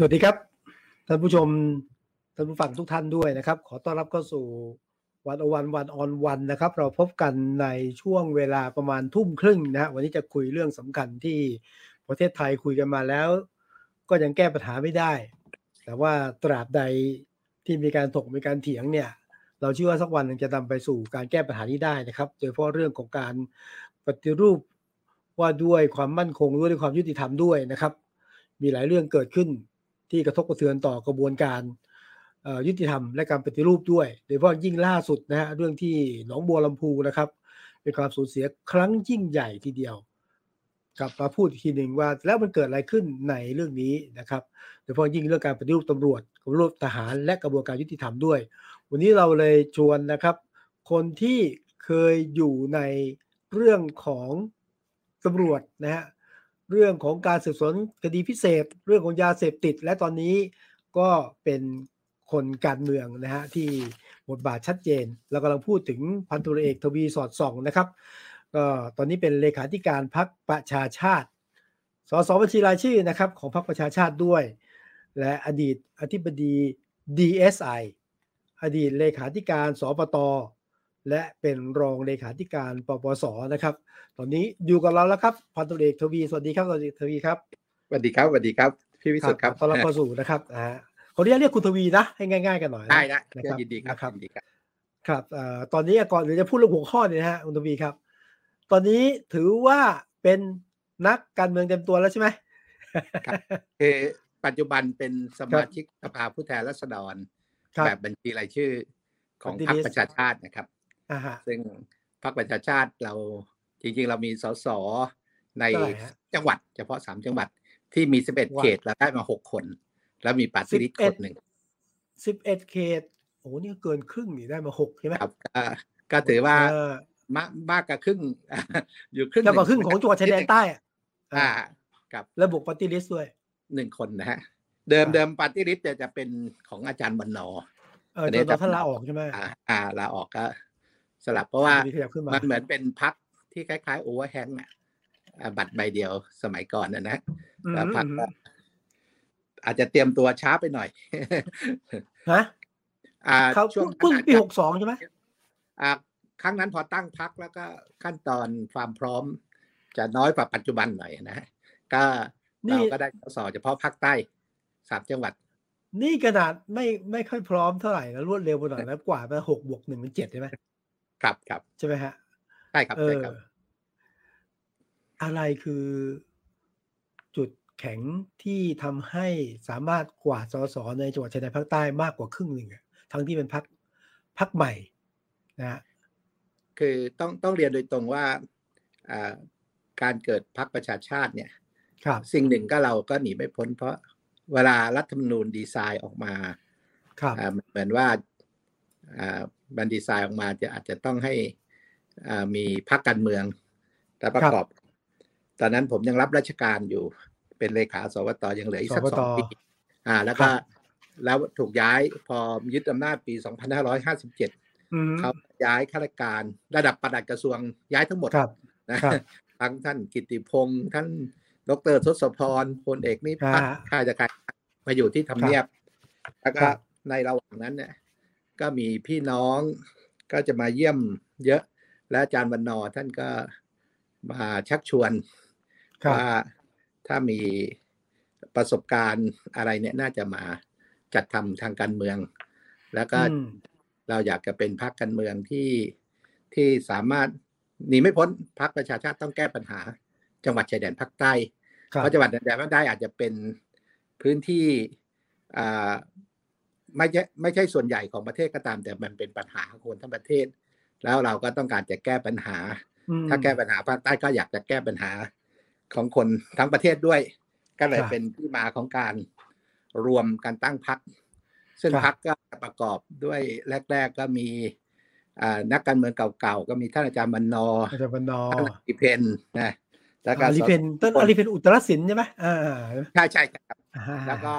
สวัสดีครับท่านผู้ชมท่านผู้ฟังทุกท่านด้วยนะครับ ขอต้อนรับเข้าสู่วันอวันวันออนวันนะครับ เราพบกันในช่วงเวลาประมาณทุ่มครึ่งนะฮะวันนี้จะคุยเรื่องสำคัญที่ประเทศไทยคุยกันมาแล้ว ก็ยังแก้ปัญหาไม่ได้ แต่ว่าตราบใดที่มีการถกมีการเถียงเนี่ย เราเชื่อว่าสักวันหนึ่งจะนำไปสู่การแก้ปัญหานี้ได้นะครับ โดยเฉพาะเรื่องของการปฏิรูปว่าด้วยความมั่นคงด้วยความยุติธรรมด้วยนะครับ มีหลายเรื่องเกิดขึ้น ที่กระทบกระเทือนต่อกระบวนการยุติธรรมและการปฏิรูปด้วย โดยเฉพาะยิ่งล่าสุดนะฮะเรื่องที่หนองบัวลำพูนะครับเป็นความสูญเสียครั้งยิ่งใหญ่ทีเดียวกลับมาพูดอีกทีหนึ่งว่าแล้วมันเกิดอะไรขึ้นในเรื่องนี้นะครับโดยเฉพาะยิ่งเรื่องการปฏิรูปตำรวจปฏิรูปทหารและกระบวนการยุติธรรมด้วย วันนี้เราเลยชวนนะครับ คนที่เคยอยู่ในเรื่องของตำรวจนะฮะ เรื่องของการสืบสวนคดีพิเศษ เรื่องของยาเสพติด และตอนนี้ก็เป็นคนการเมืองนะฮะที่บทบาทชัดเจนเรากำลังพูดถึงพันตุรเอกทวีสอดส่องนะครับก็ตอนนี้เป็นเลขาธิการพักประชาชาติสสบัญชีรายชื่อนะครับของพักประชาชาติด้วย และอดีตอธิบดี DSI อดีตเลขาธิการสปต และเป็นรองเลขาธิการปปสนะครับ ตอนนี้อยู่กับเราแล้วครับพันตุเอกทวีสวัสดีครับสวัสดีทวีครับสวัสดีครับสวัสดีครับพี่วิสุทธ์ครับต้อนรับเข้าสู่นะครับอ่าขออนุญาตเรียกคุณทวีนะให้ง่าย ๆ กันหน่อยได้นะนะครับยินดีครับยินดีครับครับตอนนี้ก่อนเดี๋ยวจะพูดเรื่องหัวข้อนี้นะฮะคุณทวีครับ ตอนนี้ถือว่าเป็นนักการเมืองเต็มตัวแล้วใช่ไหมคือปัจจุบันเป็นสมาชิกสภาผู้แทนราษฎรแบบบัญชีรายชื่อของพรรคประชาชาตินะครับ ซึ่งพรรคประชาชาติเราจริงๆ เรามีสสในจังหวัด เฉพาะสามจังหวัดที่มีสิบเอ็ดเขตเราได้มาหกคน แล้วมีปาร์ตี้ลิสต์คนหนึ่งสิบเอ็ดเขตโอ้นี่เกินครึ่งนี่ได้มาหกใช่ไหมครับก็ถือว่ามากมากกว่าครึ่ง อยู่ครึ่งกว่าครึ่งของจังหวัดชายแดนใต้อ่ากับระบบปาร์ตี้ลิสต์ด้วยหนึ่งคนนะฮะ เดิมเดิมปาร์ตี้ลิสต์จะเป็นของอาจารย์บรรณอเออตอนท่านลาออกใช่ไหมอ่าลาออกก็ สลับเพราะว่ามันเหมือนเป็นพรรคที่คล้ายๆ overhang อะบัตรใบเดียวสมัยก่อนนะนะแล้วพรรคอาจจะเตรียมตัวช้าไปหน่อยฮะอ่าช่วงปีหกสองใช่ไหมอ่าครั้งนั้นพอตั้งพักแล้วก็ขั้นตอนความพร้อม จะน้อยกว่าปัจจุบันหน่อยนะก็เราก็ได้สอเฉพาะภาคใต้สามจังหวัด นี่ขนาดไม่ไม่ค่อยพร้อมเท่าไหร่นะรวดเร็วไปหน่อยแล้วกว่าไปหกบวกหนึ่งเป็นเจ็ดใช่ไหม ครับครับใช่ไหมฮะใช่ครับใช่ครับ อะไรคือจุดแข็งที่ทำให้สามารถกวาดสสในจังหวัดชายแดนภาคใต้มากกว่าครึ่งหนึ่งทั้งที่เป็นพักพักใหม่นะคือต้องต้องเรียนโดยตรงว่าการเกิดพักประชาชาติเนี่ยสิ่งหนึ่งก็เราก็หนีไม่พ้น เพราะเวลารัฐธรรมนูญดีไซน์ออกมาเหมือนว่า บันดีไซน์ออกมาจะอาจจะต้องให้มีพรรคการเมืองแต่ประกอบ ตอนนั้นผมยังรับราชการอยู่ เป็นเลขาสวตยังเหลืออีกสักสองปีอ่า แล้วก็แล้วถูกย้ายพอยึดอำนาจปี 2557เขาย้ายข้าราชการระดับประหลัดกระทรวงย้ายทั้งหมดนะทั้งท่านกิติพงศ์ท่านดรทศพรพลเอกนิพัฒน์ข้าราชการมาอยู่ที่ทำเนียบ แล้วก็ในระหว่างนั้นเนี่ย ก็มีพี่น้องก็จะมาเยี่ยมเยอะ และอาจารย์บรรณอท่านก็มาชักชวนว่าถ้ามีประสบการณ์อะไรเนี่ยน่าจะมาจัดทำทางการเมือง แล้วก็เราอยากจะเป็นพรรคการเมืองที่ที่สามารถหนีไม่พ้นพรรคประชาชาติต้องแก้ปัญหา จังหวัดชายแดนภาคใต้เพราะจังหวัดชายแดนภาคใต้อาจจะเป็นพื้นที่ ไม่ใช่ไม่ใช่ส่วนใหญ่ของประเทศก็ตาม แต่มันเป็นปัญหาของคนทั้งประเทศ แล้วเราก็ต้องการจะแก้ปัญหา ถ้าแก้ปัญหาภาคใต้ก็อยากจะแก้ปัญหาของคนทั้งประเทศด้วย ก็เลยเป็นที่มาของการรวมการตั้งพักซึ่งพักก็ประกอบด้วยแรก ๆก็มีนักการเมืองเก่าๆก็มีท่านอาจารย์บรรณออาจารย์บรรณออิเพนนะแล้วก็อลิเพนต้นอลิเพนอุตรศิลป์ใช่ไหมอ่าใช่ใช่ครับแล้วก็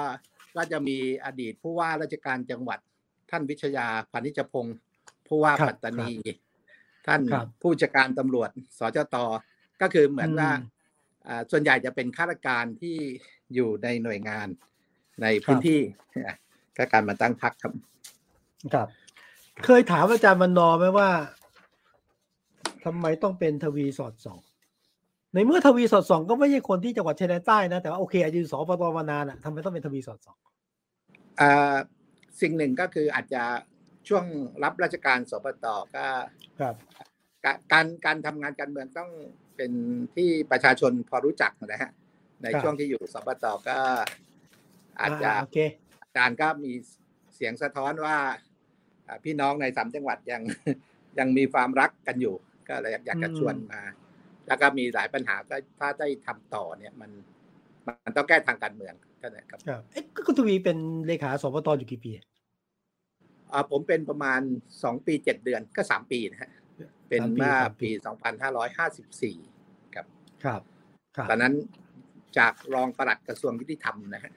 ก็จะมีอดีตผู้ว่าราชการจังหวัด ท่านวิชยาพานิชพงศ์ผู้ว่าปัตตานี ท่านผู้จัดการตำรวจสจตก็คือเหมือนว่าส่วนใหญ่จะเป็นข้าราชการที่อยู่ในหน่วยงานในพื้นที่ก็การมาตั้งพักครับครับ เคยถามอาจารย์มันนอไหมว่าทำไมต้องเป็นทวีสอดส่อง ในเมื่อทวีสอดส่องก็ไม่ใช่คนที่จังหวัดชายแดนใต้นะแต่ว่าโอเคอายุสปตมานานอะทำไมต้องเป็นทวีสอดส่องอ่าสิ่งหนึ่งก็คืออาจจะช่วงรับราชการสปตก็ครับ การการทำงานการเมืองต้องเป็นที่ประชาชนพอรู้จักนะฮะในช่วงที่อยู่สปตก็ อาจจะอาจารย์ก็มีเสียงสะท้อนว่าพี่น้องในสามจังหวัดยังยังมีความรักกันอยู่ ก็เลยอยากจะชวนมา แล้วก็มีหลายปัญหาก็ถ้าได้ทำต่อเนี่ยมันมันต้องแก้ทางการเมืองท่านนะครับเอ๊ะคุณทวีเป็นเลขาสปตอยู่กี่ปีอ่าผมเป็นประมาณสองปีเจ็ดเดือนก็สามปีนะฮะเป็นเมื่อปีสองพันห้าร้อยห้าสิบสี่ครับครับตอนนั้นจากรองปลัดกระทรวงยุติธรรมนะฮะ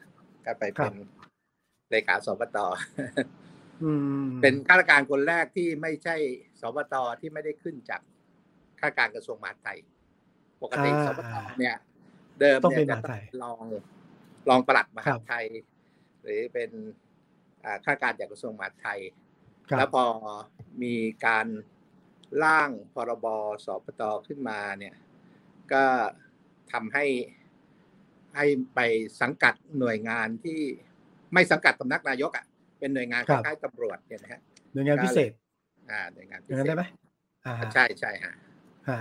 ก็ไปเป็นเลขาสปตเป็นข้าราชการคนแรกที่ไม่ใช่สบตที่ไม่ได้ขึ้นจากข้าราชการกระทรวงมหาดไทย ปกติสบตเนี่ย เดิมเนี่ยจะรองรองปลัดมหาดไทย หรือเป็นข้าราชการจากกระทรวงมหาดไทย แล้วพอมีการร่างพรบสปตขึ้นมาเนี่ย ก็ทำให้ให้ไปสังกัดหน่วยงานที่ไม่สังกัดสำนักนายกอะเป็นหน่วยงานคล้ายๆตำรวจเนี่ยนะฮะหน่วยงานพิเศษ อ่าหน่วยงานพิเศษได้ไหมใช่ใช่ฮะฮะ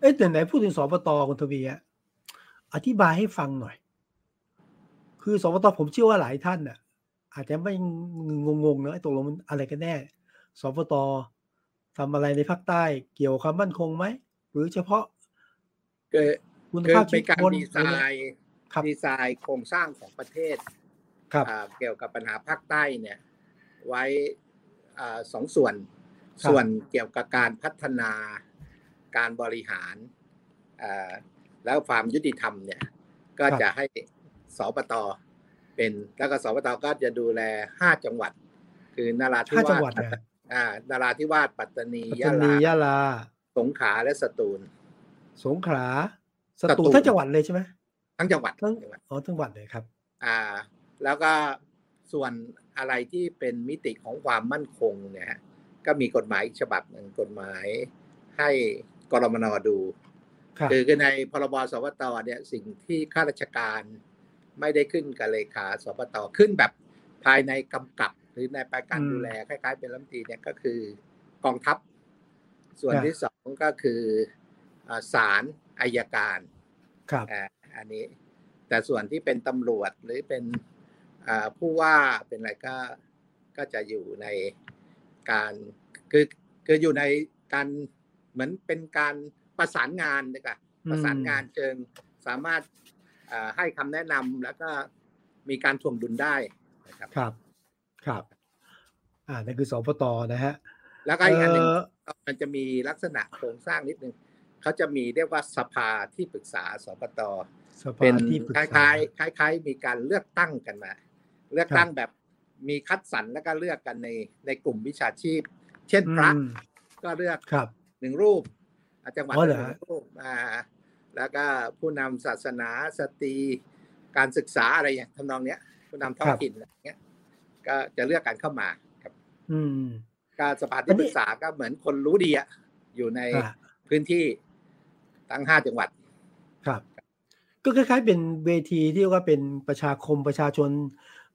เอ๊ะแต่ไหนพูดถึงสปตคุณทวีอะอธิบายให้ฟังหน่อย คือสปตผมเชื่อว่าหลายท่านน่ะ อาจจะไม่งงๆเนอะตกลงมันอะไรกันแน่สปตทำอะไรในภาคใต้เกี่ยวความมั่นคงไหม หรือเฉพาะเกิดคุณภาพชีวิตการดีไซน์ดีไซน์โครงสร้างของประเทศเกี่ยวกับปัญหาภาคใต้เนี่ย ไว้สองส่วน ส่วนเกี่ยวกับการพัฒนา การบริหารแล้วความยุติธรรมเนี่ย ก็จะให้สปตเป็นแล้วก็สปตก็จะดูแลห้าจังหวัด คือนาราธิวาสอ่านาราธิวาสปัตตานียะลายะลา สงขลาและสตูล สงขลาสตูลทั้งจังหวัดเลยใช่ไหมทั้งจังหวัดทั้งอ๋อทั้งจังหวัดเลยครับ อ่า แล้วก็ส่วนอะไรที่เป็นมิติของความมั่นคงเนี่ยฮะก็มีกฎหมายฉบับหนึ่งกฎหมายให้ กรมนดูคือในพรบสวตเนี่ยสิ่งที่ข้าราชการไม่ได้ขึ้นกับเลขาสวตขึ้นแบบภายในกำกับหรือในปการดูแลคล้าย ๆ เป็นรัฐมนตรีเนี่ยก็คือกองทัพ ส่วนที่สองก็คือศาลอายการครับอันนี้ แต่ส่วนที่เป็นตำรวจหรือเป็นผู้ว่าเป็นอะไรก็ก็จะอยู่ในการคือคืออยู่ในการ เหมือนเป็นการประสานงานนะครับประสานงานเชิงสามารถให้คำแนะนำแล้วก็มีการถ่วงดุลได้นะครับครับครับอ่านั่นคือสปตนะฮะแล้วก็อีกอันหนึ่งมันจะมีลักษณะโครงสร้างนิดนึงเขาจะมีเรียกว่าสภาที่ปรึกษาสปตเป็นคล้ายๆคล้ายๆมีการเลือกตั้งกันมาเลือกตั้งแบบมีคัดสรรแล้วก็เลือกกันในในกลุ่มวิชาชีพ เช่นพระก็เลือก หนึ่งรูปจังหวัดหนึ่งรูปอ่าแล้วก็ผู้นำศาสนาสตรีการศึกษาอะไรอย่างทำนองเนี้ย ผู้นำท้องถิ่นอะไรเงี้ย ก็จะเลือกกันเข้ามาครับ อืมการสภาที่ปรึกษาก็เหมือนคนรู้ดีอะอยู่ในพื้นที่ทั้งห้าจังหวัด ครับ ก็คล้ายๆ เป็นเวทีที่ว่าเป็นประชาคมประชาชน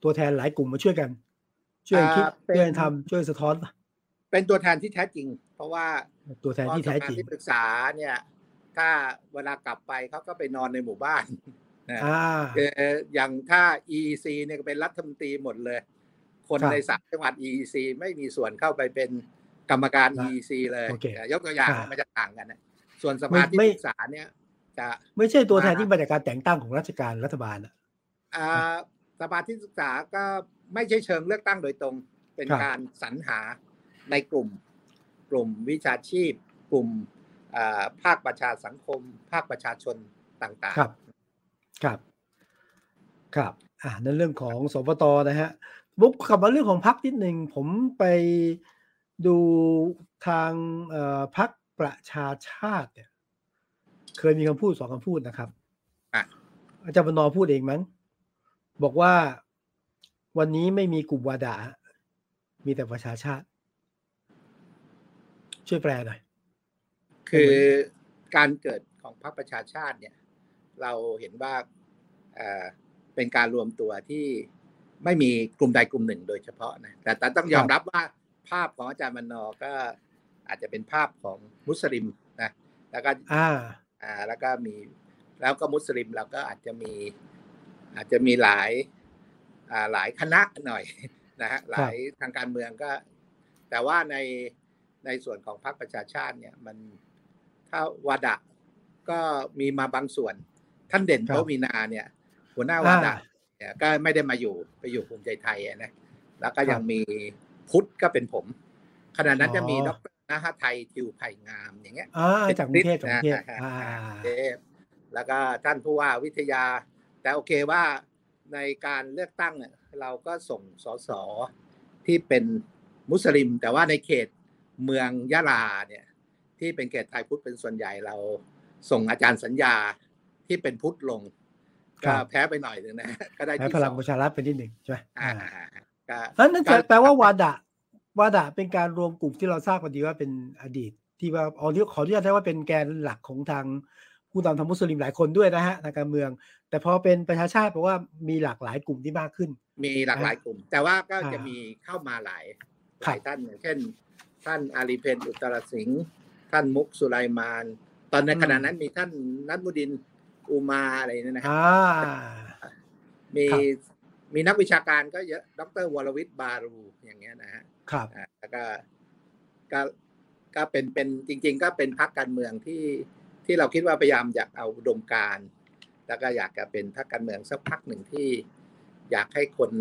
ตัวแทนหลายกลุ่มมาช่วยกัน ช่วยคิดช่วยทำช่วยสะท้อน เป็นตัวแทนที่แท้จริง เพราะว่าตัวแทนที่แท้จริงที่ปรึกษาเนี่ย ถ้าเวลากลับไปเขาก็ไปนอนในหมู่บ้านอย่างถ้า EEC เนี่ยเป็นรัฐมนตรีหมดเลย คนในสามจังหวัด EEC ไม่มีส่วนเข้าไปเป็นกรรมการ EEC เลย ยกตัวอย่างมันจะต่างกันนะ ส่วนสภาที่ปรึกษาเนี่ย จะไม่ใช่ตัวแทนที่มาจากการแต่งตั้งของราชการรัฐบาลอ่าสภาที่ศึกษาก็ไม่ใช่เชิงเลือกตั้งโดยตรง เป็นการสรรหา ในกลุ่มกลุ่มวิชาชีพ กลุ่มภาคประชาสังคม ภาคประชาชนต่างๆ ครับ ครับ ครับ อ่านั่นเรื่องของสปตนะฮะบุกกลับมาเรื่องของพักนิดหนึ่งผมไปดูทางพักประชาชาติเนี่ย เคยมีคำพูดสองคำพูดนะครับอาจารย์บรรณพูดเองมั้งบอกว่าวันนี้ไม่มีกลุ่มวาดา มีแต่ประชาชาติ ช่วยแปลหน่อย คือการเกิดของพรรคประชาชาติเนี่ย เราเห็นว่าเป็นการรวมตัวที่ไม่มีกลุ่มใดกลุ่มหนึ่งโดยเฉพาะนะแต่แต่ต้องยอมรับว่าภาพของอาจารย์มนอก็อาจจะเป็นภาพของมุสลิมนะแล้วก็อ่าอ่าแล้วก็มีแล้วก็มุสลิมเราก็อาจจะมีอาจจะมีหลายอ่าหลายคณะหน่อยนะฮะหลายทางการเมืองก็ แต่ว่าใน ในส่วนของพรรคประชาชาติเนี่ยมันถ้าวาดะก็มีมาบางส่วน ท่านเด่นโตวีนาเนี่ย หัวหน้าวาดะเนี่ยก็ไม่ได้มาอยู่ไปอยู่ภูมิใจไทยนะแล้วก็ยังมีพุทธก็เป็นผม ขณะนั้นจะมีดรนะฮะไทยทิวไผ่งามอย่างเงี้ยจากกรุงเทพจากกรุงเทพแล้วก็ท่านผู้ว่าวิทยา แต่โอเคว่าในการเลือกตั้งเราก็ส่งสสที่เป็นมุสลิม แต่ว่าในเขต เมืองยะลาเนี่ยที่เป็นเขตไทยพุทธเป็นส่วนใหญ่เราส่งอาจารย์สัญญาที่เป็นพุทธลง ก็แพ้ไปหน่อยหนึ่งนะก็ได้แพ้พลังประชารัฐเป็นที่หนึ่งใช่ไหมอ่านั่นแปลว่าวาดะวาดะเป็นการรวมกลุ่มที่เราทราบกันดีว่าเป็นอดีต ที่ว่าอ๋อที่ขออนุญาตได้ว่าเป็นแกนหลักของทางผู้นำทางมุสลิมหลายคนด้วยนะฮะทางการเมือง แต่พอเป็นประชาชาติแปลว่ามีหลากหลายกลุ่มที่มากขึ้น มีหลากหลายกลุ่ม แต่ว่าก็จะมีเข้ามาหลายหลายท่านอย่างเช่น ท่านอาลีเพนอุตรสิงห์ท่านมุกสุไลมาน ตอนในขณะนั้นมีท่านนัทมุดินอุมาอะไรนี่นะครับมีมีนักวิชาการก็เยอะ ดรวรวิทย์บารูอย่างเงี้ยนะฮะครับแล้วก็ก็ก็เป็นเป็นจริง ๆ ก็เป็นพรรคการเมืองที่ที่เราคิดว่าพยายามอยากเอาดมการ แล้วก็อยากจะเป็นพรรคการเมืองสักพักหนึ่งที่อยากให้คน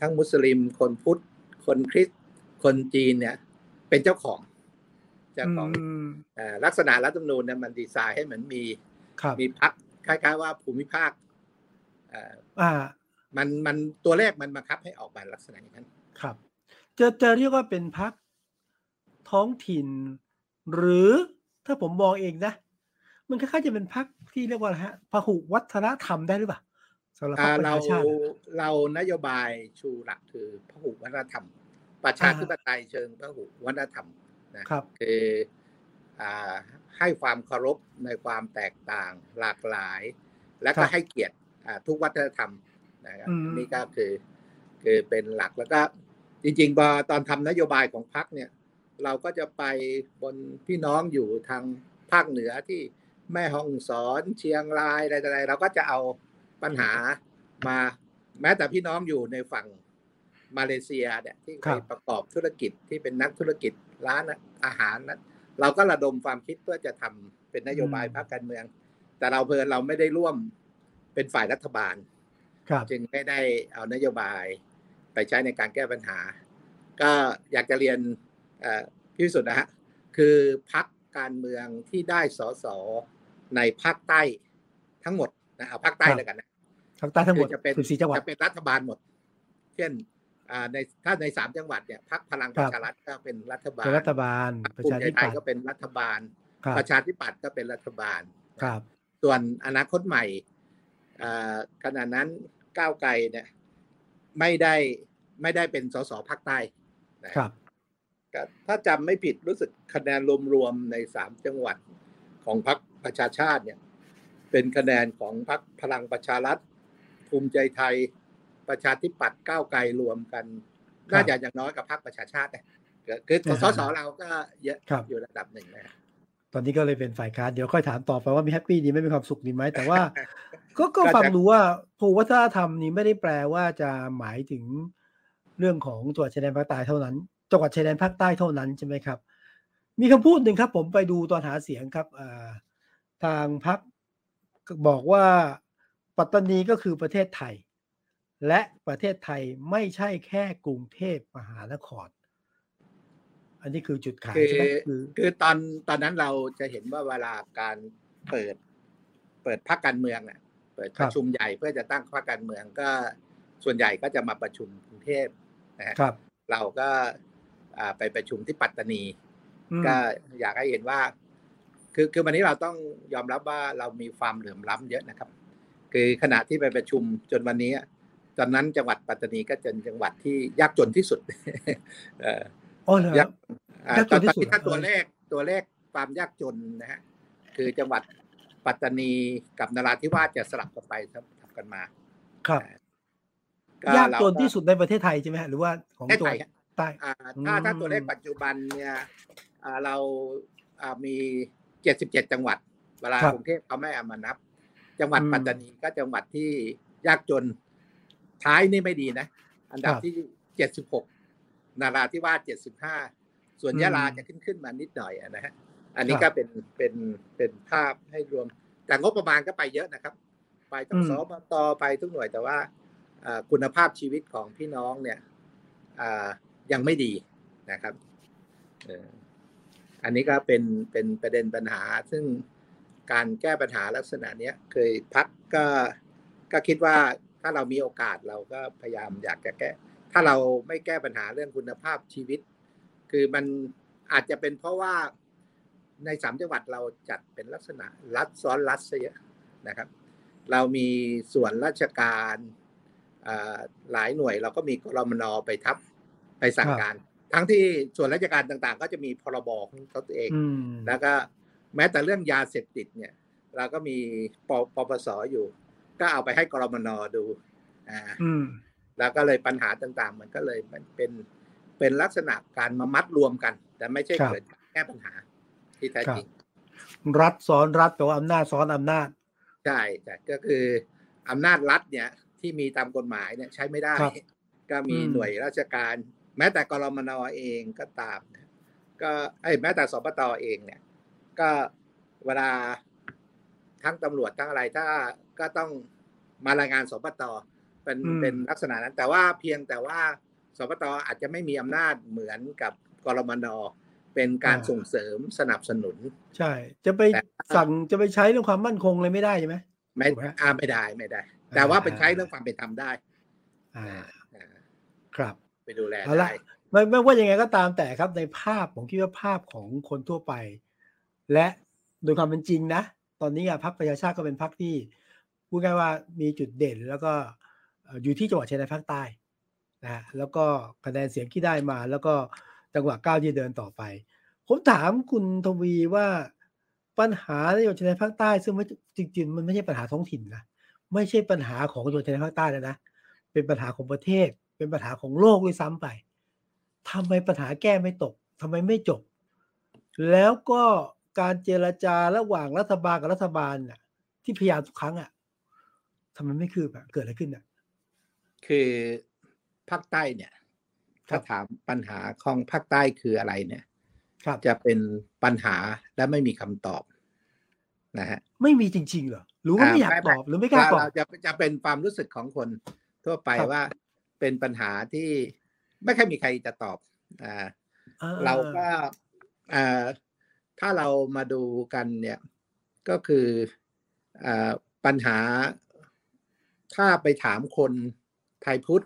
ทั้งมุสลิม คนพุทธ คนคริสต์ คนจีนเนี่ย เป็นเจ้าของเจ้าของลักษณะรัฐธรรมนูญเนี่ยมันดีไซน์ให้เหมือนมีมีพรรคคล้ายๆว่าภูมิภาคอ่ามันมันตัวเลขมันบังคับให้ออกมาลักษณะอย่างนั้น ครับ จะจะเรียกว่าเป็นพักท้องถิ่น หรือถ้าผมมองเองนะ มันคล้ายๆจะเป็นพักที่เรียกว่าอะไรฮะพหุวัฒนธรรมได้หรือเปล่าสำหรับพรรคประชาชาติเรานโยบายชูหลักคือพหุวัฒนธรรม ประชาธิปไตยเชิงพหุวัฒนธรรมนะครับคือให้ความเคารพในความแตกต่างหลากหลาย และก็ให้เกียรติทุกวัฒนธรรมนะครับนี่ก็คือคือเป็นหลักแล้วก็จริงๆพอตอนทำนโยบายของพรรคเนี่ย เราก็จะไปบนพี่น้องอยู่ทางภาคเหนือที่แม่ฮ่องสอนเชียงรายอะไรต่ออะไรเราก็จะเอาปัญหามา แม้แต่พี่น้องอยู่ในฝั่ง มาเลเซียเนี่ยที่ไปประกอบธุรกิจที่เป็นนักธุรกิจร้านอาหารนั้นเราก็ระดมความคิดเพื่อจะทำเป็นนโยบายพรรคการเมือง แต่เราเพลินเราไม่ได้ร่วมเป็นฝ่ายรัฐบาลจึงไม่ได้เอานโยบายไปใช้ในการแก้ปัญหา ก็อยากจะเรียนพี่วิสุทธ์นะฮะคือพักการเมืองที่ได้สสในภาคใต้ทั้งหมดนะเอาภาคใต้แล้วกันนะภาคใต้ทั้งหมดจะเป็นสีจังหวัดจะเป็นรัฐบาลหมด เช่น ในถ้าในสามจังหวัดเนี่ยพักพลังประชารัฐก็เป็นรัฐบาลรัฐบาลประชาธิปัตย์ก็เป็นรัฐบาล ประชาธิปัตย์ก็เป็นรัฐบาลครับ ส่วนอนาคตใหม่ขณะนั้นก้าวไกลเนี่ยไม่ได้ไม่ได้เป็นสสภาคใต้ครับถ้าจำไม่ผิดรู้สึกคะแนนรวมๆในสามจังหวัดของพรรคประชาชาติเนี่ยเป็นคะแนนของพรรคพลังประชารัฐภูมิใจไทย ประชาธิปัตย์ก้าวไกลรวมกันน่าจะอย่างน้อยกับพรรคประชาชาติคือสสเราก็เยอะอยู่ระดับหนึ่งนะตอนนี้ก็เลยเป็นฝ่ายค้านเดี๋ยวค่อยถามต่อไปว่ามีแฮปปี้ดีไม่มีความสุขดีไหมแต่ว่า ก็ก็ฟังดูว่าภูวัฒนธรรมนี้ไม่ได้แปลว่าจะหมายถึงเรื่องของจังหวัดชายแดนภาคใต้เท่านั้นจังหวัดชายแดนภาคใต้เท่านั้นใช่ไหมครับ มีคำพูดหนึ่งครับ ผมไปดูตอนหาเสียงครับทางพักบอกว่าปัตตานีก็คือประเทศไทย และประเทศไทยไม่ใช่แค่กรุงเทพมหานคร อันนี้คือจุดขายใช่ไหมคือคือตอนตอนนั้นเราจะเห็นว่าเวลาการเปิด เปิดพรรคการเมืองเนี่ยเปิดประชุมใหญ่เพื่อจะตั้งพรรคการเมืองก็ส่วนใหญ่ก็จะมาประชุมกรุงเทพนะครับ เราก็ไปประชุมที่ปัตตานี ก็อยากให้เห็นว่า คือคือวันนี้เราต้องยอมรับว่าเรามีความเหลื่อมล้ำเยอะนะครับ คือขณะที่ไปประชุมจนวันนี้ ตอนนั้นจังหวัดปัตตานีก็เป็นจังหวัดที่ยากจนที่สุดเอออ๋อเหรอยากจนที่สุดถ้าตัวเลขตัวเลขความยากจนนะฮะคือจังหวัดปัตตานีกับนราธิวาสจะสลับกันไปทับกันมา ครับยากจนที่สุดในประเทศไทยใช่ไหมหรือว่าของตัวใต้ถ้าถ้าตัวเลขปัจจุบันเนี่ยเรามีเจ็ดสิบเจ็ดจังหวัด เวลากรุงเทพเขาไม่เอามานับ จังหวัดปัตตานีก็จังหวัดที่ยากจน ท้ายนี่ไม่ดีนะ อันดับที่เจ็ดสิบหกนาราธิวาสเจ็ดสิบห้าส่วนยะลาจะขึ้นขึ้นมานิดหน่อยนะฮะอันนี้ก็เป็นเป็นเป็นภาพให้รวม แต่งบประมาณก็ไปเยอะนะครับ ไปทั้งสบตไปทุกหน่วยแต่ว่าคุณภาพชีวิตของพี่น้องเนี่ยยังไม่ดีนะครับอันนี้ก็เป็นเป็นประเด็นปัญหา ซึ่งการแก้ปัญหาลักษณะนี้เคยพักก็ก็คิดว่า ถ้าเรามีโอกาสเราก็พยายามอยากจะแก้ ถ้าเราไม่แก้ปัญหาเรื่องคุณภาพชีวิต คือมันอาจจะเป็นเพราะว่าในสามจังหวัดเราจัดเป็นลักษณะรัดซ้อนรัดเยอะนะครับ เรามีส่วนราชการหลายหน่วยเราก็มีกรมนไปทับไปสั่งการ ทั้งที่ส่วนราชการต่างๆ ก็จะมีพรบของเขาตัวเอง แล้วก็แม้แต่เรื่องยาเสพติดเนี่ย เราก็มีปปปสอยู่ ก็เอาไปให้กรมนดูอ่าแล้วก็เลยปัญหาต่างๆ มันก็เลยมันเป็นเป็นลักษณะการมามัดรวมกัน แต่ไม่ใช่เกิดแก้ปัญหาที่แท้จริง รัฐซ้อนรัฐแปลว่าอำนาจซ้อนอำนาจใช่ใช่ก็คืออำนาจรัฐเนี่ยที่มีตามกฎหมายเนี่ยใช้ไม่ได้ ก็มีหน่วยราชการ แม้แต่กรมนเองก็ตามก็ไอ้แม้แต่สปตเองเนี่ย ก็เวลาทั้งตำรวจทั้งอะไรถ้า ก็ต้องมารายงานสปตเป็นเป็นลักษณะนั้น แต่ว่าเพียงแต่ว่าสปตอาจจะไม่มีอำนาจเหมือนกับกรมนเป็นการส่งเสริมสนับสนุน ใช่ จะไปสั่งจะไปใช้เรื่องความมั่นคงเลยไม่ได้ใช่ไหมไม่อ่าไม่ได้ไม่ได้ แต่ว่าเป็นใช้เรื่องความเป็นธรรมได้ อ่าครับไปดูแลได้ไม่ไม่ว่ายังไงก็ตามแต่ครับในภาพผมคิดว่าภาพของคนทั่วไป และโดยความเป็นจริงนะ ตอนนี้อะพรรคประชาชาติก็เป็นพรรคที่ พูดง่ายว่ามีจุดเด่นแล้วก็อยู่ที่จังหวัดชายแดนภาคใต้นะแล้วก็คะแนนเสียงที่ได้มา แล้วก็จังหวะก้าวที่เดินต่อไป ผมถามคุณทวีว่าปัญหาในจังหวัดชายแดนภาคใต้ซึ่งจริงๆมันไม่ใช่ปัญหาท้องถิ่นนะไม่ใช่ปัญหาของชนชาติภาคใต้แล้วนะเป็นปัญหาของประเทศ เป็นปัญหาของโลกด้วยซ้ำไปทำไมปัญหาแก้ไม่ตกทำไมไม่จบ แล้วก็การเจรจาระหว่างรัฐบาลกับรัฐบาลน่ะที่พยายามทุกครั้งอะ ทำไมไม่คืบอะเกิดอะไรขึ้นอะคือภาคใต้เนี่ย ถ้าถามปัญหาของภาคใต้คืออะไรเนี่ยจะเป็นปัญหาและไม่มีคำตอบนะฮะไม่มีจริง ๆ เหรอหรือว่าไม่อยากตอบหรือไม่กล้าตอบจะจะเป็นความรู้สึกของคนทั่วไปว่าเป็นปัญหาที่ไม่ค่อยมีใครจะตอบอ่าเราก็อ่าถ้าเรามาดูกันเนี่ย ก็คืออ่าปัญหา ถ้าไปถามคนไทยพุทธ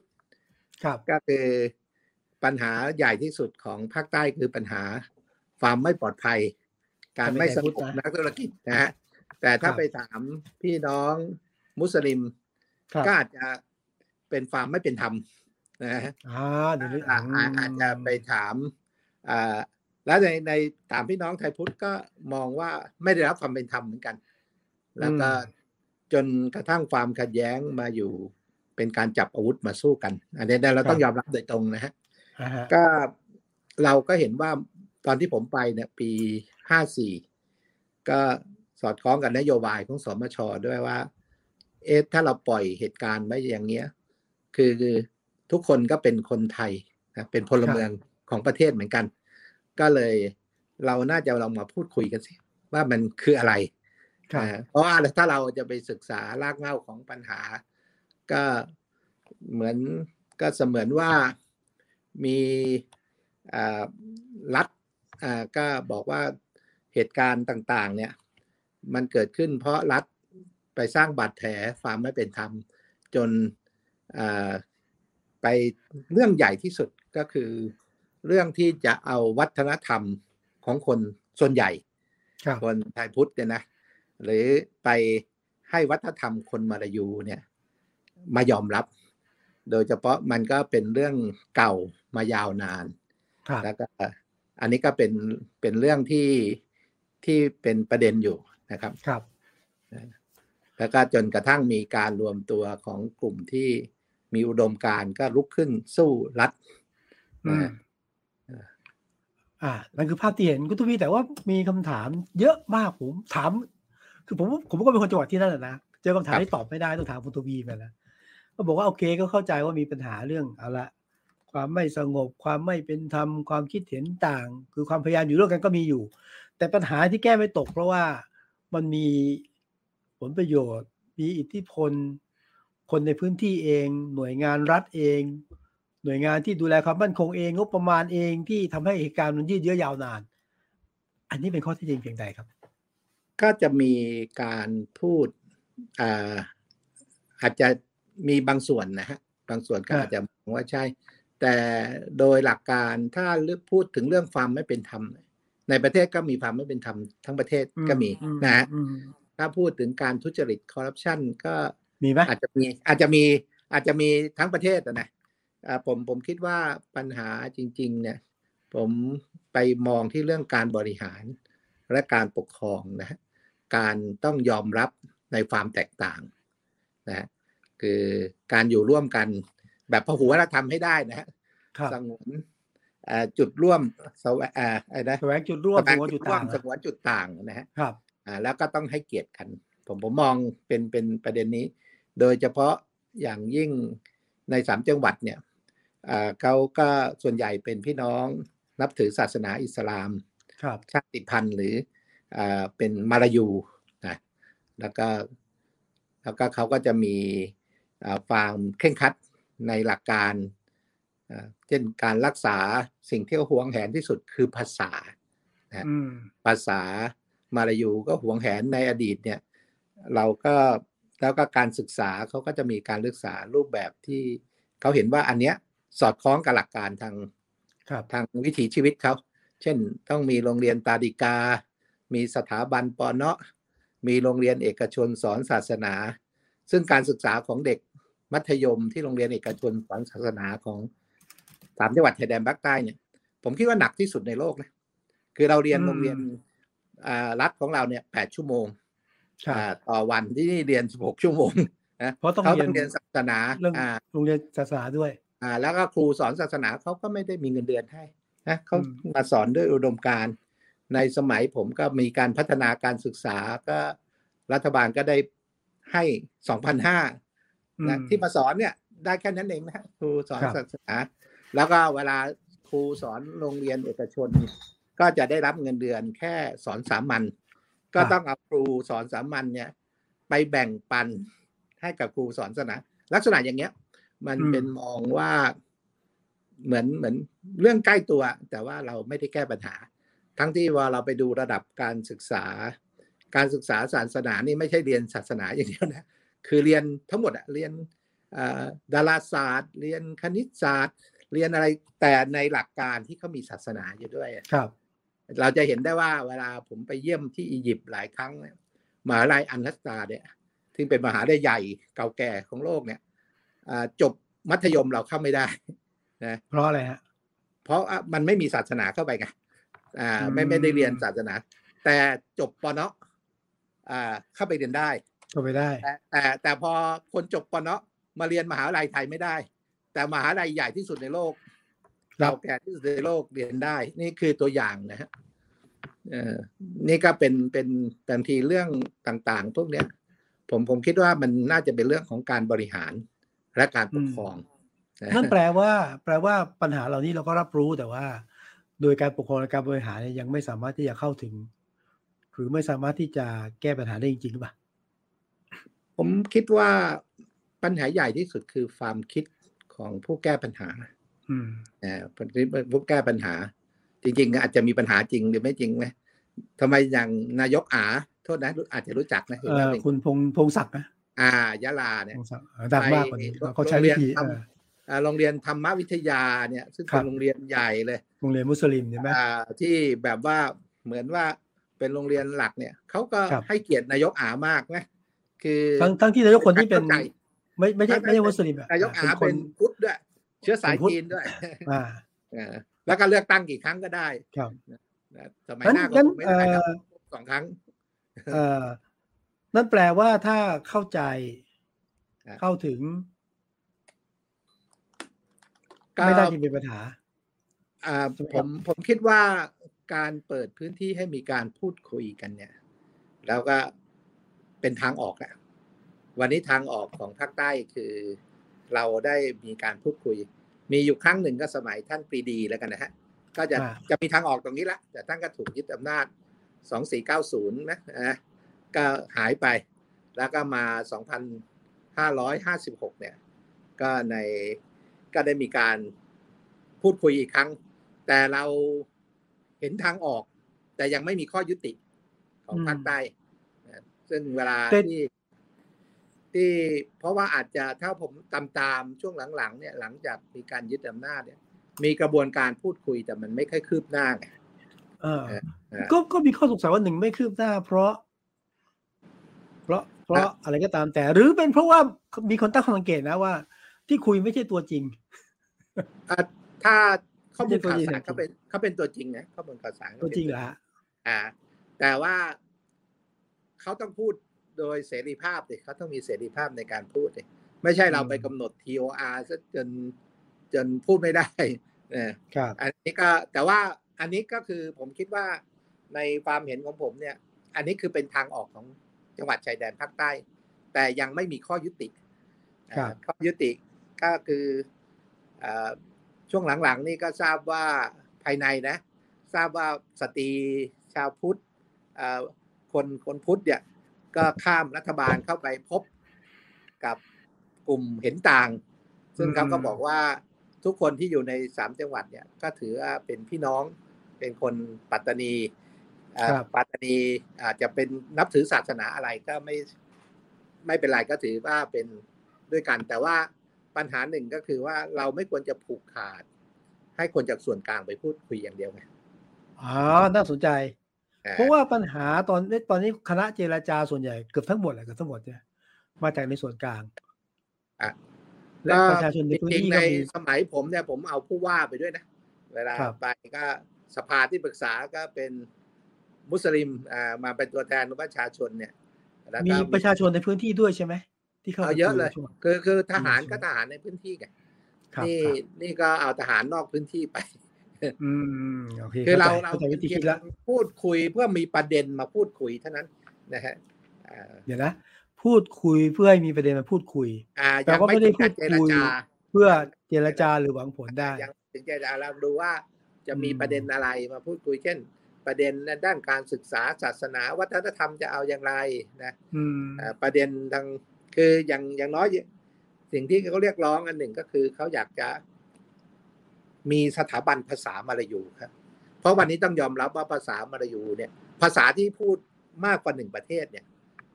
ก็คือปัญหาใหญ่ที่สุดของภาคใต้คือปัญหาความไม่ปลอดภัย การไม่สงบนักธุรกิจนะฮะแต่ถ้าไปถามพี่น้องมุสลิม ก็อาจจะเป็นความไม่เป็นธรรมนะฮะอาจจะไปถามอ่าแล้วในในถามพี่น้องไทยพุทธก็มองว่าไม่ได้รับความเป็นธรรมเหมือนกัน แล้วก็ จนกระทั่งความขัดแย้งมาอยู่เป็นการจับอาวุธมาสู้กัน อันนี้เราต้องยอมรับโดยตรงนะฮะก็เราก็เห็นว่าตอนที่ผมไปเนี่ยปีห้าสี่ก็สอดคล้องกับนโยบายของสมชด้วยว่า เอ๊ะถ้าเราปล่อยเหตุการณ์ไว้อย่างเงี้ย คือทุกคนก็เป็นคนไทยนะเป็นพลเมืองของประเทศเหมือนกัน ก็เลยเราน่าจะลองมาพูดคุยกันสิว่ามันคืออะไร เพราะว่าถ้าเราจะไปศึกษารากเหง้าของปัญหา ก็เหมือนก็เสมือนว่ามีรัฐก็บอกว่าเหตุการณ์ต่าง ๆ เนี่ย มันเกิดขึ้นเพราะรัฐไปสร้างบาดแผลความไม่เป็นธรรม จนไปเรื่องใหญ่ที่สุดก็คือ เรื่องที่จะเอาวัฒนธรรมของคนส่วนใหญ่ คนไทยพุทธเนี่ยนะ หรือไปให้วัฒนธรรมคนมาลายูเนี่ยมายอมรับ โดยเฉพาะมันก็เป็นเรื่องเก่ามายาวนานแล้วก็อันนี้ก็เป็นเป็นเรื่องที่ที่เป็นประเด็นอยู่นะครับครับ แล้วก็จนกระทั่งมีการรวมตัวของกลุ่มที่มีอุดมการก็ลุกขึ้นสู้รัฐอ่านั่นคือภาพที่เห็นคุณทุพีแต่ว่ามีคำถามเยอะมากผมถาม คือผมผมก็เป็นคนจังหวัดที่นั่นนะ เจอคำถามที่ตอบไม่ได้ต้องถามคุณทุพีไปแล้วก็บอกว่าโอเคก็เข้าใจว่ามีปัญหาเรื่องเอาละความไม่สงบความไม่เป็นธรรมความคิดเห็นต่าง คือความพยายามอยู่ร่วมกันก็มีอยู่ แต่ปัญหาที่แก้ไม่ตก เพราะว่ามันมีผลประโยชน์ มีอิทธิพล คนในพื้นที่เอง หน่วยงานรัฐเอง หน่วยงานที่ดูแลความมั่นคงเองงบประมาณเองที่ทำให้เหตุการณ์มันยืดเยื้อยาวนาน อันนี้เป็นข้อที่จริงเพียงใดครับ ก็จะมีการพูดอ่าอาจจะมีบางส่วนนะฮะบางส่วนก็อาจจะมองว่าใช่ แต่โดยหลักการถ้าพูดถึงเรื่องความไม่เป็นธรรม ในประเทศก็มีความไม่เป็นธรรมทั้งประเทศก็มีนะฮะถ้าพูดถึงการทุจริตคอร์รัปชันก็มีไหมอาจจะมีอาจจะมีอาจจะมีทั้งประเทศนะผมผมคิดว่าปัญหาจริง ๆ เนี่ย ผมไปมองที่เรื่องการบริหาร และการปกครองนะการต้องยอมรับในความแตกต่างนะคือการอยู่ร่วมกันแบบพหุวัฒนธรรมให้ได้นะฮะสงวนจุดร่วมสวอะไรนะแสวงจุดร่วมสงวนจุดต่างสงวนจุดต่างนะฮะครับอ่าแล้วก็ต้องให้เกียรติกัน ผมผมมองเป็นเป็นประเด็นนี้ โดยเฉพาะอย่างยิ่งในสามจังหวัดเนี่ยอ่าเขาก็ส่วนใหญ่เป็นพี่น้องนับถือศาสนาอิสลามครับ ชาติพันธุ์หรืออ่าเป็นมาลายูนะแล้วก็แล้วก็เขาก็จะมีความเคร่งคัดในหลักการเช่นการรักษาสิ่งที่เขาหวงแหนที่สุดคือภาษาภาษามาลายูก็หวงแหนในอดีตเนี่ย เราก็แล้วก็การศึกษาเขาก็จะมีการศึกษารูปแบบที่เขาเห็นว่าอันเนี้ยสอดคล้องกับหลักการทางทางวิถีชีวิตเขา เช่นต้องมีโรงเรียนตาดิกา มีสถาบันปอเนาะมีโรงเรียนเอกชนสอนศาสนา ซึ่งการศึกษาของเด็กมัธยมที่โรงเรียนเอกชนสอนศาสนาของสามจังหวัดชายแดนภาคใต้เนี่ย ผมคิดว่าหนักที่สุดในโลกนะคือเราเรียนโรงเรียนรัฐของเราเนี่ยแปดชั่วโมงต่อวันที่นี่เรียนสิบหกชั่วโมงนะเพราะต้องเรียนศาสนาโรงเรียนศาสนาด้วย อ่า แล้วก็ครูสอนศาสนาเขาก็ไม่ได้มีเงินเดือนให้ นะเขามาสอนด้วยอุดมการณ์ในสมัยผมก็มีการพัฒนาการศึกษาก็รัฐบาลก็ได้ให้สองพันห้านะที่มาสอนเนี่ยได้แค่นั้นเองนะครูสอนศาสนา แล้วก็เวลาครูสอนโรงเรียนเอกชน ก็จะได้รับเงินเดือนแค่สอนสามัญก็ต้องเอาครูสอนสามัญเนี่ย ไปแบ่งปันให้กับครูสอนศาสนา ลักษณะอย่างเงี้ย มันเป็นมองว่า เหมือนเหมือนเรื่องใกล้ตัว แต่ว่าเราไม่ได้แก้ปัญหา ทั้งที่ว่าเราไปดูระดับการศึกษา การศึกษาศาสนานี่ไม่ใช่เรียนศาสนาอย่างเดียวนะคือเรียนทั้งหมดอะเรียนดาราศาสตร์ เรียนคณิตศาสตร์ เรียนอะไรแต่ในหลักการที่เขามีศาสนาอยู่ด้วยครับ เราจะเห็นได้ว่าเวลาผมไปเยี่ยมที่อียิปต์หลายครั้งเนี่ยมหาลัยอันนัสตาเนี่ยซึ่งเป็นมหาลัยใหญ่เก่าแก่ของโลกเนี่ยจบมัธยมเราเข้าไม่ได้ นะเพราะอะไรฮะเพราะมันไม่มีศาสนาเข้าไปไงอ่า ไม่ไม่ได้เรียนศาสนา แต่จบปเนาะอ่า เข้าไปเรียนได้ก็ไปได้แต่แต่แต่พอคนจบปนเนาะมาเรียนมหาวิทยาลัยไทยไม่ได้ แต่มหาวิทยาลัยใหญ่ที่สุดในโลกเราแก่ที่สุดในโลกเรียนได้ นี่คือตัวอย่างนะฮะเออนี่ก็เป็นเป็นบางทีเรื่องต่างๆ พวกเนี้ย ผมผมคิดว่ามันน่าจะเป็นเรื่องของการบริหารและการปกครอง นั่นแปลว่า แปลว่าปัญหาเหล่านี้เราก็รับรู้แต่ว่า โดยการปกครองและการบริหารยังไม่สามารถที่จะเข้าถึง หรือไม่สามารถที่จะแก้ปัญหาได้จริงๆหรือเปล่าผมคิดว่าปัญหาใหญ่ที่สุดคือความคิดของผู้แก้ปัญหาอืมอ่าผู้แก้ปัญหา จริง ๆ อาจจะมีปัญหาจริงหรือไม่จริงไหมทำไมอย่างนายกอาโทษนะอาจจะรู้จักนะคุณพงพงศักดิ์นะอ่ายะลาเนี่ยดังมากกว่านี้เขาใช้วิธี โรงเรียนธรรมวิทยาเนี่ยซึ่งเป็นโรงเรียนใหญ่เลย โรงเรียนมุสลิมใช่ไหมที่แบบว่าเหมือนว่าเป็นโรงเรียนหลักเนี่ยเขาก็ให้เกียรตินายกอามากนะคือทั้งทั้งที่นายกคนที่เป็นไม่ไม่ใช่ไม่ใช่มุสลิมนายกอาเป็นพุทธด้วย เชื้อสายจีนด้วยอ่าแล้วก็เลือกตั้งกี่ครั้งก็ได้ครับสมัยหน้าก็ไม่ได้สองครั้งเอ่อนั่นแปลว่าถ้าเข้าใจเข้าถึง ไม่ได้ที่มีปัญหาอ่าผมผมคิดว่าการเปิดพื้นที่ให้มีการพูดคุยกันเนี่ย แล้วก็เป็นทางออกอะวันนี้ทางออกของภาคใต้คือเราได้มีการพูดคุย มีอยู่ครั้งหนึ่งก็สมัยท่านปรีดีแล้วกันนะฮะ ก็จะจะมีทางออกตรงนี้ละ แต่ท่านก็ถูกยึดอำนาจสองสี่เก้าศูนย์นะนะก็หายไป แล้วก็มาสองพันห้าร้อยห้าสิบหกเนี่ย ก็ใน ก็ได้มีการพูดคุยอีกครั้ง แต่เราเห็นทางออก แต่ยังไม่มีข้อยุติของภาคใต้ซึ่งเวลาที่ที่เพราะว่าอาจจะถ้าผมตามตามช่วงหลังๆเนี่ยหลังจากมีการยึดอำนาจเนี่ย มีกระบวนการพูดคุยแต่มันไม่ค่อยคืบหน้าไงก็ก็มีข้อสงสัยว่าหนึ่งไม่คืบหน้า เพราะ เพราะเพราะอะไรก็ตามแต่ หรือเป็นเพราะว่ามีคนตั้งข้อสังเกตนะว่า ที่คุยไม่ใช่ตัวจริง ถ้าข้อมูลข่าวสารเขาเป็นเขาเป็นตัวจริงนะข้อมูลข่าวสารตัวจริงเหรออ่า แต่ว่าเขาต้องพูดโดยเสรีภาพเลยเขาต้องมีเสรีภาพในการพูดเลยไม่ใช่เราไปกำหนด TOR ซะจนจนพูดไม่ได้นะครับอันนี้ก็แต่ว่าอันนี้ก็คือผมคิดว่าในความเห็นของผมเนี่ย อันนี้คือเป็นทางออกของจังหวัดชายแดนภาคใต้ แต่ยังไม่มีข้อยุติข้อยุติก็คือ ช่วงหลังๆนี่ก็ทราบว่าภายในนะ ทราบว่าสตรีชาวพุทธคนคนพุทธเนี่ยก็ข้ามรัฐบาลเข้าไปพบกับกลุ่มเห็นต่าง ซึ่งเขาก็บอกว่าทุกคนที่อยู่ในสามจังหวัดเนี่ยก็ถือว่าเป็นพี่น้องเป็นคนปัตตานีปัตตานีอาจจะเป็นนับถือศาสนาอะไรก็ไม่ไม่เป็นไรก็ถือว่าเป็นด้วยกัน แต่ว่า ปัญหาหนึ่งก็คือว่าเราไม่ควรจะผูกขาด ให้คนจากส่วนกลางไปพูดคุยอย่างเดียวไงอ๋อน่าสนใจ เพราะว่าปัญหาตอนนี้ตอนนี้คณะเจรจาส่วนใหญ่เกือบทั้งหมดแหละเกือบทั้งหมดเนี่ยมาจากในส่วนกลางอะและประชาชนในพื้นที่ในสมัยผมเนี่ยผมเอาผู้ว่าไปด้วยนะ เวลาไปก็สภาที่ปรึกษาก็เป็นมุสลิมอ่ามาเป็นตัวแทนของประชาชนเนี่ยมีประชาชนในพื้นที่ด้วยใช่ไหม ที่เขาเยอะเลย คือคือทหารก็ทหารในพื้นที่ไงนี่นี่ก็เอาทหารนอกพื้นที่ไปอืมโอเคคือเราเราเพียงพูดคุยเพื่อมีประเด็นมาพูดคุยเท่านั้นนะฮะเดี๋ยวนะพูดคุยเพื่อให้มีประเด็นมาพูดคุยแต่ก็ไม่ได้พูดคุยเพื่อเจรจาหรือหวังผลได้ยังถึงเจรจาเราดูว่าจะมีประเด็นอะไรมาพูดคุยเช่น ประเด็นในด้านการศึกษาศาสนาวัฒนธรรมจะเอาอย่างไรนะประเด็นทาง คืออย่างอย่างน้อยสิ่งที่เขาเรียกร้องอันหนึ่งก็คือเขาอยากจะมีสถาบันภาษามลายูครับ เพราะวันนี้ต้องยอมรับว่าภาษามลายูเนี่ย ภาษาที่พูดมากกว่าหนึ่งประเทศเนี่ย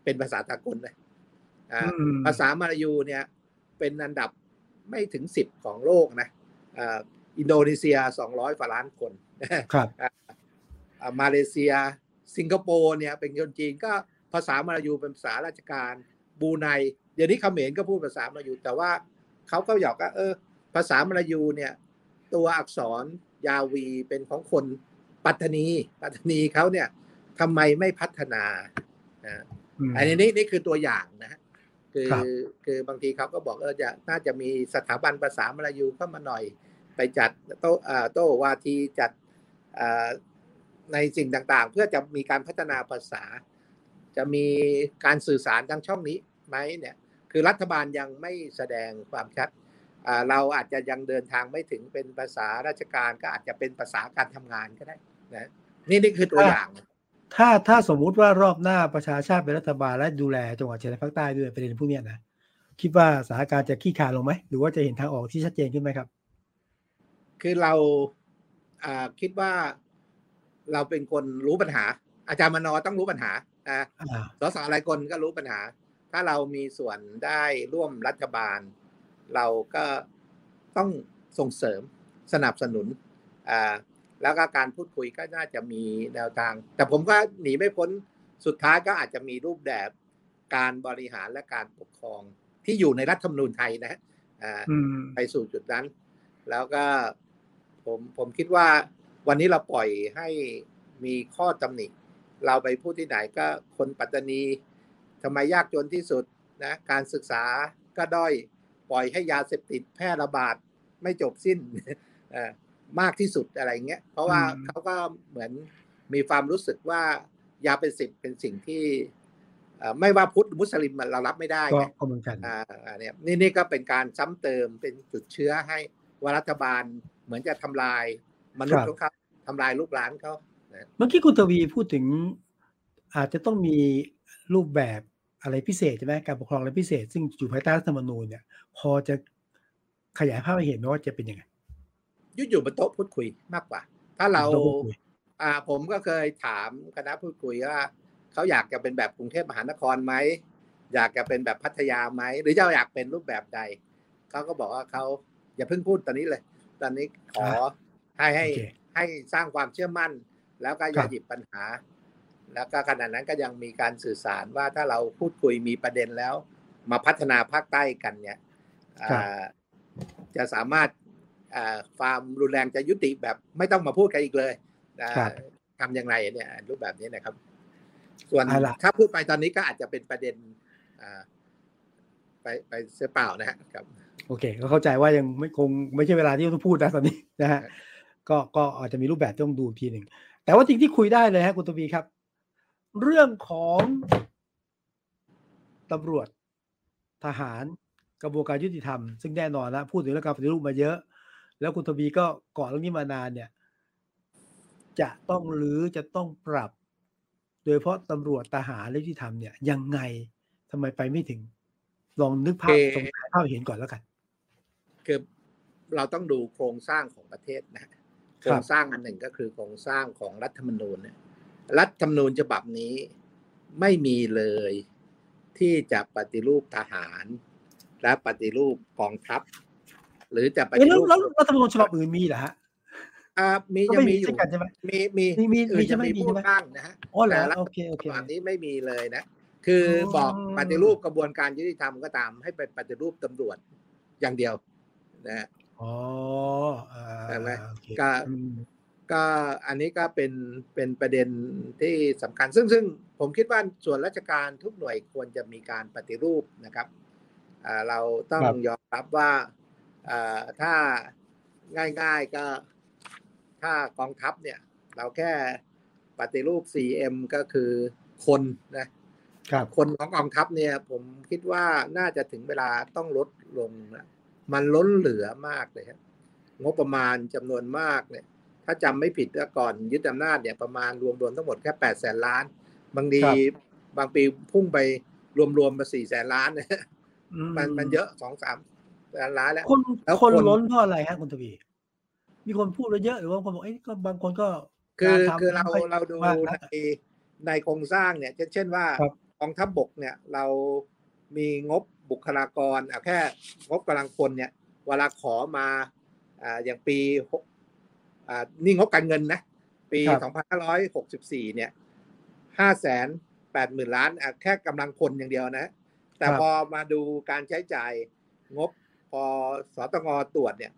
เป็นภาษาตะกลเลยภาษามลายูเนี่ย เป็นอันดับไม่ถึงสิบของโลกนะอินโดนีเซียสองร้อยกว่าล้านคนครับมาเลเซีย สิงคโปร์เนี่ย เป็นคนจีนก็ภาษามลายูเป็นภาษาราชการ บูไนเดี๋ยวนี้เขมรก็พูดภาษามลายูแต่ว่าเขาก็หยอกว่าเออ ภาษามลายูเนี่ย ตัวอักษรยาวีเป็นของคนปัตตานี ปัตตานีเขาเนี่ยทำไมไม่พัฒนาอันนี้นี่คือตัวอย่างนะคือคือบางทีเขาก็บอกเออจะน่าจะมีสถาบันภาษามลายูเข้ามาหน่อย ไปจัดโตโตวาทีจัดในสิ่งต่างๆ เพื่อจะมีการพัฒนาภาษา จะมีการสื่อสารทางช่องนี้ไหมเนี่ยคือรัฐบาลยังไม่แสดงความชัดเราอาจจะยังเดินทางไม่ถึงเป็นภาษาราชการก็อาจจะเป็นภาษาการทำงานก็ได้นะนี่นี่คือตัวอย่าง ถ้าถ้าสมมุติว่ารอบหน้าประชาชาติเป็นรัฐบาลและดูแลจังหวัดชายแดนภาคใต้ด้วยประเด็นพวกนี้นะคิดว่าสถานการณ์จะขี้คายลงไหมหรือว่าจะเห็นทางออกที่ชัดเจนขึ้นไหมครับ คือเราคิดว่าเราเป็นคนรู้ปัญหา อาจารย์มนอต้องรู้ปัญหา อ่าสสหลายคนก็รู้ปัญหา ถ้าเรามีส่วนได้ร่วมรัฐบาล เราก็ต้องส่งเสริมสนับสนุนอ่าแล้วก็การพูดคุยก็น่าจะมีแนวทาง แต่ผมก็หนีไม่พ้นสุดท้ายก็อาจจะมีรูปแบบการบริหารและการปกครองที่อยู่ในรัฐธรรมนูญไทยนะไปสู่จุดนั้น แล้วก็ผมผมคิดว่าวันนี้เราปล่อยให้มีข้อตำหนิ เราไปพูดที่ไหนก็คนปัตตานีทำไมยากจนที่สุดนะการศึกษาก็ด้อยปล่อยให้ยาเสพติดแพร่ระบาดไม่จบสิ้นมากที่สุดอะไรเงี้ยเพราะว่าเขาก็เหมือนมีความรู้สึกว่ายาเป็นสิบเป็นสิ่งที่ไม่ว่าพุทธมุสลิมเรารับไม่ได้ก็เหมือนกันอ่าเนี่ยนี่นี่ก็เป็นการซ้ำเติมเป็นจุดเชื้อให้ว่ารัฐบาลเหมือนจะทำลายมนุษย์ของเขาทำลายลูกหลานเขา เมื่อกี้คุณทวีพูดถึงอาจจะต้องมีรูปแบบอะไรพิเศษใช่ไหมการปกครองอะไรพิเศษ ซึ่งอยู่ภายใต้รัฐธรรมนูญเนี่ย พอจะขยายภาพให้เห็นว่าจะเป็นยังไงยืดอยู่บนโต๊ะพูดคุยมากกว่า ถ้าเราอ่าผมก็เคยถามคณะพูดคุยว่าเขาอยากจะเป็นแบบกรุงเทพมหานครไหมอยากจะเป็นแบบพัทยาไหมหรือเจ้าอยากเป็นรูปแบบใดเขาก็บอกว่าเขาอย่าเพิ่งพูดตอนนี้เลย ตอนนี้ขอให้ให้ให้สร้างความเชื่อมั่น แล้วก็อย่าหยิบปัญหา แล้วก็ขณะนั้นก็ยังมีการสื่อสารว่าถ้าเราพูดคุยมีประเด็นแล้ว มาพัฒนาภาคใต้กันเนี่ยจะสามารถความรุนแรงจะยุติแบบไม่ต้องมาพูดกันอีกเลยทำอย่างไรเนี่ยรูปแบบนี้นะครับ ส่วนถ้าพูดไปตอนนี้ก็อาจจะเป็นประเด็นไปไปเสียเปล่านะครับ โอเค ก็เข้าใจว่ายังไม่คงไม่ใช่เวลาที่ต้องพูดนะตอนนี้นะฮะก็ก็อาจจะมีรูปแบบต้องดูทีหนึ่ง แต่ว่าจริงที่คุยได้เลยฮะคุณตวีครับ เรื่องของตำรวจทหารกระบวนการยุติธรรม ซึ่งแน่นอนแล้วพูดถึงเรื่องการปฏิรูปมาเยอะ แล้วคุณทวีก็ก่อนเรื่องนี้มานานเนี่ย จะต้องหรือจะต้องปรับ โดยเพราะตำรวจทหารและยุติธรรมเนี่ยยังไงทำไมไปไม่ถึง ลองนึกภาพตรงภาพเห็นก่อนแล้วกันคือเราต้องดูโครงสร้างของประเทศนะ โครงสร้างอันหนึ่งก็คือโครงสร้างของรัฐธรรมนูญรัฐธรรมนูญฉบับนี้ไม่มีเลยที่จะปฏิรูปทหาร และปฏิรูปกองทัพ หรือจะปฏิรูปแล้วรัฐธรรมนูญฉบับอื่นมีเหรอฮะอ่ามีจะมีอยู่มีมีมีมีจะมีพูดบ้างนะฮะแต่รัฐธรรมนูญนี้ไม่มีเลยนะ คือบอกปฏิรูปกระบวนการยุติธรรมก็ตามให้เป็นปฏิรูปตำรวจอย่างเดียวนะ อ๋อใช่ไหมก็ก็อันนี้ก็เป็นเป็นประเด็นที่สำคัญ ซึ่งซึ่งผมคิดว่าส่วนราชการทุกหน่วยควรจะมีการปฏิรูปนะครับเราต้องยอมรับว่าถ้าง่ายๆก็ถ้ากองทัพเนี่ย เราแค่ปฏิรูป 4M ก็คือคนนะคนของกองทัพเนี่ย ผมคิดว่าน่าจะถึงเวลาต้องลดลงนะ มันล้นเหลือมากเลยครับงบประมาณจำนวนมากเนี่ย ถ้าจำไม่ผิดก่อนยึดอำนาจเนี่ยประมาณรวมๆทั้งหมดแค่แปดแสนล้าน บางทีบางปีพุ่งไปรวมๆมาสี่แสนล้านเนี่ยมันมันเยอะสองสามแสนล้านแล้วคนแล้วคนล้นเพราะอะไรฮะคุณทวีมีคนพูดเยอะหรือว่าคนบอกเอ้ยก็บางคนก็คือคือเราเราดูในในโครงสร้างเนี่ย เช่นว่า กองทัพบกเนี่ย เรามีงบ บุคลากรเอาแค่งบกำลังคนเนี่ยเวลาขอมาอ่าอย่างปีอ่านี่งบการเงินนะปีสองพันห้าร้อยหกสิบสี่เนี่ยห้าแสนแปดหมื่นล้าน แค่กำลังพลอย่างเดียวนะ แต่พอมาดูการใช้จ่ายงบพอสตงตรวจเนี่ย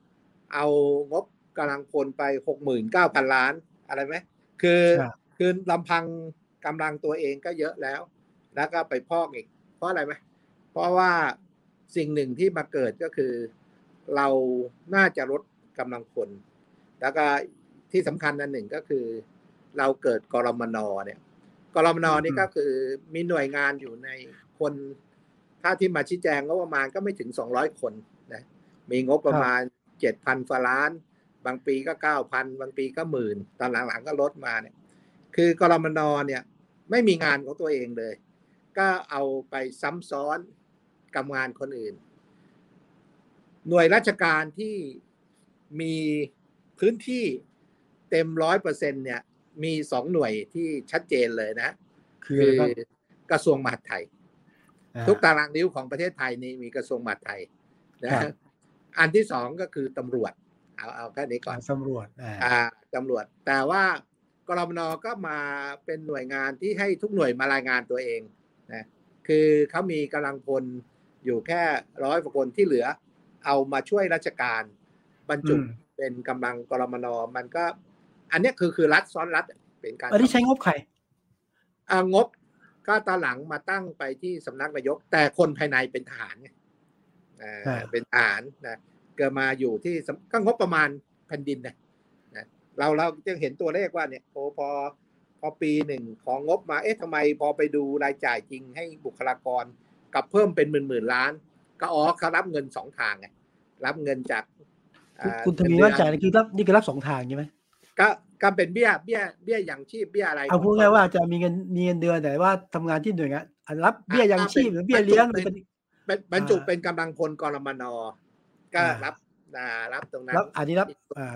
เอางบกำลังพลไปหกหมื่นเก้าพันล้านอะไรไหม คือคือลำพังกำลังตัวเองก็เยอะแล้ว แล้วก็ไปพอกอีก เพราะอะไรไหม เพราะว่าสิ่งหนึ่งที่มาเกิดก็คือ เราน่าจะลดกำลังคน แล้วก็ที่สำคัญอันหนึ่งก็คือ เราเกิดกรมนเนี่ยกรมนนี่ก็คือมีหน่วยงานอยู่ในคนถ้าที่มาชี้แจงงบประมาณก็ไม่ถึงสองร้อยคนนะมีงบประมาณเจ็ดพันฟล้าน บางปีก็เก้าพันบางปีก็หมื่นตอนหลังๆก็ลดมาเนี่ย คือกรมนเนี่ย ไม่มีงานของตัวเองเลย ก็เอาไปซ้ำซ้อน กับงานคนอื่น หน่วยราชการที่มีพื้นที่เต็มร้อยเปอร์เซ็นเนี่ยมีสองหน่วยที่ชัดเจนเลยนะ คือกระทรวงมหาดไทย ทุกตารางนิ้วของประเทศไทยนี่มีกระทรวงมหาดไทยนะอันที่สองก็คือตำรวจ เอาเอาแค่นี้ก่อนตำรวจอ่าตำรวจ แต่ว่ากรมนก็มาเป็นหน่วยงานที่ให้ทุกหน่วยมารายงานตัวเองนะคือเขามีกำลังพล อยู่แค่ร้อยกว่าคนที่เหลือ เอามาช่วยราชการ บรรจุเป็นกำลังกรมนมันก็ อันนี้คือคือรัฐซ้อนรัฐเป็นการอันนี้ใช้งบใครอ่างบก็ตอนหลังมาตั้งไปที่สำนักนายก แต่คนภายในเป็นทหารไงเป็นทหารนะเกิดมาอยู่ที่ก็งบประมาณแผ่นดินนะนะเราเราจึงเห็นตัวเลขว่าเนี่ยโอ้พอพอปีหนึ่งของงบมา เอ๊ะทำไมพอไปดูรายจ่ายจริงให้บุคลากร กับเพิ่มเป็นหมื่นหมื่นล้าน ก็อ๋อเขารับเงินสองทางไงรับเงินจากคุณทวีว่าจ่ายนี่คือรับนี่คือรับสองทางใช่ไหมก็ก็เป็นเบี้ยเบี้ยเบี้ยอย่างชีพเบี้ยอะไรเอาพูดง่ายว่าจะมีเงินมีเงินเดือนแต่ว่าทำงานที่หน่วยงานรับเบี้ยยังชีพหรือเบี้ยเลี้ยงเป็นบรรจุเป็นกำลังพลกรมนก็รับรับตรงนั้นรับอันนี้รับอ่า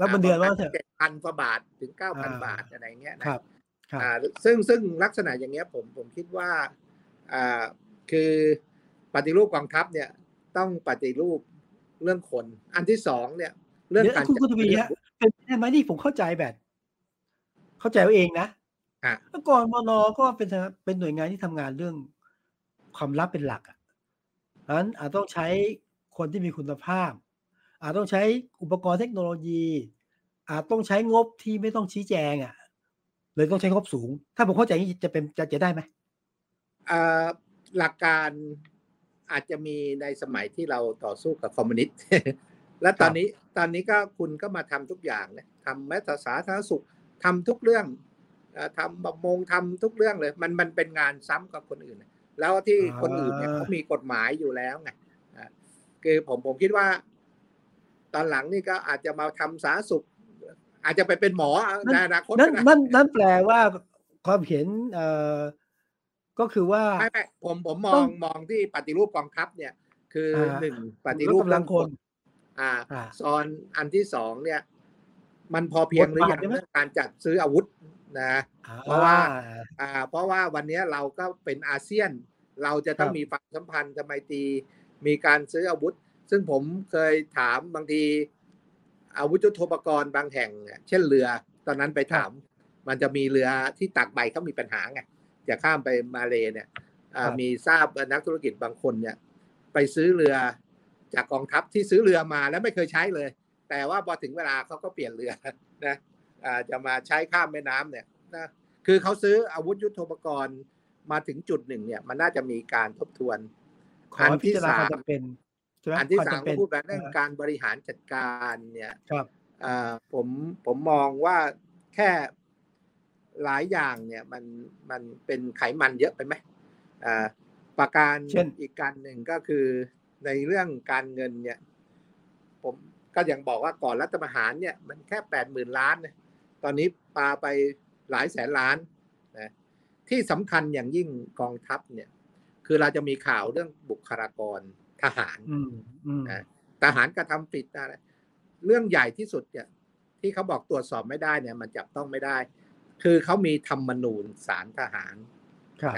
รับเงินเดือนว่าเถอะเจ็ดพันกว่าบาทถึงเก้าพันบาทอะไรเงี้ยนะครับครับอ่าซึ่งซึ่งลักษณะอย่างเงี้ยผมผมคิดว่าอ่า คือปฏิรูปกองทัพเนี่ยต้องปฏิรูปเรื่องคน อันที่สองเนี่ย เรื่องการคุณคุณทวีฮะเป็นใช่ไหมที่ผมเข้าใจแบบ เข้าใจเอาเองนะเมื่อก่อนมนก็เป็นเป็นหน่วยงานที่ทำงานเรื่องความลับเป็นหลักอะนั้นอาจต้องใช้คนที่มีคุณภาพ อาจต้องใช้อุปกรณ์เทคโนโลยี อาจต้องใช้งบที่ไม่ต้องชี้แจงอะเลยต้องใช้งบสูง ถ้าผมเข้าใจนี้จะเป็นจะจะได้ไหม หลักการอาจจะมีในสมัยที่เราต่อสู้กับคอมมิวนิสต์และตอนนี้ตอนนี้ก็คุณก็มาทำทุกอย่างเนี่ยทำแม้แต่สาธารณสุขทำทุกเรื่องทำประมงทำทุกเรื่องเลย มันมันเป็นงานซ้ำกับคนอื่น แล้วที่คนอื่นเนี่ยเขามีกฎหมายอยู่แล้วไงคือผมผมคิดว่า ตอนหลังนี่ก็อาจจะมาทำสาธารณสุข อาจจะไปเป็นหมอในอนาคตนั่นนั่นนั่นแปลว่าความเห็นเอ่อ ก็คือว่าไม่ไม่ผมผมมองมองที่ปฏิรูปกองทัพเนี่ย คือหนึ่งปฏิรูปกำลังคน อ่าซอนอันที่สองเนี่ย มันพอเพียงหรือยังเรื่องการจัดซื้ออาวุธนะ เพราะว่า อ่า เพราะว่าวันนี้เราก็เป็นอาเซียน เราจะต้องมีความสัมพันธ์ทำไมตีมีการซื้ออาวุธ ซึ่งผมเคยถามบางทีอาวุธยุทโธปกรณ์บางแห่ง เช่นเรือ ตอนนั้นไปถาม มันจะมีเรือที่ตักใบเขามีปัญหาไง จะข้ามไปมาเลเนี่ยมีทราบนักธุรกิจบางคนเนี่ย ไปซื้อเรือจากกองทัพที่ซื้อเรือมาแล้วไม่เคยใช้เลย แต่ว่าพอถึงเวลาเขาก็เปลี่ยนเรือนะจะมาใช้ข้ามแม่น้ำเนี่ยนะคือเขาซื้ออาวุธยุทโธปกรณ์มาถึงจุดหนึ่งเนี่ย มันน่าจะมีการทบทวนอันที่สามเป็นอันที่สามพูดแบบเรื่องการบริหารจัดการเนี่ยครับผมผมมองว่าแค่ หลายอย่างเนี่ยมันมันเป็นไขมันเยอะไปไหมอ่าประการอีกการหนึ่งก็คือในเรื่องการเงินเนี่ย ผมก็ยังบอกว่าก่อนรัฐประหารเนี่ย มันแค่แปดหมื่นล้านนะตอนนี้ปาไปหลายแสนล้านนะที่สำคัญอย่างยิ่งกองทัพเนี่ย คือเราจะมีข่าวเรื่องบุคลากรทหารนะทหารกระทำผิดอะไรเรื่องใหญ่ที่สุดเนี่ยที่เขาบอกตรวจสอบไม่ได้เนี่ย มันจับต้องไม่ได้ คือเขามีธรรมนูญสารทหาร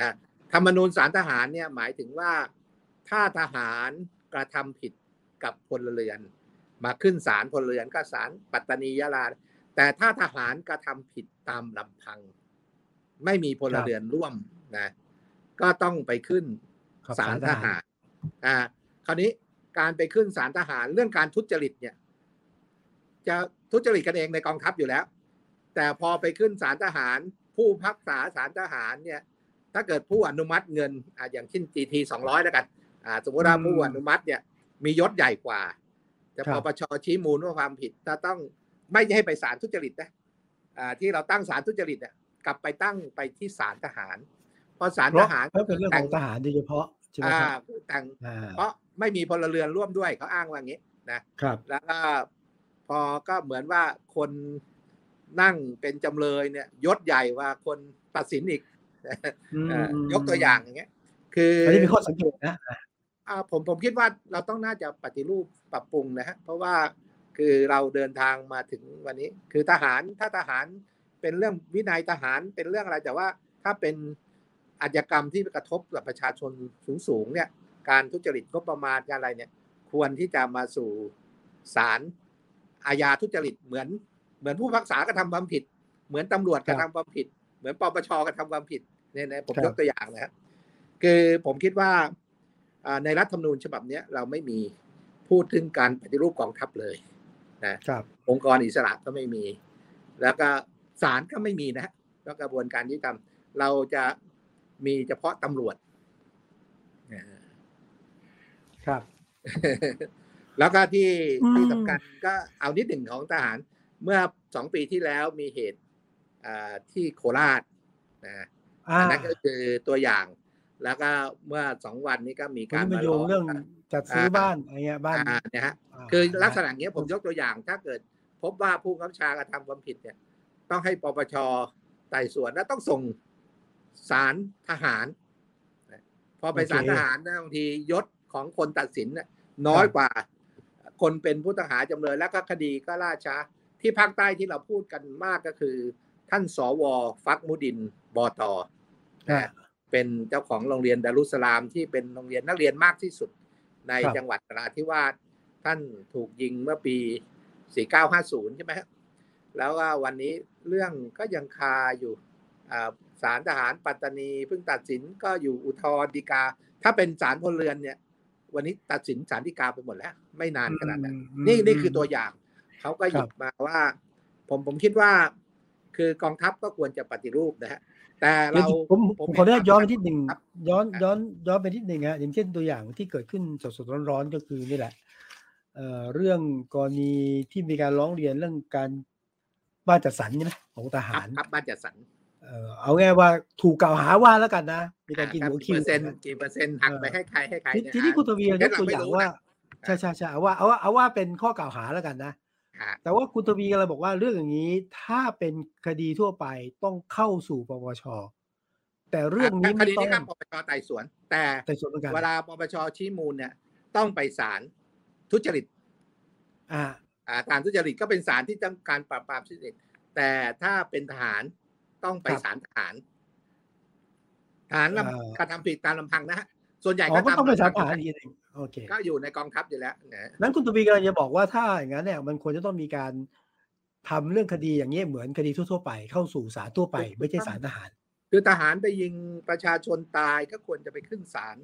นะธรรมนูญสารทหารเนี่ยหมายถึงว่าถ้าทหารกระทำผิดกับพลเรือน มาขึ้นศาลพลเรือนก็ศาลปัตตานียะลา แต่ถ้าทหารกระทำผิดตามลำพัง ไม่มีพลเรือนร่วมนะก็ต้องไปขึ้นศาลทหารอ่าคราวนี้การไปขึ้นศาลทหารเรื่องการทุจริตเนี่ย จะทุจริตกันเองในกองทัพอยู่แล้ว แต่พอไปขึ้นศาลทหาร ผู้พักษาศาลทหารเนี่ย ถ้าเกิดผู้อนุมัติเงินอ่าอย่างเช่น GT สองร้อยแล้วกันอ่าสมมติว่าผู้อนุมัติเนี่ย มียศใหญ่กว่าจะปปชชี้มูลว่าความผิดถ้าต้องไม่ให้ไปศาลทุจริตนะอ่าที่เราตั้งศาลทุจริตเนี่ยกลับไปตั้งไปที่ศาลทหาร เพราะศาลทหารก็เป็นเรื่องของทหารโดยเฉพาะใช่ไหมครับแต่งเพราะไม่มีพลเรือนร่วมด้วยเขาอ้างว่างี้นะครับ แล้วก็พอก็เหมือนว่าคน นั่งเป็นจำเลยเนี่ยยศใหญ่ว่าคนตัดสินอีกยกตัวอย่างอย่างเงี้ย คืออันนี้มีข้อสังเกตนะอ่าผมผมคิดว่าเราต้องน่าจะปฏิรูปปรับปรุงนะฮะเพราะว่าคือเราเดินทางมาถึงวันนี้ คือทหารถ้าทหารเป็นเรื่องวินัยทหารเป็นเรื่องอะไรแต่ว่าถ้าเป็นอาชญากรรมที่กระทบกับประชาชนสูงสูงเนี่ย การทุจริตก็ประมาณอะไรเนี่ย ควรที่จะมาสู่ศาลอาญาทุจริตเหมือน เหมือนผู้พักษากระทำความผิด เหมือนตำรวจกระทำความผิด เหมือนปปชกระทำความผิดเนี่ยนะผมยกตัวอย่างนะครับคือผมคิดว่าในรัฐธรรมนูญฉบับนี้เราไม่มีพูดถึงการปฏิรูปกองทัพเลยนะครับองค์กรอิสระก็ไม่มี แล้วก็ศาลก็ไม่มีนะแล้วกระบวนการยุติธรรมเราจะมีเฉพาะตำรวจครับ แล้วก็ที่ที่สำคัญก็เอานิดหนึ่งของทหาร เมื่อสองปีที่แล้วมีเหตุที่โคราชนะนั่นก็คือตัวอย่าง แล้วก็เมื่อสองวันนี้ก็มีการมาโยงเรื่องจัดซื้อบ้านอะไรเงี้ยบ้านเนี่ยฮะคือลักษณะเนี้ยผมยกตัวอย่างถ้าเกิด พบว่าผู้กำกับชากระทำความผิดเนี่ย ต้องให้ปปชไต่สวนและต้องส่งศาลทหาร พอไปศาลทหารนะบางทียศของคนตัดสินน้อยกว่า คนเป็นผู้ต้องหาจำเลยแล้วก็คดีก็ล่าช้า ที่ภาคใต้ที่เราพูดกันมากก็คือ ท่านสวฟักมุดินบอตอเป็นเจ้าของโรงเรียนดารุสลามที่เป็นโรงเรียนนักเรียนมากที่สุดในจังหวัดนราธิวาสท่านถูกยิงเมื่อปี 4950 ใช่ไหมครับแล้วว่าวันนี้เรื่องก็ยังคาอยู่ศาลทหารปัตตานีเพิ่งตัดสินก็อยู่อุทธรฎีกา ถ้าเป็นศาลพลเรือนเนี่ย วันนี้ตัดสินศาลฎีกาไปหมดแล้ว ไม่นานขนาดนั้นนี่นี่คือตัวอย่าง เขาก็หยิบมาว่า ผมผมคิดว่า คือกองทัพก็ควรจะปฏิรูปนะฮะแต่เราผมผมขออนุญาตย้อนไปที่หนึ่งย้อนย้อนย้อนไปที่หนึ่งฮะอย่างเช่นตัวอย่างที่เกิดขึ้นสดๆร้อนๆก็คือนี่แหละเอ่อเรื่องกรณีที่มีการร้องเรียนเรื่องการบ้านจัดสรรใช่ไหมของทหารครับบ้านจัดสรรเออเอาไงว่าถูกกล่าวหาว่าแล้วกันนะ มีการกินหัวคิวเปอร์เซ็นต์กี่เปอร์เซ็นต์หักไปให้ใครให้ใครทีนี้คุณทวียกตัวอย่างว่าใช่ใช่ใช่เอาว่าเอาว่าเอาว่าเป็นข้อกล่าวหาแล้วกันนะ แต่ว่าคุณทวีก็เลยบอกว่าเรื่องอย่างนี้ถ้าเป็นคดีทั่วไปต้องเข้าสู่ปปชแต่เรื่องนี้คดีนี้ครับปปชไต่สวน แต่ไต่สวนเหมือนกันเวลาปปชชี้มูลเนี่ย ต้องไปศาลทุจริต อ่า อ่าการทุจริตก็เป็นศาลที่ต้องการปราบปรามทุจริตแต่ถ้าเป็นทหารต้องไปศาลทหารทหารกระทำผิดตามลำพังนะฮะส่วนใหญ่ก็ต้องไปศาลทหารทีนึง โอเคก็อยู่ในกองทัพอยู่แล้วนั้นคุณตุบีกำลังจะบอกว่าถ้าอย่างนั้นเนี่ยมันควรจะต้องมีการทำเรื่องคดีอย่างนี้เหมือนคดีทั่วไปเข้าสู่ศาลทั่วไป ไม่ใช่ศาลทหาร คือทหารไปยิงประชาชนตายก็ควรจะไปขึ้นศาล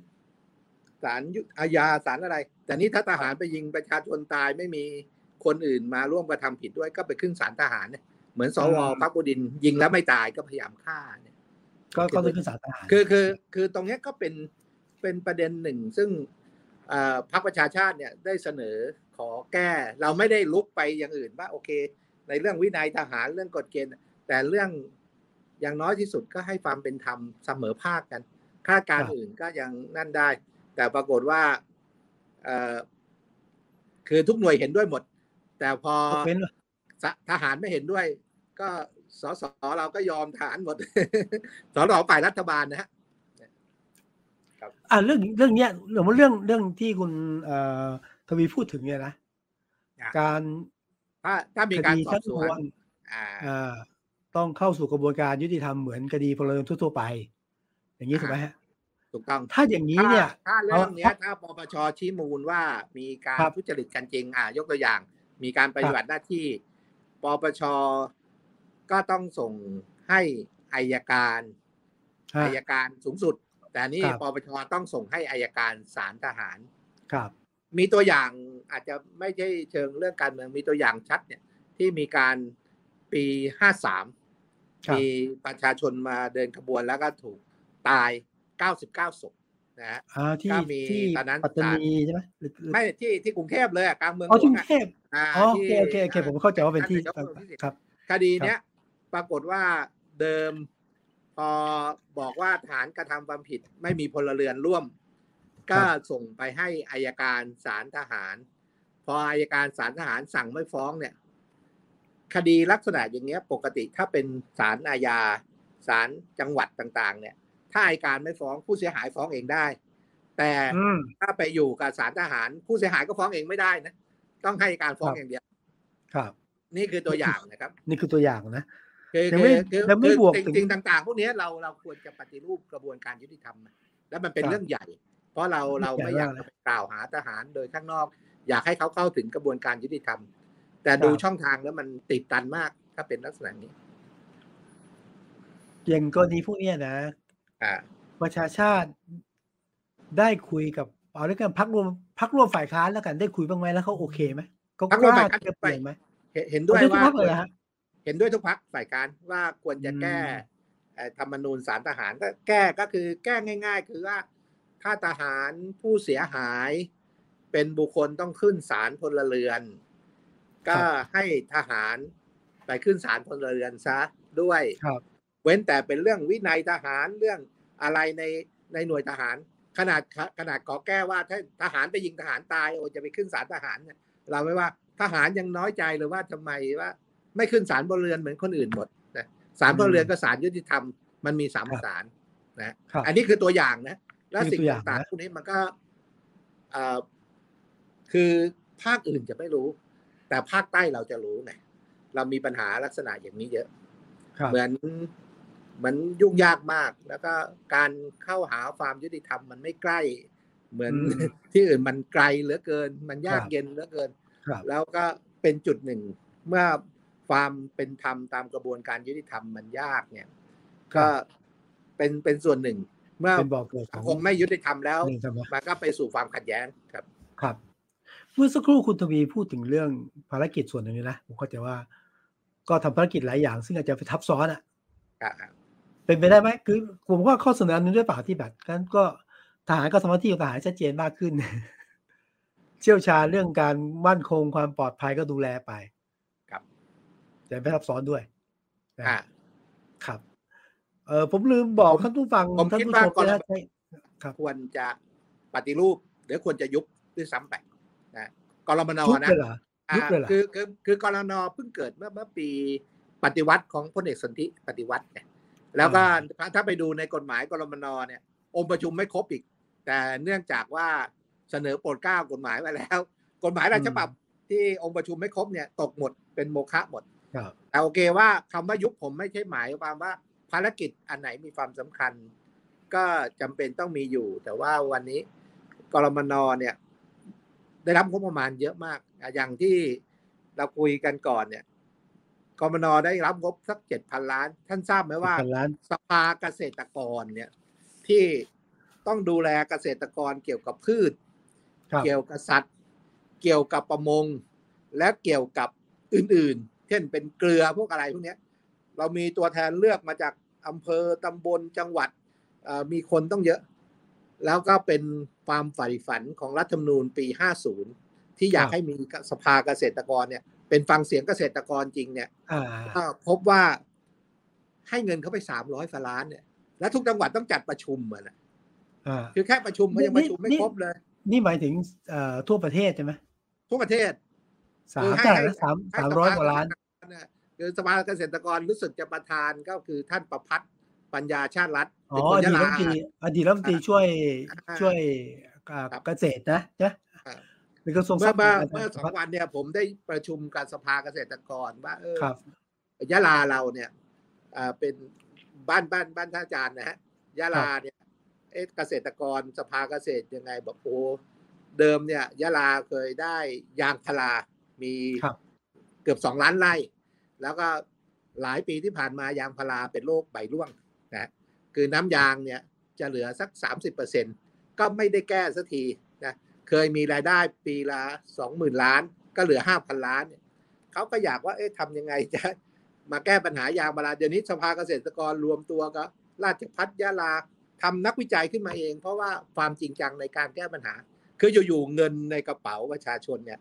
ศาลอาญาศาลอะไร แต่นี้ถ้าทหารไปยิงประชาชนตายไม่มีคนอื่นมาร่วมกระทำผิดด้วยก็ไปขึ้นศาลทหารเนี่ยเหมือนสวพักบุดิน ยิงแล้วไม่ตายก็พยายามฆ่าเนี่ยก็ก็ต้องขึ้นศาลทหารคือคือ คือตรงนี้ก็เป็นเป็นประเด็นหนึ่ง ซึ่ง พรรคประชาชาติเนี่ยได้เสนอขอแก้ เราไม่ได้ลุกไปอย่างอื่นว่าโอเค ในเรื่องวินัยทหารเรื่องกฎเกณฑ์ แต่เรื่องอย่างน้อยที่สุดก็ให้ความเป็นธรรมเสมอภาคกันค่าการอื่นก็ยังนั่นได้ แต่ปรากฏว่าคือทุกหน่วยเห็นด้วยหมด แต่พอทหารไม่เห็นด้วย ก็สสเราก็ยอมทหารหมดสสฝ่ายรัฐบาลนะฮะ อ่าเรื่องเรื่องเนี้ยเรื่องเรื่องเรื่องที่คุณทวีพูดถึงเนี่ยนะการถ้าถ้ามีการสอบสวนอ่าต้องเข้าสู่กระบวนการยุติธรรมเหมือนคดีพลเรือนทั่วๆไป อย่างนี้ถูกไหมฮะถูกต้องถ้าอย่างนี้เนี่ยถ้าเรื่องนี้ถ้าปปชชี้มูลว่ามีการทุจริตกันจริง อ่ายกตัวอย่าง มีการปฏิบัติหน้าที่ปปชก็ต้องส่งให้อายการอายการสูงสุด แต่นี่ปปชต้องส่งให้อายการศาลทหารครับ มีตัวอย่างอาจจะไม่ใช่เชิงเรื่องการเมืองมีตัวอย่างชัดเนี่ยที่มีการปีห้าสามมีประชาชนมาเดินขบวนแล้วก็ถูกตายเก้าสิบเก้าศพนะฮะก็มีตอนนั้นปัตตานีใช่ไหมไม่ที่ที่กรุงเทพเลยกลางเมืองอ๋อกรุงเทพอ๋อโอเคโอเคโอเคผมเข้าใจว่าเป็นที่ครับคดีเนี้ยปรากฏว่าเดิม พอบอกว่าฐานกระทำความผิดไม่มีพลเรือนร่วม ก็ส่งไปให้อายการศาลทหาร พออายการศาลทหารสั่งไม่ฟ้องเนี่ย คดีลักษณะอย่างเงี้ย ปกติถ้าเป็นศาลอาญาศาลจังหวัดต่าง ๆ เนี่ย ถ้าอายการไม่ฟ้องผู้เสียหายฟ้องเองได้ แต่ถ้าไปอยู่กับศาลทหาร ผู้เสียหายก็ฟ้องเองไม่ได้นะต้องให้การฟ้องอย่างเดียว ครับ นี่คือตัวอย่างนะครับ นี่คือตัวอย่างนะ คือคือคือจริงๆต่างๆ พวกนี้เราเราควรจะปฏิรูปกระบวนการยุติธรรมแล้วมันเป็นเรื่องใหญ่ เพราะเราเราไม่อยากจะกล่าวหาทหารโดยข้างนอก อยากให้เขาเข้าถึงกระบวนการยุติธรรม แต่ดูช่องทางแล้วมันติดตันมากถ้าเป็นลักษณะนี้อย่างกรณีพวกนี้นะประชาชาติได้คุยกับเอาด้วยกันพักร่วมพักร่วมฝ่ายค้านแล้วกันได้คุยบ้างไหมแล้วเขาโอเคไหมเขาพรรคกร่วมล้าฝ่ายค้านจะเปลี่ยนไหมเห็นด้วยเอาทุกว่าพรรค เลยเหรอฮะเห็นด้วยทุกพักฝ่ายการว่าควรจะแก้อืมเอ่อธรรมนูญสารทหารก็แก้ก็คือแก้ง่าย ๆ คือว่าถ้าทหารผู้เสียหาย เป็นบุคคลต้องขึ้นศาลพลเรือน ก็ให้ทหารไปขึ้นศาลพลเรือนซะด้วยครับเว้นแต่เป็นเรื่องวินัยทหารเรื่องอะไรในในหน่วยทหาร ขนาดขนาดขอแก้ว่าถ้าทหารไปยิงทหารตายโอจะไปขึ้นศาลทหารเนี่ยเราไม่ว่าทหารยังน้อยใจเลยว่าทำไมว่า ไม่ขึ้นศาลพลเรือนเหมือนคนอื่นหมดนะศาลพลเรือนก็ศาลยุติธรรมมันมีสามครับศาลนะครับอันนี้คือตัวอย่างนะ แล้วนี่สิ่งตัวอย่างต่างนะๆพวกนี้มันก็เอ่อคือภาคอื่นจะไม่รู้ แต่ภาคใต้เราจะรู้ไงเรามีปัญหาลักษณะอย่างนี้เยอะครับเหมือนเหมันยุ่งยากมาก แล้วก็การเข้าหาความยุติธรรมมันไม่ใกล้ เหมือนอืมที่อื่นมันไกลเหลือเกิน มันยากครับเย็นเหลือเกินครับแล้วก็เป็นจุดหนึ่ง เมื่อ ความเป็นธรรมตามกระบวนการยุติธรรมมันยากเนี่ย ก็เป็นเป็นส่วนหนึ่ง เมื่อเป็นบ่อเกิดขสัองงคมไม่ยุติธรรมแล้วหนึ่งใช่ไหมมันก็ไปสู่ความขัดแย้งครับ ครับเมื่อสักครู่คุณทวีพูดถึงเรื่องภารกิจส่วนหนึ่งนี้นะผมเข้าใจว่า ก็ทำภารกิจหลายอย่าง ซึ่งอาจจะไปทับซ้อนอะเป็นไปได้ไหมคือผมว่าข้อเสนออันนึงด้วยเปล่าที่แบบกันก็ทหารก็ทำหน้าที่ของทหารชัดเจนมากขึ้น เชี่ยวชาญเรื่องการมั่นคงความปลอดภัยก็ดูแลไปครับ แต่ไม่ทับซ้อนด้วยนะอ่าครับ เออผมลืมบอกผมท่านผู้ฟังผมท่านคิดผู้ว่าชมกรณีนะใช่ครับควรจะปฏิรูป หรือควรจะยุบด้วยซ้ำไปนะกรมนยุบนะเลยเหรออ่ายุบเลยเหรอคือคือคือกรนเพิ่งเกิดเมื่อเมื่อปีปฏิวัติของพลเอกสนธิปฏิวัติเนี่ยแล้วก็ถ้าไปดูในกฎหมายกรมนเนี่ยองค์ประชุมไม่ครบอีก แต่เนื่องจากว่าเสนอโปรดเกล้ากฎหมายมาแล้ว กฎหมายราชฉบับที่องค์ประชุมไม่ครบเนี่ย ตกหมดเป็นโมฆะหมดครับ แต่โอเคว่าคำว่ายุบผมไม่ใช่หมายความว่าภารกิจอันไหนมีความสำคัญ ก็จำเป็นต้องมีอยู่ แต่ว่าวันนี้กรมนเนี่ย ได้รับงบประมาณเยอะมากอะอย่างที่เราคุยกันก่อนเนี่ยกรมนได้รับงบสักเจ็ดพันล้าน ท่านทราบไหมว่าพันล้านสภาเกษตรกรเนี่ยที่ต้องดูแลเกษตรกรเกี่ยวกับพืชครับเกี่ยวกับสัตว์ เกี่ยวกับประมง และเกี่ยวกับอื่นๆ เช่นเป็นเกลือพวกอะไรพวกเนี้ยเรามีตัวแทนเลือกมาจากอำเภอตำบลจังหวัดเอ่อมีคนต้องเยอะ แล้วก็เป็นความใฝ่ฝันของรัฐธรรมนูญปี 50 ที่อยากครับให้มีสภาเกษตรกรเนี่ยเป็นฟังเสียงเกษตรกรจริงเนี่ยอ่าก็พบว่าให้เงินเขาไป300ฟล้านเนี่ย และทุกจังหวัดต้องจัดประชุมอะนะอ่าคือแค่ประชุมเขายังประชุมไม่นี่ครบเลย นี่หมายถึงเอ่อทั่วประเทศใช่ไหมทั่วประเทศ สาคืมอให้เท่าไหร่ให้นะสามให้สามร้อยภกว่าล้านเนี่ยคือสภาเกษตรกรรู้สึกจะประธานก็คือท่านประพัฒน์ปัญญาชาติรัฐอ๋เป็นอคนอดียะตรัลาฐมนตรีอดีตรัฐมนตรีช่วยอ่าช่วยอ่าครับเกษตรนะนะครับเป็นกระทรวงทเมื่รัอพย์เมื่อการเมื่อสองวันเนี่ยผมได้ประชุมกับสภาเกษตรกรว่าเออครับยะลาเราเนี่ยอ่าเป็นบ้านบ้านบ้านท่านอาจารย์นะฮะยะลาเนี่ยเอ๊ะเกษตรกรสภาเกษตรยังไงบอกโอ้เดิมเนี่ยยะลาเคยได้ยางพารา มีครับเกือบสองล้านไร่ แล้วก็หลายปีที่ผ่านมายางพาราเป็นโรคใบร่วงนะคือน้ำยางเนี่ยจะเหลือสัก 30%ก็ไม่ได้แก้สักทีนะเคยมีรายได้ปีละ 20,000 ล้าน ก็เหลือ 5,000 ล้านเนี่ยเขาก็อยากว่าเอ๊ะทำยังไงจะมาแก้ปัญหายางพาราเดี๋ยวนี้สภาเกษตรกรรวมตัวก็ราชพัฒยะลาทำนักวิจัยขึ้นมาเอง เพราะว่าความจริงจังในการแก้ปัญหา คืออยู่ๆเงินในกระเป๋าประชาชนเนี่ย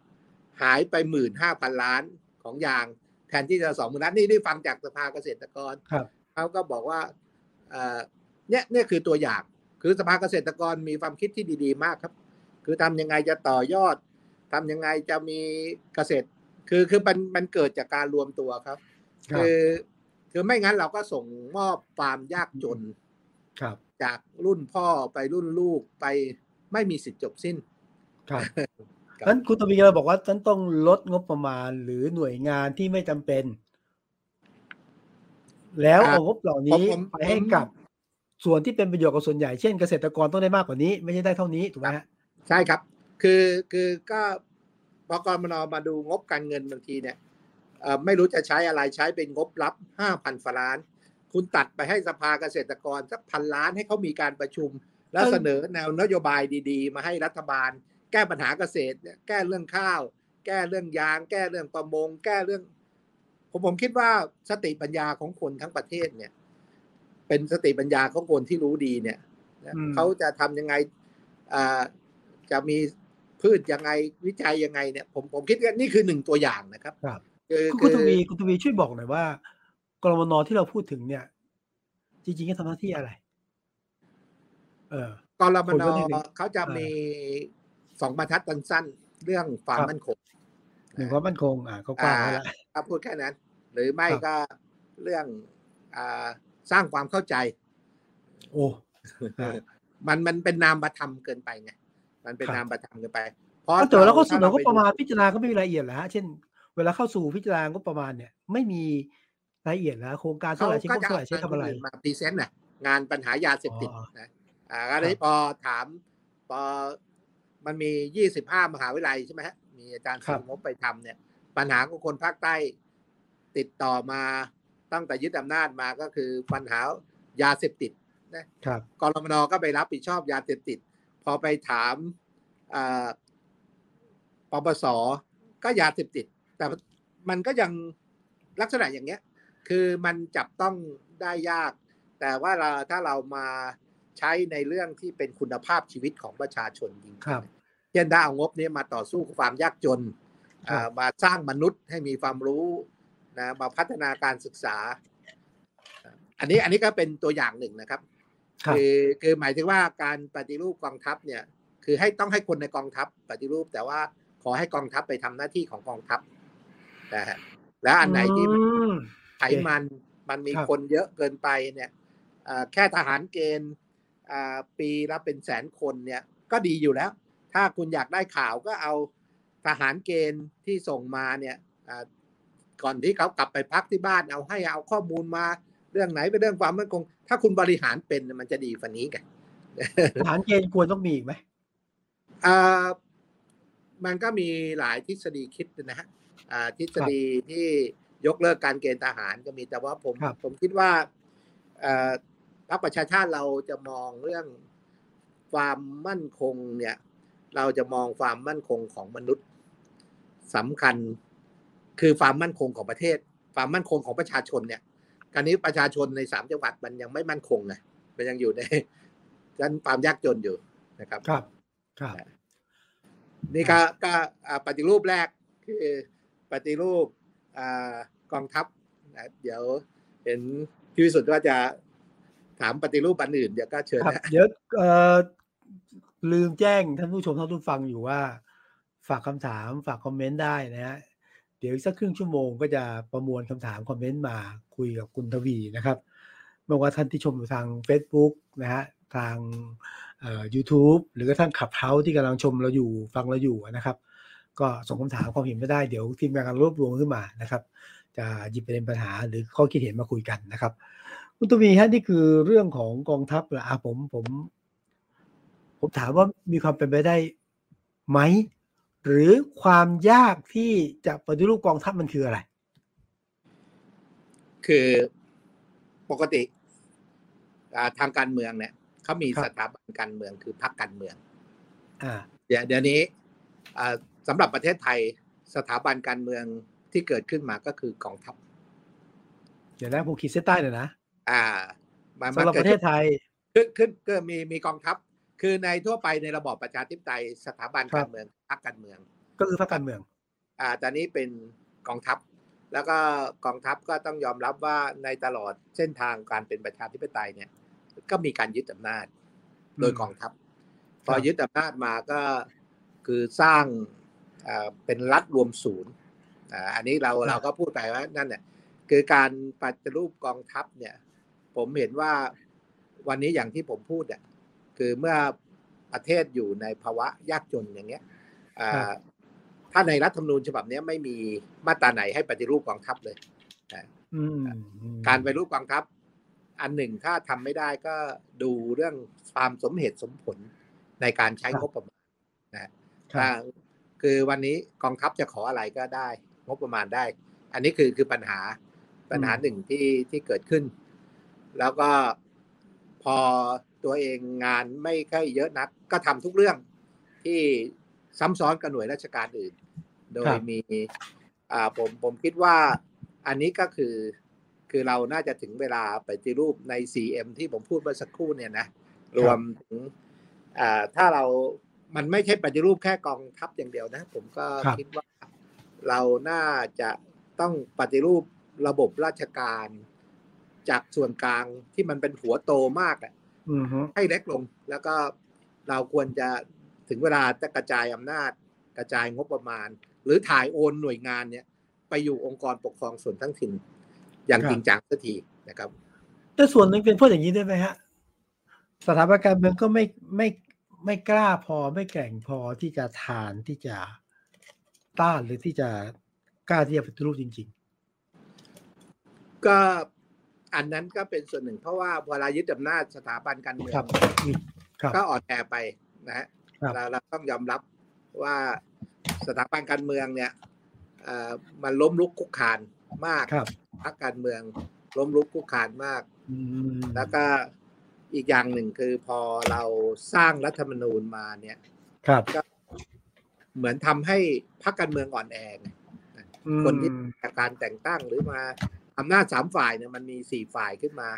หายไปหมื่นห้าพันล้านของยาง แทนที่จะสองหมื่นล้านนี่ได้ฟังจากสภาเกษตรกรครับเขาก็บอกว่าเอ่อเนี่ยเนี่ยคือตัวอย่างคือสภาเกษตรกรมีความคิดที่ดี ๆ มากครับ คือทำยังไงจะต่อยอดทำยังไงจะมีเกษตร คือคือมันมันเกิดจากการรวมตัวครับครับ คือคือไม่งั้นเราก็ส่งมอบความยากจนครับ จากรุ่นพ่อไปรุ่นลูกไปไม่มีสิทธิ์จบสิ้นครับ ครับนั้นคุณตวีเราบอกว่าฉันต้องลดงบประมาณหรือหน่วยงานที่ไม่จำเป็น แล้วเอางบเหล่านี้ผมผมไปให้ผมกับส่วนที่เป็นประโยชน์กับส่วนใหญ่เช่นเกษตรกรต้องได้มากกว่านี้ ไม่ใช่ได้เท่านี้ถูกไหมฮะใช่ครับ คือคือก็พอกรมนมาดูงบการเงินบางทีเนี่ยเอ่อไม่รู้จะใช้อะไรใช้เป็นงบลับห้าพันฝล้าน คุณตัดไปให้สภาเกษตรกรสักพันล้านให้เขามีการประชุม แล้วเสนอแนวนโยบายดี ๆ มาให้รัฐบาล แก้ปัญหาเกษตรแก้เรื่องข้าว แก้เรื่องยาง แก้เรื่องประมง แก้เรื่อง ผมผมคิดว่าสติปัญญาของคนทั้งประเทศเนี่ย เป็นสติปัญญาของคนที่รู้ดีเนี่ยเขาจะทำยังไงจะมีพืชยังไงวิจัยยังไงเนี่ย ผมผมคิดว่านี่คือหนึ่งตัวอย่างนะครับ ครับคุณทวีคุณทวีช่วยบอกหน่อยว่ากรมนที่เราพูดถึงเนี่ย จริงๆก็ทำหน้าที่อะไร เออกรมนเขาจะมี สองบรรทัดสั้นๆเรื่องความมั่นคงหนึ่งความมั่นคง อ่าก็กว้างแล้วถ้าพูดแค่นั้น หรือไม่ก็เรื่องอ่าสร้างความเข้าใจ โอ้มันมันเป็นนามประธรรมเกินไปไงมันเป็นนามประธรรมเกินไปเพราะแต่แล้วก็เสนอก็ประมาณพิจารณาก็ไม่มีรายละเอียดแล้วฮะเช่น เวลาเข้าสู่พิจารณาก็ประมาณเนี่ย ไม่มีรายละเอียดแล้วโครงการเท่าไหร่ใช้เท่าไหร่ใช้ทำอะไรมา present น่ะงานปัญหายาเสพติดนะอ่าอะไรพอถามพอ มันมียี่สิบห้ามหาวิทยาลัยใช่ไหมฮะมีอาจารย์สมงบไปทำเนี่ย ปัญหาของคนภาคใต้ติดต่อมาตั้งแต่ยึดอำนาจมาก็คือปัญหายาเสพติดนะครับกอ.รมน.ก็ไปรับผิดชอบยาเสพติด พอไปถามปปสก็ยาเสพติด แต่มันก็ยังลักษณะอย่างเงี้ย คือมันจับต้องได้ยาก แต่ว่าเราถ้าเรามาใช้ในเรื่องที่เป็นคุณภาพชีวิตของประชาชนจริง เช่นถ้าเอางบนี้มาต่อสู้ความยากจนมาสร้างมนุษย์ให้มีความรู้นะมาพัฒนาการศึกษา อันนี้อันนี้ก็เป็นตัวอย่างหนึ่งนะครับ คือคือหมายถึงว่าการปฏิรูปกองทัพเนี่ยคือให้ต้องให้คนในกองทัพปฏิรูป แต่ว่าขอให้กองทัพไปทำหน้าที่ของกองทัพนะฮะแล้วอันไหนที่ไขมันมันมีคนเยอะเกินไปเนี่ยแค่ทหารเกณฑ์ปีละเป็นแสนคนเนี่ยก็ดีอยู่แล้ว ถ้าคุณอยากได้ข่าวก็เอาทหารเกณฑ์ที่ส่งมาเนี่ยก่อนที่เขากลับไปพักที่บ้านเอาให้เอาข้อมูลมาเรื่องไหนเป็นเรื่องความมั่นคง ถ้าคุณบริหารเป็นมันจะดีกว่านี้กันทหารเกณฑ์ควรต้องมีอีกไหมอ่ามันก็มีหลายทฤษฎีคิดนะฮะอ่าทฤษฎีที่ยกเลิกการเกณฑ์ทหารก็มีแต่ว่าผมผมคิดว่าพรรคประชาชาติเราจะมองเรื่องความมั่นคงเนี่ย เราจะมองความมั่นคงของมนุษย์สำคัญคือความมั่นคงของประเทศ ความมั่นคงของประชาชนเนี่ยการนี้ประชาชนในสามจังหวัดมันยังไม่มั่นคงไงมันยังอยู่ในชั้นความยากจนอยู่นะครับครับครับนี่ก็ก็ปฏิรูปแรกคือปฏิรูปกองทัพเดี๋ยวเห็นพี่วิสุทธ์ว่าจะถามปฏิรูปอันอื่นเดี๋ยวก็เชิญนะเดี๋ยว ลืมแจ้งท่านผู้ชมท่านผู้ฟังอยู่ว่า ฝากคำถามฝากคอมเมนต์ได้นะฮะเดี๋ยวสักครึ่งชั่วโมงก็จะประมวลคำถามคอมเมนต์มาคุยกับคุณทวีนะครับไม่ว่าท่านที่ชมอยู่ทาง Facebook นะฮะทางยูทูบหรือกระทั่งขับเฮาที่กำลังชมเราอยู่ฟังเราอยู่นะครับ ก็ส่งคำถามความเห็นมาได้เดี๋ยวทีมงานรวบรวมขึ้นมานะครับ จะหยิบประเด็นปัญหาหรือข้อคิดเห็นมาคุยกันนะครับ คุณตวีฮะนี่คือเรื่องของกองทัพละผมผม ผมถามว่ามีความเป็นไปได้ไหม หรือความยากที่จะปฏิรูปกองทัพมันคืออะไร คือปกติทางการเมืองเนี่ยเขามีสถาบันการเมืองคือพรรคการเมืองเดี๋ยวเดี๋ยวนี้สำหรับประเทศไทยสถาบันการเมืองที่เกิดขึ้นมาก็คือกองทัพ เดี๋ยวนะผมขีดเส้นใต้เลยนะ อ่าสำหรับประเทศไทย ขึ้นขึ้นก็มีมีกองทัพ คือในทั่วไปในระบอบประชาธิปไตยสถาบันการเมืองพรรคการเมือง ก็คือพรรคการเมือง อ่าตอนนี้เป็นกองทัพ แล้วก็กองทัพก็ต้องยอมรับว่าในตลอดเส้นทางการเป็นประชาธิปไตยเนี่ย ก็มีการยึดอำนาจ โดยกองทัพ พอยึดอำนาจมาก็คือสร้างเป็นรัฐรวมศูนย์อันนี้เราเราก็พูดไปว่านั่นเนี่ยคือการปฏิรูปกองทัพเนี่ย ผมเห็นว่าวันนี้อย่างที่ผมพูดเนี่ย คือเมื่อประเทศอยู่ในภาวะยากจนอย่างเงี้ยถ้าในรัฐธรรมนูญฉบับนี้ไม่มีมาตราไหนให้ปฏิรูปกองทัพเลยการปฏิรูปกองทัพ อันหนึ่งถ้าทำไม่ได้ก็ดูเรื่องความสมเหตุสมผลในการใช้งบประมาณนะคือวันนี้กองทัพจะขออะไรก็ได้ งบประมาณได้ อันนี้คือคือปัญหาปัญหาหนึ่งที่ที่เกิดขึ้น แล้วก็พอ ตัวเองงานไม่ค่อยเยอะนัก ก็ทำทุกเรื่องที่ซ้ำซ้อนกับหน่วยราชการอื่น โดยมีอ่าผมผมคิดว่าอันนี้ก็คือคือเราน่าจะถึงเวลาปฏิรูปใน 4M ที่ผมพูดเมื่อสักครู่เนี่ยนะรวมถึงอ่าถ้าเรามันไม่ใช่ปฏิรูปแค่กองทัพอย่างเดียวนะ ผมก็คิดว่าเราน่าจะต้องปฏิรูประบบราชการ จากส่วนกลางที่มันเป็นหัวโตมากอะ ให้เล็กลง แล้วก็เราควรจะถึงเวลาจะกระจายอำนาจ กระจายงบประมาณ หรือถ่ายโอนหน่วยงานเนี่ย ไปอยู่องค์กรปกครองส่วนทั้งถิ่น อย่างจริงจังสักทีนะครับ แต่ส่วนหนึ่งเป็นเพราะอย่างนี้ได้ไหมฮะสถาบันการเมืองก็ไม่ไม่ไม่กล้าพอไม่แกร่งพอที่จะทานที่จะต้านหรือที่จะกล้าที่จะปฏิรูปจริง ๆ ก็ อันนั้นก็เป็นส่วนหนึ่ง เพราะว่าเวลายึดอำนาจสถาบันการเมืองก็อ่อนแอไปนะฮะเราเราต้องยอมรับว่าสถาบันการเมืองเนี่ยมันล้มลุกคุกคานมากพรรคการเมืองล้มลุกคุกคานมากแล้วก็อีกอย่างหนึ่งคือพอเราสร้างรัฐธรรมนูญมาเนี่ยครับก็เหมือนทำให้พรรคการเมืองอ่อนแอคนที่การแต่งตั้งหรือมา อำนาจสามฝ่ายเนี่ยมันมีสี่ฝ่ายขึ้นมา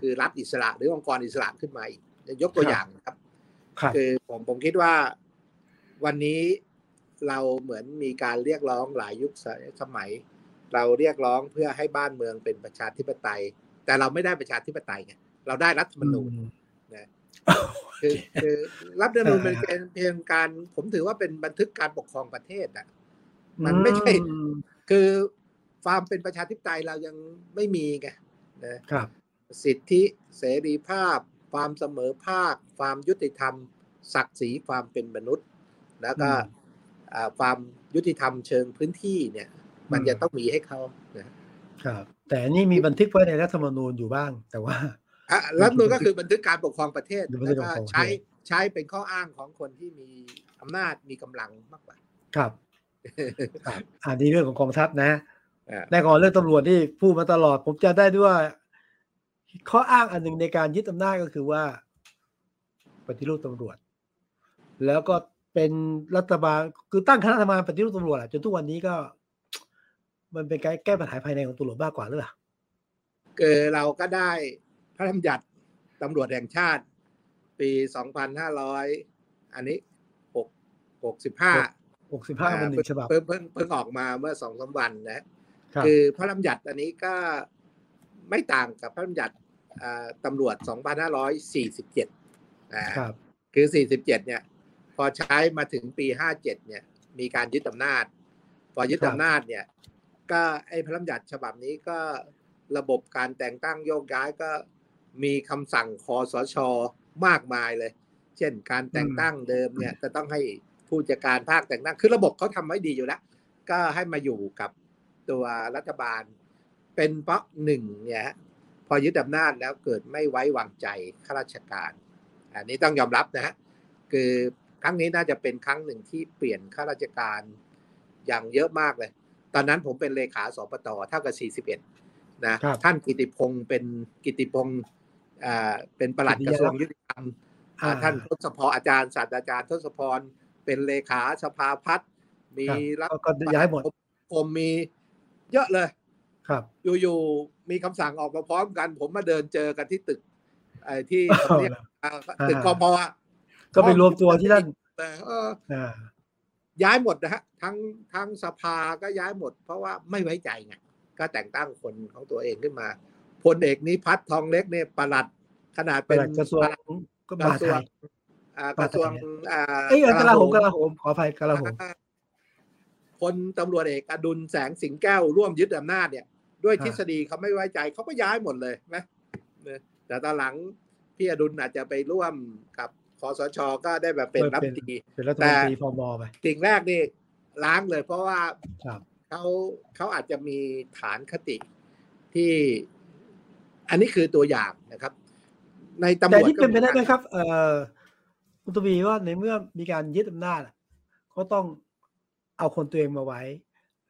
คือรัฐอิสระหรือองค์กรอิสระขึ้นมาอีกยกตัวอย่างครับ คือผมผมคิดว่าวันนี้เราเหมือนมีการเรียกร้องหลายยุคสมัย เราเรียกร้องเพื่อให้บ้านเมืองเป็นประชาธิปไตย แต่เราไม่ได้ประชาธิปไตยไงเราได้รัฐธรรมนูญนะคือคือรัฐธรรมนูญเป็นเพียงการ ผมถือว่าเป็นบันทึกการปกครองประเทศอะมันไม่ใช่ คือ ความเป็นประชาธิปไตยเรายังไม่มีไงนะครับ สิทธิเสรีภาพ ความเสมอภาค ความยุติธรรม ศักดิ์ศรีความเป็นมนุษย์ แล้วก็ความยุติธรรมเชิงพื้นที่เนี่ย มันจะต้องมีให้เขาครับ แต่นี่มีบันทึกไว้ในรัฐธรรมนูญอยู่บ้าง แต่ว่ารัฐธรรมนูญก็คือบันทึกการปกครองประเทศแล้วก็ใช้ใช้เป็นข้ออ้างของคนที่มีอำนาจมีกำลังมากกว่า ครับอันนี้เรื่องของกองทัพนะ แน่นอนเรื่องตำรวจที่พูดมาตลอด ผมจะได้ด้วยว่า ข้ออ้างอันหนึ่งในการยึดอำนาจก็คือว่าปฏิรูปตำรวจ แล้วก็เป็นรัฐบาลคือตั้งคณะทำงานปฏิรูปตำรวจจนทุกวันนี้ก็ มันเป็นการแก้ปัญหาภายในของตำรวจมากกว่าหรือเปล่าเออเราก็ได้พระราชบัญญัติตำรวจแห่งชาติ ปีสองพันห้าร้อยอันนี้หกหกสิบห้าหกสิบห้าเป็นหนึ่งฉบับเพิ่งเพิ่งเพิ่งออกมาเมื่อสองสาวันนะ คือพระราชบัญญัติอันนี้ก็ไม่ต่างกับพระราชบัญญัติตำรวจสองพันห้าร้อยสี่สิบเจ็ดนะครับคือสี่สิบเจ็ดเนี่ย พอใช้มาถึงปีห้าเจ็ดเนี่ย มีการยึดอำนาจ พอยึดอำนาจเนี่ย ก็ไอ้พระราชบัญญัติฉบับนี้ก็ระบบการแต่งตั้งโยกย้ายก็มีคำสั่งคอสชมากมายเลย เช่นการแต่งตั้งเดิมเนี่ยจะต้องให้ผู้จัดการภาคแต่งตั้ง คือระบบเขาทำไว้ดีอยู่แล้ว ก็ให้มาอยู่กับ ตัวรัฐบาล เป็นเพราะหนึ่งเนี่ยพอยึดอำนาจแล้วเกิดไม่ไว้วางใจข้าราชการ อันนี้ต้องยอมรับนะฮะคือครั้งนี้น่าจะเป็นครั้งหนึ่งที่เปลี่ยนข้าราชการอย่างเยอะมากเลย ตอนนั้นผมเป็นเลขาสปตเท่ากับ 41 นะ ท่านกิติพงศ์เป็นกิติพงศ์เป็นประหลัดกระทรวงยุติธรรมท่านทศพรอาจารย์ศาสตราจารย์ทศพรเป็นเลขาสภาพัฒน์มีรับก็ย้ายหมดผมมี เยอะเลย ครับอยู่ๆมีคำสั่งออกมาพร้อมกัน ผมมาเดินเจอกันที่ตึกไอ้ที่ตึกกพก็ไปรวมตัวที่นั่นแต่ย้ายหมดนะฮะทั้งทั้งสภาก็ย้ายหมด เพราะว่าไม่ไว้ใจไงก็แต่งตั้งคนของตัวเองขึ้นมาพลเอกนิพัฒน์ทองเล็กเนี่ยประหลัดขนาดเป็นกระทรวงก็กระทรวงกระทรวงเอ้ยกระลาโหมกระลาโหมขออภัยกระลาโหม พลตำรวจเอกอดุลแสงสิงแก้วร่วมยึดอำนาจเนี่ย ด้วยทฤษฎีเขาไม่ไว้ใจเขาก็ย้ายหมดเลยนะแต่ตอนหลังพี่อดุลอาจจะไปร่วมกับคอสชก็ได้แบบเป็นรัฐมนตรีแต่พมไปสิ่งแรกนี่ล้างเลยเพราะว่าเขาเขาอาจจะมีฐานคติที่อันนี้คือตัวอย่างนะครับ ในตำรวจแต่ที่เป็นไปได้ไหมครับ เอ่อคุณตวีว่าในเมื่อมีการยึดอำนาจเขาต้อง เอาคนตัวเองมาไว้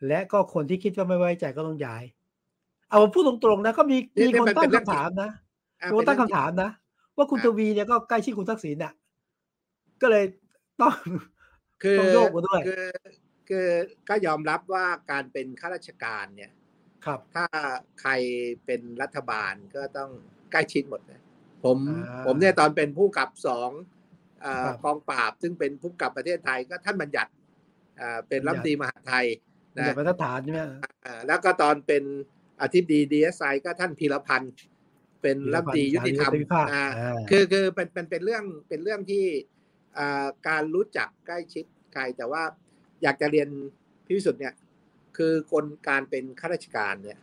และก็คนที่คิดว่าไม่ไว้ใจก็ต้องย้าย เอาพูดตรงๆนะก็มีมีคนตั้งคำถามนะคนตั้งคำถามนะ ว่าคุณทวีเนี่ยก็ใกล้ชิดคุณทักษิณอะ ก็เลยต้องคือต้องโยกมาด้วยคือคือก็ยอมรับว่าการเป็นข้าราชการเนี่ยครับ ถ้าใครเป็นรัฐบาลก็ต้องใกล้ชิดหมดนะผมอ่าผมเนี่ยตอนเป็นผู้กับสองเอ่อครับกองปราบ ซึ่งเป็นผู้กับประเทศไทยก็ท่านบัญญัติอ่า เป็นรัฐมนตรีมหาดไทยมันนะจะมาตรฐานใช่ไหมอ่าแล้วก็ตอนเป็นอธิบดีดีเอสไอก็ท่านพีรพันธ์เป็นรัฐมนตรียุติธรรมสาวิภาคอ่าอ่าคือคือเป็นเป็นเป็นเรื่องเป็นเรื่องที่อ่าการรู้จักใกล้ชิดใครแต่ว่าอยากจะเรียนพี่วิสุทธ์เนี่ย คือคนการเป็นข้าราชการเนี่ย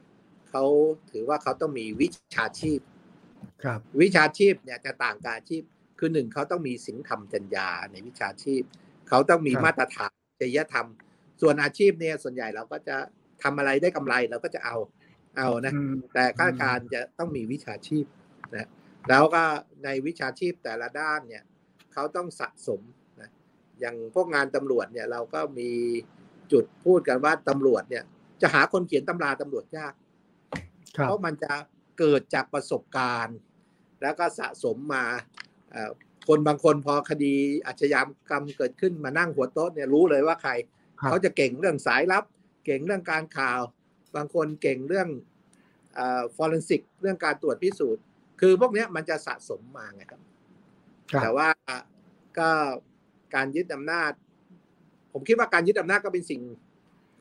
เขาถือว่าเขาต้องมีวิชาชีพ ครับ วิชาชีพเนี่ยจะต่างกับอาชีพ คือหนึ่งเขาต้องมีศีลธรรมจรรยาในวิชาชีพ เขาต้องมีครับมาตรฐาน จริยธรรม ส่วนอาชีพเนี่ยส่วนใหญ่เราก็จะทำอะไรได้กำไรเราก็จะเอาเอานะอืมแต่ข้าราชการจะต้องมีวิชาชีพนะแล้วก็ในวิชาชีพแต่ละด้านเนี่ยเขาต้องสะสมนะอย่างพวกงานตำรวจเนี่ยเราก็มีจุดพูดกันว่าตำรวจเนี่ย จะหาคนเขียนตำราตำรวจยากครับเพราะมันจะเกิดจากประสบการณ์ แล้วก็สะสมมาเอ่อ คนบางคนพอคดีอาชญากรรมเกิดขึ้นมานั่งหัวโต๊ะเนี่ยรู้เลยว่าใครครับเขาจะเก่งเรื่องสายลับ เก่งเรื่องการข่าว บางคนเก่งเรื่องฟอร์เรนซิกเรื่องการตรวจพิสูจน์ คือพวกเนี้ยมันจะสะสมมาไงครับครับ แต่ว่าก็การยึดอำนาจ ผมคิดว่าการยึดอำนาจก็เป็นสิ่ง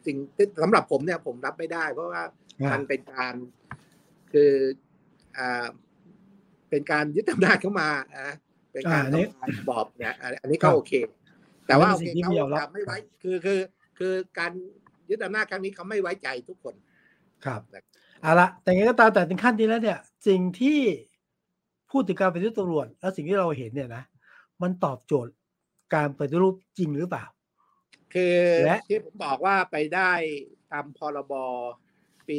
สิ่งที่สำหรับผมเนี่ยผมรับไม่ได้ เพราะว่าอ่ามันเป็นการคืออ่าเป็นการยึดอำนาจเข้ามาอะ เป็นการอ่าอันนี้ทำลายระบอบเนี่ยอันอันนี้ครัก็บโอเค แต่ว่าอัโอนนี้เคเป็นสิ่งที่เขาไม่ยอมรับจะไม่ไว้คือคือ คือการยึดอำนาจครั้งนี้เขาไม่ไว้ใจทุกคน ครับเอาละแต่ไงก็ตามแต่ถึงขั้นนี้แล้วเนี่ย สิ่งที่พูดถึงการปฏิรูปตำรวจ แล้วสิ่งที่เราเห็นเนี่ยนะมันตอบโจทย์การปฏิรูปจริงหรือเปล่า คือและที่ผมบอกว่าไปได้ตามพรบปี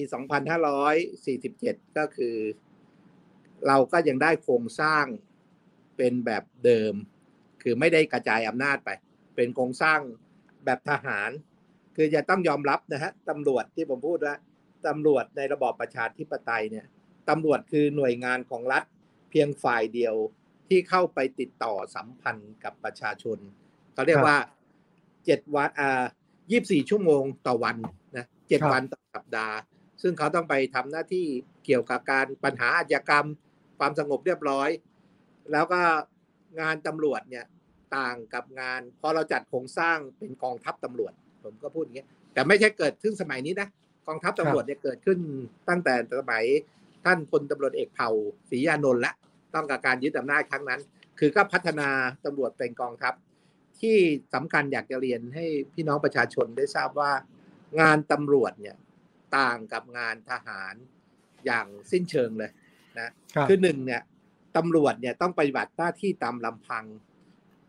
2547 ก็คือ เราก็ยังได้โครงสร้าง เป็นแบบเดิม คือไม่ได้กระจายอำนาจไป เป็นโครงสร้างแบบทหาร คือจะต้องยอมรับนะฮะตำรวจที่ผมพูดว่าตำรวจในระบอบประชาธิปไตยเนี่ยตำรวจคือหน่วยงานของรัฐเพียงฝ่ายเดียวที่เข้าไปติดต่อสัมพันธ์กับประชาชนเขาเรียกว่าเจ็ดวันอ่ายี่สี่ชั่วโมงต่อวันนะเจ็ดวันต่อสัปดาห์ ซึ่งเขาต้องไปทำหน้าที่เกี่ยวกับการปัญหาอาชญากรรม ความสงบเรียบร้อย แล้วก็งานตำรวจเนี่ยต่างกับงานพอเราจัดโครงสร้างเป็นกองทัพตำรวจ ผมก็พูดอย่างเงี้ยแต่ไม่ใช่เกิดขึ้นสมัยนี้นะกองทัพตำรวจเนี่ยเกิดขึ้นตั้งแต่สมัยท่านพลตำรวจเอกเผ่าศรียานนท์ละต้องกับการยึดอำนาจครั้งนั้น คือก็พัฒนาตำรวจเป็นกองทัพ ที่สำคัญอยากจะเรียนให้พี่น้องประชาชนได้ทราบว่า งานตำรวจเนี่ยต่างกับงานทหารอย่างสิ้นเชิงเลยนะครับคือหนึ่งเนี่ย ตำรวจเนี่ยต้องปฏิบัติหน้าที่ตามลำพัง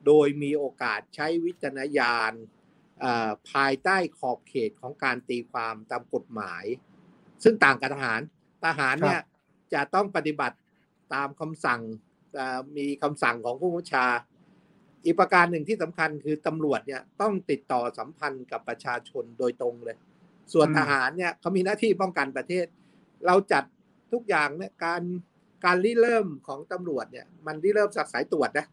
โดยมีโอกาสใช้วิจารณญาณเอ่อภายใต้ขอบเขตของการตีความตามกฎหมาย ซึ่งต่างกับทหารทหารเนี่ยจะต้องปฏิบัติตามคำสั่งเอ่อมีคำสั่งของผู้บัญชา อีกประการหนึ่งที่สำคัญคือตำรวจเนี่ยต้องติดต่อสัมพันธ์กับประชาชนโดยตรงเลย ส่วนอืมทหารเนี่ยเขามีหน้าที่ป้องกันประเทศ เราจัดทุกอย่างเนี่ยการ การริเริ่มของตำรวจเนี่ย มันริเริ่มจากสายตรวจนะ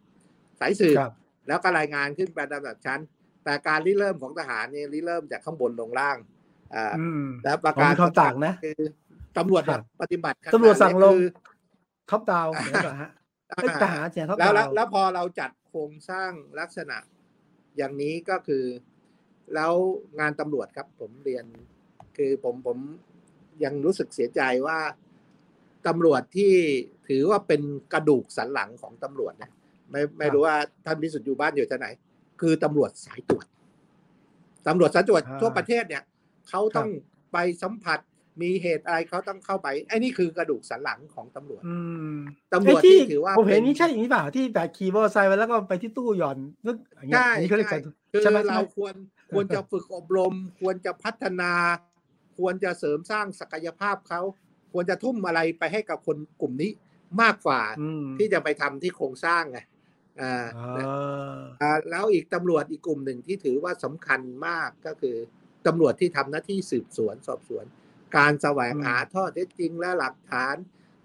สายสืบครับแล้วก็รายงานขึ้นไปลำดับชั้น แต่การริเริ่มของทหารเนี่ยริเริ่มจากข้างบนลงล่างอ่าอืมแล้วประการอ๋อมีความต่างนะคือตำรวจครับปฏิบัติขนาดตำรวจสั่งลงคือท็อปดาวน์เหมือนกันฮะเอ้ยทหารเนี่ยท็อปแล้วดาแล้ววน์แล้วพอเราจัดโครงสร้างลักษณะ อย่างนี้ก็คือ แล้วงานตำรวจครับ ผมเรียน คือผมผมยังรู้สึกเสียใจว่า ตำรวจที่ถือว่าเป็นกระดูกสันหลังของตำรวจนะไม่ไม่รู้ว่าท่านพิสุทธิ์อยู่บ้านอยู่ที่ไหน คือตำรวจสายตรวจตำรวจสายตรวจอ่าทั่วประเทศเนี่ยเขาต้องไปสัมผัสมีเหตุอะไรเขาต้องเข้าไปไอ้นี่คือกระดูกสันหลังของตำรวจอืมตำรวจไอ้ที่ที่ถือว่าผมเห็นป็นี่ใช่อย่างนี้เปล่าที่แบบขี่มอเตอร์ไซค์ไปแล้วก็ไปที่ตู้หย่อนนึกอย่างเงี้ยใช่อันนี้เขาเรียกใช่กันคือใช่ไหมใช่เราไหมควรควรจะฝึกอบรม ควรจะพัฒนา ควรจะเสริมสร้างศักยภาพเขา ควรจะทุ่มอะไรไปให้กับคนกลุ่มนี้มากกว่าอืมที่จะไปทำที่โครงสร้างไงอ่าอ่นะาอ่าแล้วอีกตำรวจอีกกลุ่มหนึ่งที่ถือว่าสำคัญมากก็คือตำรวจที่ทำหน้าที่สืบสวนสอบสวน การแสวงหาข้อเท็จจริงและหลักฐาน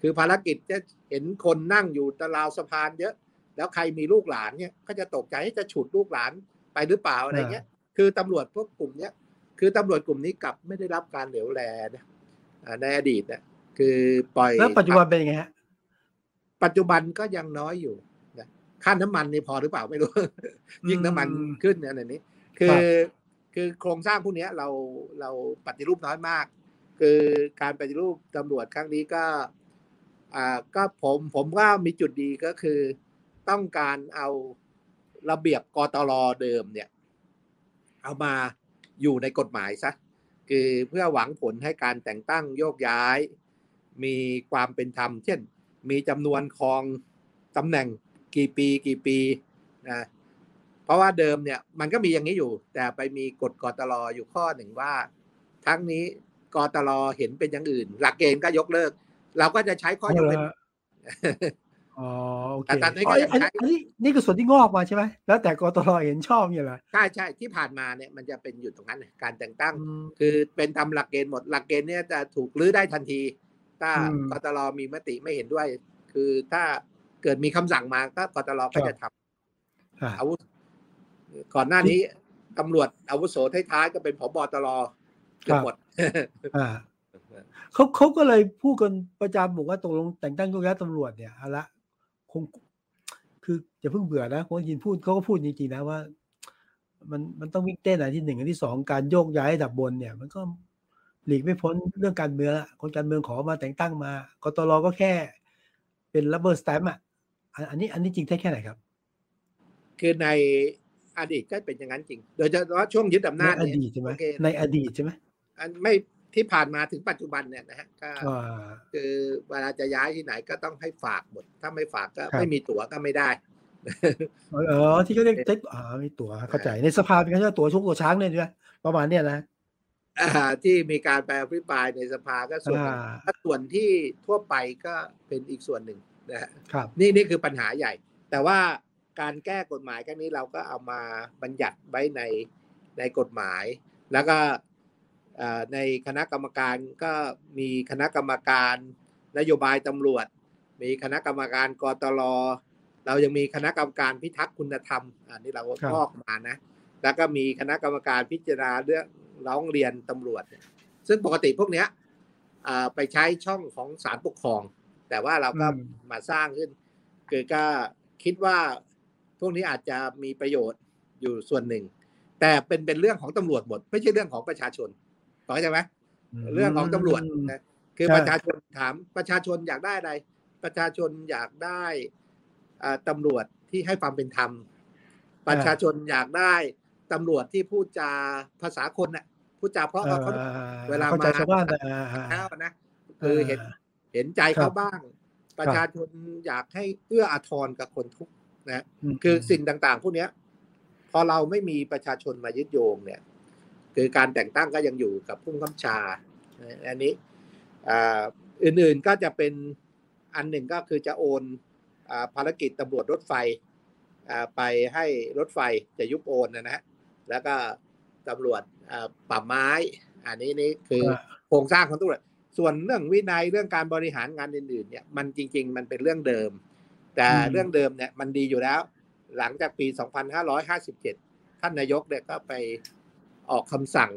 คือภารกิจจะเห็นคนนั่งอยู่ตาราวสะพานเยอะ แล้วใครมีลูกหลานเนี่ยก็จะตกใจจะฉุดลูกหลานไปหรือเปล่าอะไรเงี้ย คือตำรวจพวกกลุ่มเนี้ยคือตำรวจกลุ่มนี้กลับไม่ได้รับการเหลียวแลนะในอดีตเนี่ย คือปล่อยแล้วปัจจุบันเป็นยังไงฮะปัจจุบันก็ยังน้อยอยู่นะค่าน้ำมันนี่พอหรือเปล่าไม่รู้ ยิ่งน้ำมันขึ้นเนี่ยในนี้ คือคือโครงสร้างพวกนี้เราเราปฏิรูปน้อยมาก คือการปฏิรูปตำรวจครั้งนี้ก็อ่าก็ผมผมว่ามีจุดดีก็คือ ต้องการเอาระเบียบกตรเดิมเนี่ย เอามาอยู่ในกฎหมายซะคือเพื่อหวังผลให้การแต่งตั้งโยกย้าย มีความเป็นธรรม เช่น มีจำนวนคองตำแหน่งกี่ปีกี่ปีนะเพราะว่าเดิมเนี่ยมันก็มีอย่างนี้อยู่ แต่ไปมีกฎกตลอยู่ข้อหนึ่งว่า ทั้งนี้กตลเห็นเป็นอย่างอื่น หลักเกณฑ์ก็ยกเลิก เราก็จะใช้ข้อยกเว้นอ๋อโอเคแต่นี้ก็ยังใช้นี่นี่คือส่วนที่งอกมาใช่ไหมแล้วแต่กตรเห็นชอบอย่างไรใช่ใช่ที่ผ่านมาเนี่ยมันจะเป็นอยู่ตรงนั้นการแต่งตั้ง คือเป็นทำหลักเกณฑ์หมดหลักเกณฑ์เนี่ยจะถูกลื้อได้ทันที ถ้ากตรมีมติไม่เห็นด้วย คือถ้าเกิดมีคำสั่งมาก็กตรก็จะทำอาวุธ ก่อนหน้านี้ตำรวจอาวุโสท้ายๆก็เป็นผบตรเกือบหมดเขาเขาก็เลยพูดกันประจำบอกว่าตกลงแต่งตั้งยกย้ายตำรวจเนี่ยเอาละคงคืออย่าเพิ่งเบื่อนะคนยินพูดเขาก็พูดจริงๆนะว่า มันมันต้องวิ่งเต้นอันที่หนึ่งอันที่สองการโยกย้ายดับบนเนี่ย มันก็ หลีกไม่พ้นเรื่องการเมืองคนการเมืองขอมาแต่งตั้งมากตลก็แค่เป็นระเบิดสแตมอะอันนี้อันนี้จริงแค่แค่ไหนครับ คือในอดีตก็เป็นอย่างนั้นจริง โดยเฉพาะช่วงยึดอำนาจในอดีตใช่ไหมในอดีตใช่ไหมอันไม่ที่ผ่านมาถึงปัจจุบันเนี่ยนะฮะก็คือเวลาจะย้ายที่ไหนก็ต้องให้ฝากหมด ถ้าไม่ฝากก็ไม่มีตั๋วก็ไม่ได้เออที่เขาเรียกเทคอ๋อมีตั๋วเข้าใจในสภาเป็นการตั๋วชุกตัวช้างเนี่ยใช่ไหมประมาณเนี้ยนะ ที่มีการไปอภิปรายในสภาก็ส่วนถ้าส่วนที่ทั่วไปก็เป็นอีกส่วนหนึ่งนะครับนี่นี่คือปัญหาใหญ่ แต่ว่าการแก้กฎหมายครั้งนี้เราก็เอามาบัญญัติไว้ในในกฎหมาย แล้วก็ในคณะกรรมการก็มีคณะกรรมการนโยบายตำรวจ มีคณะกรรมการกตลเรายังมีคณะกรรมการพิทักษ์คุณธรรมอันนี้เราก็อกมานะ แล้วก็มีคณะกรรมการพิจารณาเรื่อง ร้องเรียนตำรวจ ซึ่งปกติพวกนี้ไปใช้ช่องของศาลปกครอง แต่ว่าเราก็มาสร้างขึ้นคือก็คิดว่าพวกนี้อาจจะมีประโยชน์อยู่ส่วนหนึ่ง แต่เป็นเป็นเรื่องของตำรวจหมด ไม่ใช่เรื่องของประชาชนเข้าใจไหมเรื่องของตำรวจนะคือประชาชนถามประชาชนอยากได้อะไร ประชาชนอยากได้ตำรวจที่ให้ความเป็นธรรม ประชาชนอยากได้ตำรวจที่พูดจาภาษาคนน่ะ พูดจาเพราะเขาเวลามาชาวบ้านแล้วนะคือเห็นเห็นใจเขาบ้าง ประชาชนอยากให้เอื้ออาทรกับคนทุกนะคือสิ่งต่างๆ พวกนี้พอเราไม่มีประชาชนมายึดโยงเนี่ย คือการแต่งตั้งก็ยังอยู่กับผู้กำชาอันนี้อื่นๆก็จะเป็นอันหนึ่งก็คือจะโอนภารกิจตำรวจรถไฟไปให้รถไฟจะยุบโอนนะฮะแล้วก็ ตำรวจป่าไม้ อันนี้นี่คือโครงสร้างของตำรวจส่วนเรื่องวินัยเรื่องการบริหารงานอื่นๆเนี่ยมันจริง ๆ มันเป็นเรื่องเดิม แต่เรื่องเดิมเนี่ยมันดีอยู่แล้ว หลังจากปี 2557 ท่านนายกเนี่ยก็ไปออกคำสั่ง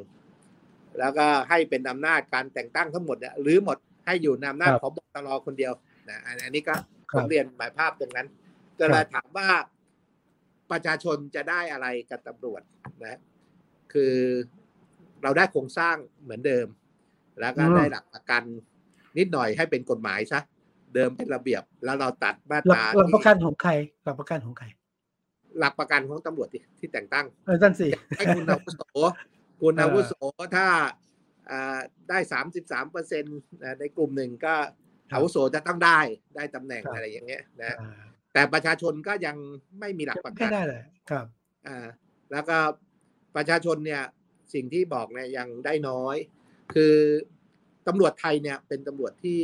แล้วก็ให้เป็นอำนาจการแต่งตั้งทั้งหมดเนี่ยหรือหมดให้อยู่ในอำนาจของบตรคนเดียวนะอันนี้ก็ผมเรียนหมายภาพตรงนั้น ก็เลยถามว่าประชาชนจะได้อะไรกับตำรวจนะ คือเราได้โครงสร้างเหมือนเดิม แล้วก็ได้หลักประกันนิดหน่อยให้เป็นกฎหมายซะเดิมเป็นระเบียบ แล้วเราตัดมาตราหลักประกันของใครหลักประกันของใคร หลักประกันของตำรวจที่ที่แต่งตั้งเออท่านสิให้คุณอาวุโสคุณอาวุโสถ้าได้สามสิบสามเปอร์เซ็นในกลุ่มหนึ่งก็อาวุโสจะต้องได้ได้ตำแหน่งอะไรอย่างเงี้ยนะแต่ประชาชนก็ยังไม่มีหลักประกันได้เลยครับอ่าแล้วก็ ประชาชนเนี่ยสิ่งที่บอกเนี่ยยังได้น้อย คือตำรวจไทยเนี่ยเป็นตำรวจที่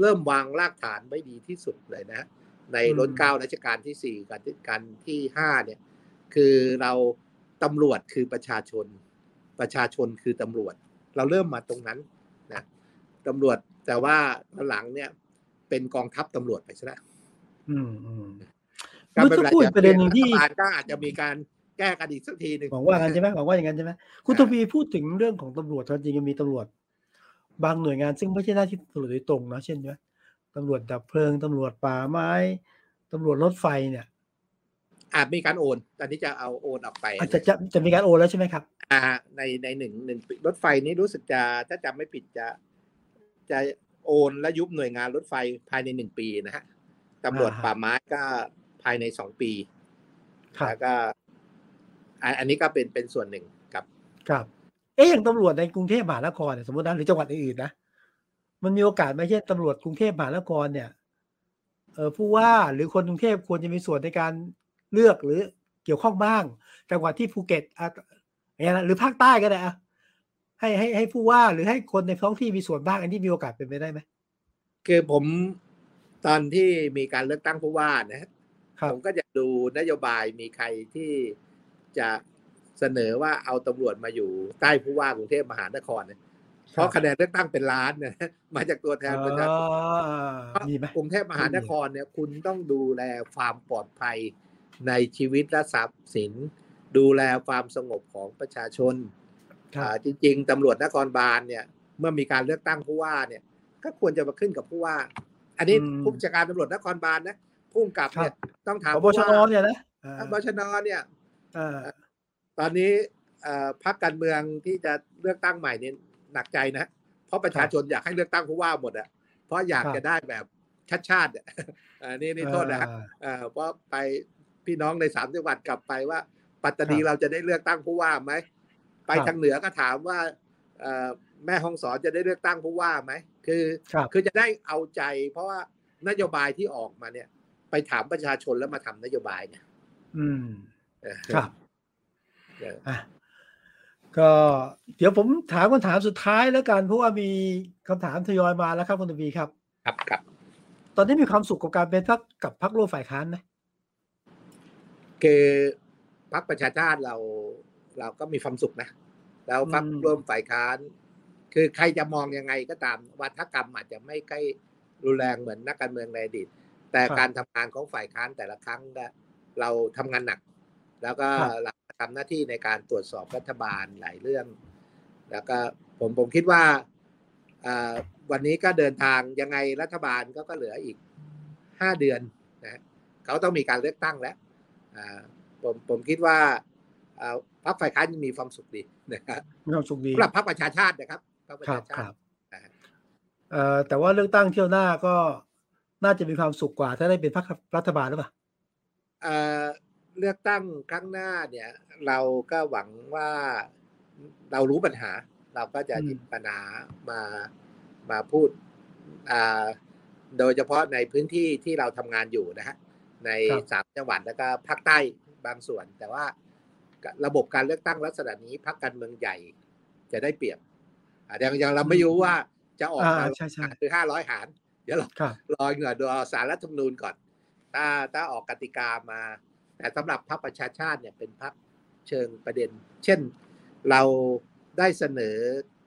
เริ่มวางรากฐานไม่ดีที่สุดเลยนะ ในร้นเก้ารัชกาลที่สี่กับการที่ห้าเนี่ยคือเราตำรวจคือประชาชน ประชาชนคือตำรวจ เราเริ่มมาตรงนั้นนะตำรวจแต่ว่าหลังเนี่ยเป็นกองทัพตำรวจไปซะแล้วอืมอืมก็ไม่เป็นไรพูดประเด็นหนึ่งที่รัฐบาลก็อาจจะมีการ แก้กันอีกสักทีหนึ่งหวังว่ากันใช่ไหมหวังว่าอย่างนั้นใช่ไหมคุณทวีพูดถึงเรื่องของตำรวจจริงๆมีตำรวจ บางหน่วยงานซึ่งไม่ใช่หน้าที่ตำรวจโดยตรงนะเช่นใช่ไหมตำรวจดับเพลิงตำรวจป่าไม้ตำรวจรถไฟเนี่ย อาจมีการโอนตอนนี้จะเอาโอนออกไปอาจจะจะจะมีการโอนแล้วใช่ไหมครับ อ่า ในในหนึ่งหนึ่งรถไฟนี้รู้สึกจะถ้าจำไม่ผิดจะจะโอนและยุบหน่วยงานรถไฟภายในหนึ่งปีนะฮะตำรวจอ่าฮะป่าไม้ก็ภายในสองปีครับแล้วก็ อันอันนี้ก็เป็นเป็นส่วนหนึ่งกับ ครับ เอ๊ะอย่างตำรวจในกรุงเทพมหานครเนี่ยสมมตินะหรือจังหวัดอื่นๆนะมันมีโอกาสไหมเช่นตำรวจกรุงเทพมหานครเนี่ยเออผู้ว่าหรือคนกรุงเทพควรจะมีส่วนในการเลือกหรือเกี่ยวข้องบ้าง จังหวัดที่ภูเก็ตอะอย่างเงี้ยนะหรือภาคใต้ก็ได้อะให้ให้ให้ผู้ว่าหรือให้คนในท้องที่มีส่วนบ้าง อันนี้มีโอกาสเป็นไปได้ไหมคือผมตอนที่มีการเลือกตั้งผู้ว่านะฮะครับผมก็จะดูนโยบายมีใครที่ จะเสนอว่าเอาตำรวจมาอยู่ใต้ผู้ว่ากรุงเทพมหานครเนี่ยเพราะคะแนนเลือกตั้งเป็นล้านเนี่ยมาจากตัวแทนประชาชนอ่ามีไหมกรุงเทพมหานครเนี่ย คุณต้องดูแลความปลอดภัยในชีวิตและทรัพย์สิน ดูแลความสงบของประชาชนครับอ่าจริง ๆตำรวจนครบาลเนี่ย เมื่อมีการเลือกตั้งผู้ว่าเนี่ย ก็ควรจะมาขึ้นกับผู้ว่า อันนี้อืมผู้บัญชาการตำรวจนครบาลนะผู้กำกับเนี่ยต้องถามพบผู้ชว่านเนี่ยนะอ่าบชนเนี่ยอ่า ตอนนี้เอ่อพรรคการเมืองที่จะเลือกตั้งใหม่เนี่ยหนักใจนะ เพราะประชาชนอยากให้เลือกตั้งผู้ว่าหมดอะเพราะอยากจะได้แบบชัดชาติอะอ่านี่นี่โทษนะฮะอ่าเอ่อเพราะไปพี่น้องในสามจังหวัดกลับไปว่า ปัตตานีครับเราจะได้เลือกตั้งผู้ว่าไหมไปครับทางเหนือก็ถามว่าเอ่อแม่ห้องสอนจะได้เลือกตั้งผู้ว่าไหมคือครับคือจะได้เอาใจ เพราะว่านโยบายที่ออกมาเนี่ย ไปถามประชาชนแล้วมาทำนโยบายเนี่ย อืมเออ ครับเอออะก็เดี๋ยวผมถามคำถามสุดท้ายแล้วกันเพราะว่ามีคำถามทยอยมาแล้วครับคุณทวีครับ ครับครับ ตอนนี้มีความสุขกับการเป็นพักกับพักร่วมฝ่ายค้านไหมคือพรรคประชาชาติเราเราก็มีความสุขนะแล้วพรรคร่วมฝ่ายค้าน คือใครจะมองยังไงก็ตามวัฒกรรมอาจจะไม่ใกล้รุนแรงเหมือนนักการเมืองในอดีตแต่การทำงานของฝ่ายค้านแต่ละครั้งก็เราทำงานหนัก แล้วก็เราทำหน้าที่ในการตรวจสอบรัฐบาลหลายเรื่อง แล้วก็ผมผมคิดว่าอ่าวันนี้ก็เดินทางยังไงรัฐบาลก็ก็เหลืออีกห้าเดือนนะเขาต้องมีการเลือกตั้งแล้วอ่าผมผมคิดว่าอ่าพรรคฝ่ายค้านยังมีความสุขดีนะครับมีความสุขดีสำหรับพรรคประชาชาตินะครับพรรคประครัชาบชาครัติบนะฮะเอ่อแต่ว่าเลือกตั้งเที่ยวหน้าก็น่าจะมีความสุขกว่า ถ้าได้เป็นพรรครัฐบาลหรือเปล่า เอ่อเลือกตั้งครั้งหน้าเนี่ย เราก็หวังว่าเรารู้ปัญหา เราก็จะอืมหยิบปัญหามามาพูดอ่าโดยเฉพาะในพื้นที่ที่เราทำงานอยู่นะฮะในสามจังหวัดแล้วก็ภาคใต้บางส่วน แต่ว่าระบบการเลือกตั้งลักษณะนี้พรรคการเมืองใหญ่จะได้เปรียบอะยังยังเราไม่รู้ว่าจะออกอ่ามาใช่ใช่หรือห้าร้อยหาร เดี๋ยวเราครับรอหน่อยดูเอาสารรัฐธรรมนูญก่อน ถ้าถ้าออกกติกามา แต่สำหรับพรรคประชาชาติเนี่ยเป็นพรรคเชิงประเด็น เช่นเราได้เสนอ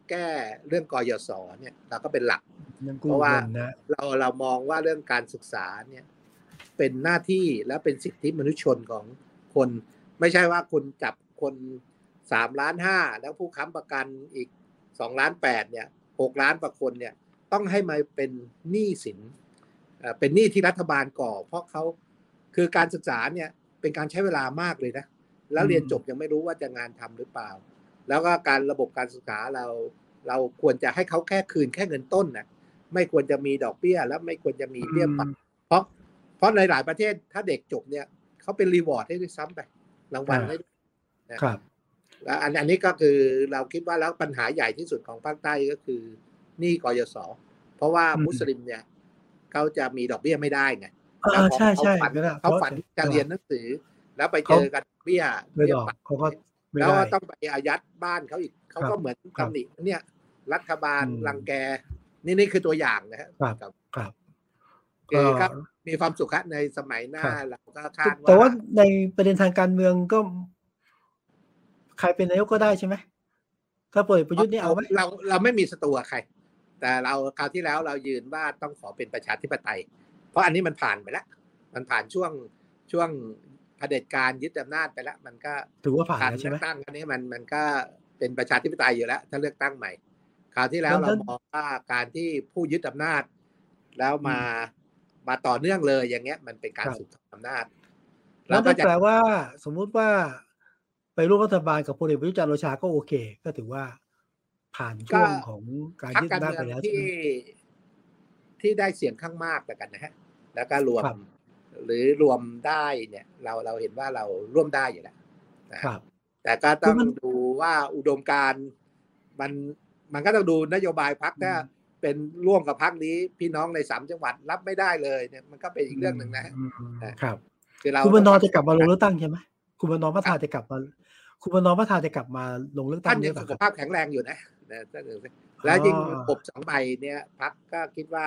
แก้เรื่องกยศเนี่ยเราก็เป็นหลักยังกู้เพราะว่าเงินนะเราเรามองว่าเรื่องการศึกษาเนี่ยเป็นหน้าที่และเป็นสิทธิมนุษยชนของคน ไม่ใช่ว่าคุณจับคนสามล้านห้าแล้วผู้ค้ำประกันอีกสองล้านแปดเนี่ยหกล้านกว่าคนเนี่ยต้องให้มาเป็นหนี้สินเอ่อเป็นหนี้ที่รัฐบาลก่อ เพราะเขาคือการศึกษาเนี่ย เป็นการใช้เวลามากเลยนะ แล้วเรียนจบยังไม่รู้ว่าจะงานทำหรือเปล่า แล้วก็การระบบการศึกษาเรา เราควรจะให้เขาแค่คืนแค่เงินต้นนะไม่ควรจะมีดอกเบี้ย แล้วไม่ควรจะมีเบี้ยปรับเพราะ เพราะในหลายประเทศถ้าเด็กจบเนี่ยเขาเป็นรีวอร์ดให้ด้วยซ้ำไปรางวัลให้ด้วยนะครับแล้วอันอันนี้ก็คือเราคิดว่าแล้วปัญหาใหญ่ที่สุดของภาคใต้ก็คือหนี้กยศเพราะว่าอืมมุสลิมเนี่ยเขาจะมีดอกเบี้ยไม่ได้ไง อ่าใช่ใช่เขาฝันไม่ได้เขาฝันจะเรียนหนังสือ แล้วไปเจอกันเบี้ยไม่เบี้ดยอกปรับเขาก็ไม่แล้วได้ก็ต้องไปอายัดบ้านเขาอีกเขาครัก็บเหมือนครับตำหนิเนี่ย รัฐบาลอืมรังแก นี่นี่คือตัวอย่างนะฮะครับครับครับคือก็ครับมีความสุขฮะในสมัยหน้าครับเราก็คาดแต่ว่าว่าในประเด็นทางการเมืองก็ ใครเป็นนายกก็ได้ใช่ไหมถ้าพลเอกประยุทธ์นี่เอาไหมเราเราไม่มีศัตรูกับใคร แต่เราคราวที่แล้วเรายืนว่าต้องขอเป็นประชาธิปไตย เพราะอันนี้มันผ่านไปแล้ว มันผ่านช่วงช่วงเผด็จการยึดอำนาจไปแล้ว มันก็ถือว่าผ่านการแล้วใช่เลืไหมอกตั้งอันนี้มันมันก็เป็นประชาธิปไตยอยู่แล้ว ถ้าเลือกตั้งใหม่คราวที่แล้วแล้วเรามองว่าการที่ผู้ยึดอำนาจ แล้วมามาต่อเนื่องเลยอย่างเงี้ย มันเป็นการครับสืบทอดอำนาจ แล้วก็นั่นจะแปลว่า สมมุติว่าไปร่วมรัฐบาลกับพลเอกประยุทธ์จันทร์โอชาก็โอเค ก็ถือว่าผ่านช่วงของการพรรคยึดการอำนาจเมืไปองแล้วใช่ที่ไหม ที่ได้เสียงข้างมากแต่กันนะฮะแล้วก็รวมครับหรือรวมได้เนี่ย เราเราเห็นว่าเราร่วมได้อยู่แล้วนะครับแต่ก็ต้คือองมันดูว่าอุดมการณ์มันมันก็ต้องดูนโยบายพักถ้าอืมเป็นร่วมกับพักนี้พี่น้องในสามจังหวัดรับไม่ได้เลยเนี่ยมันก็เป็นอีกเรื่องหนึ่งนะฮะอืมนะครับคือเราคุณบรรณต้อองจะกลับมาลงเลือกตั้งใช่ไหมคุณบรรณอพัฒนาจะกลับมา คุณบรรณอพัฒนาจะกลับมาลงเลือกตั้ท่างนด้ยัวยงเปล่าสุคขรับภาพแข็งแรงอยู่นะนะท่านอื่นแล้วยิ่งอ๋อปบสองใบเนี่ยพักก็คิดว่า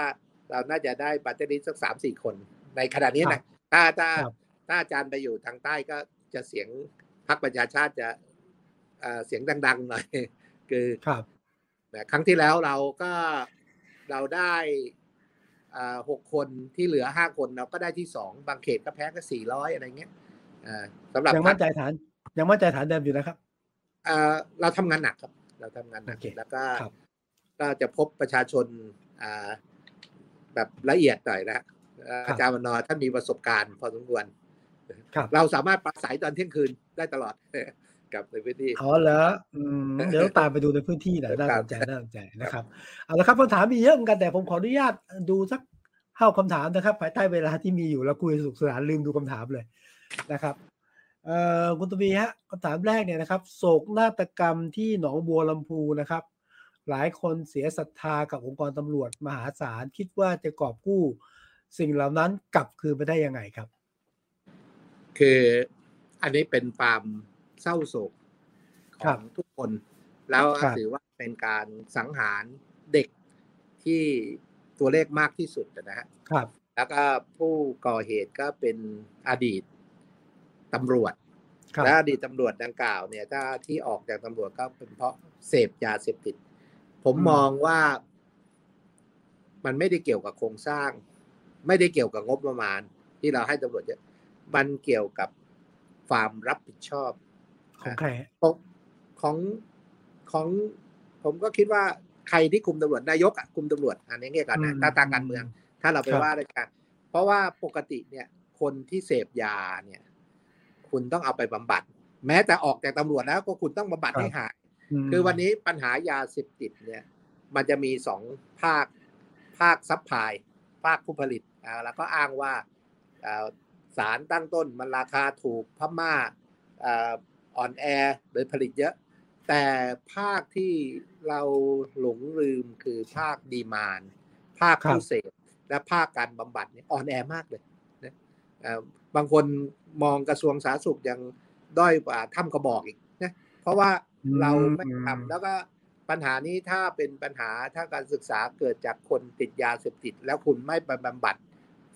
เราน่าจะได้บัตเตอรี่สักสามสี่คน ในขณะนี้นะถ้าถ้าครับถ้าอาจารย์ไปอยู่ทางใต้ก็จะเสียงพักประชาชาติจะเอ่อเสียงดัง ๆ หน่อย คือครับนะครั้งที่แล้วเราก็เราได้อ่าหกคนที่เหลือห้าคนเราก็ได้ที่สองบางเขตก็แพ้ก็สี่ร้อยอะไรเงี้ยอ่าสำหรับยังพรมั่รนคใจฐาน ยังมั่นใจฐานเดิมอยู่นะครับเอ่อเราทำงานหนักครับ เราทำงานหนักโอเคแล้วก็ครับก็จะพบประชาชนอ่า แบบละเอียดหน่อยนะเอ่ออาจารย์วันนอร์ท่านมีประสบการณ์พอสมควรครับเราสามารถปราศัยตอนเที่ยงคืนได้ตลอดกับในพื้นที่อ๋อเหรออืมเดี๋ยวต้องตามไปดูในพื้นที่หน่อยน่าครัสบนใจน่าสนใจนะครับเอาละครับคำถามมีเยอะเหมือนกันแต่ผมขออนุญาตดูสักห้าคำถามนะครับภายใต้เวลาที่มีอยู่แล้วคุยสนุกสนานลืมดูคำถามเลยนะครับเอ่อคุณตวีฮะคำถามแรกเนี่ยนะครับ โศกนาฏกรรมที่หนองบัวลำพูนะครับ หลายคนเสียศรัทธากับองค์กรตำรวจมหาศาลคิดว่าจะกอบกู้ สิ่งเหล่านั้นกลับคืนไปได้ยังไงครับ คืออันนี้เป็นความเศร้าโศกขครัอบงทุกคน แล้วครับถือว่าเป็นการสังหารเด็กที่ตัวเลขมากที่สุดนะฮะครับ แล้วก็ผู้ก่อเหตุก็เป็นอดีตตำรวจครับและอดีตตำรวจดังกล่าวเนี่ยถ้าที่ออกจากตำรวจก็เป็นเพราะเสพยาเสพติด ผมมองว่า มันไม่ได้เกี่ยวกับโครงสร้าง ไม่ได้เกี่ยวกับงบประมาณ ที่เราให้ตำรวจเยอะมันเกี่ยวกับความรับผิดชอบ ของใครฮะของของของ ผมก็คิดว่าใครที่คุมตำรวจนายกอะคุมตำรวจอันนี้เงี้ยก่อนนะถ้าตามการเมือง ถ้าเราไปว่าราชการเพราะว่าปกติเนี่ย คนที่เสพยาเนี่ย คุณต้องเอาไปบำบัด แม้แต่ออกจากตำรวจแล้วก็คุณต้องบำบัดให้หายม คือวันนี้ปัญหายาเสพติดเนี่ย มันจะมีสองภาคภาคซัพพลาย ภาคผู้ผลิตอ่าแล้วก็อ้างว่าสารตั้งต้นมันราคาถูกพม่าอ่อนแอเลยผลิตเยอะ แต่ภาคที่เราหลงลืมคือภาคดีมาน ภาคผู้เสพและภาคการบำบัดเนี่ยอ่อนแอมากเลยนะบางคนมองกระทรวงสาธารณสุขยังด้อยกว่าถ้ำกระบอกอีกนะเพราะว่า เราไม่ทำแล้วก็ปัญหานี้ถ้าเป็นปัญหาถ้าการศึกษาเกิดจากคนติดยาเสพติด แล้วคุณไม่ไปบำบัด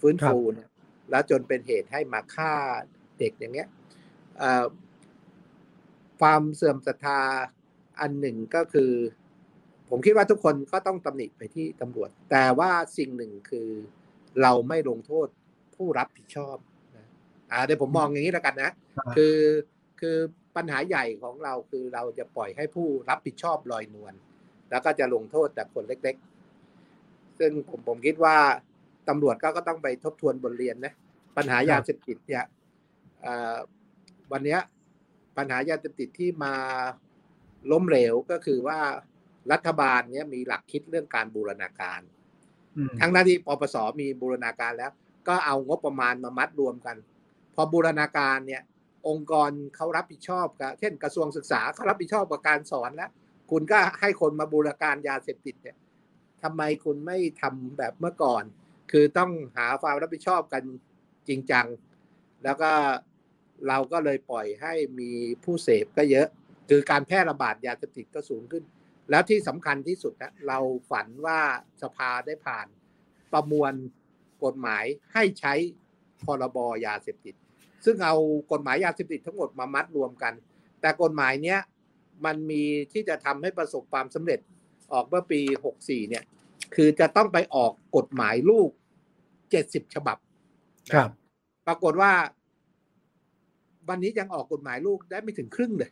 ฟื้นฟูเนี่ยแล้วจนเป็นเหตุให้มาฆ่าเด็กอย่างเงี้ยเอ่อความเสื่อมศรัทธาอันหนึ่งก็คือ ผมคิดว่าทุกคนก็ต้องตำหนิไปที่ตำรวจ แต่ว่าสิ่งหนึ่งคือเราไม่ลงโทษผู้รับผิดชอบนะอ่าเดี๋ยวผมมองอย่างนี้แล้วกันนะ คือคือ ปัญหาใหญ่ของเราคือเราจะปล่อยให้ผู้รับผิดชอบลอยนวลแล้วก็จะลงโทษแต่คนเล็ก ๆ ซึ่งผมผมคิดว่าตำรวจก็ก็ต้องไปทบทวนบทเรียนนะปัญหายาเสพติดเนี่ยเอ่อวันเนี้ยปัญหายาเสพติดที่มาล้มเหลวก็คือว่ารัฐบาลเนี้ยมีหลักคิดเรื่องการบูรณาการอืมทั้งหน้าที่ปปสมีบูรณาการแล้ว ก็เอางบประมาณมามัดรวมกัน พอบูรณาการเนี่ย องค์กรเขารับผิดชอบกับเช่นกระทรวงศึกษาเขารับผิดชอบกับการสอนแล้ว คุณก็ให้คนมาบูรการยาเสพติดเนี่ยทำไมคุณไม่ทำแบบเมื่อก่อน คือต้องหาความรับผิดชอบกันจริงจัง แล้วก็เราก็เลยปล่อยให้มีผู้เสพก็เยอะ คือการแพร่ระบาดยาเสพติดก็สูงขึ้น แล้วที่สำคัญที่สุดนะเราฝันว่าสภาได้ผ่านประมวลกฎหมายให้ใช้พรบยาเสพติด ซึ่งเอากฎหมายยาเสพติดทั้งหมดมามัดรวมกัน แต่กฎหมายเนี้ยมันมีที่จะทำให้ประสบความสำเร็จออกเมื่อปี 64 เนี่ย คือจะต้องไปออกกฎหมายลูกเจ็ดสิบฉบับ ครับ ปรากฏว่า วันนี้ยังออกกฎหมายลูกได้ไม่ถึงครึ่งเลย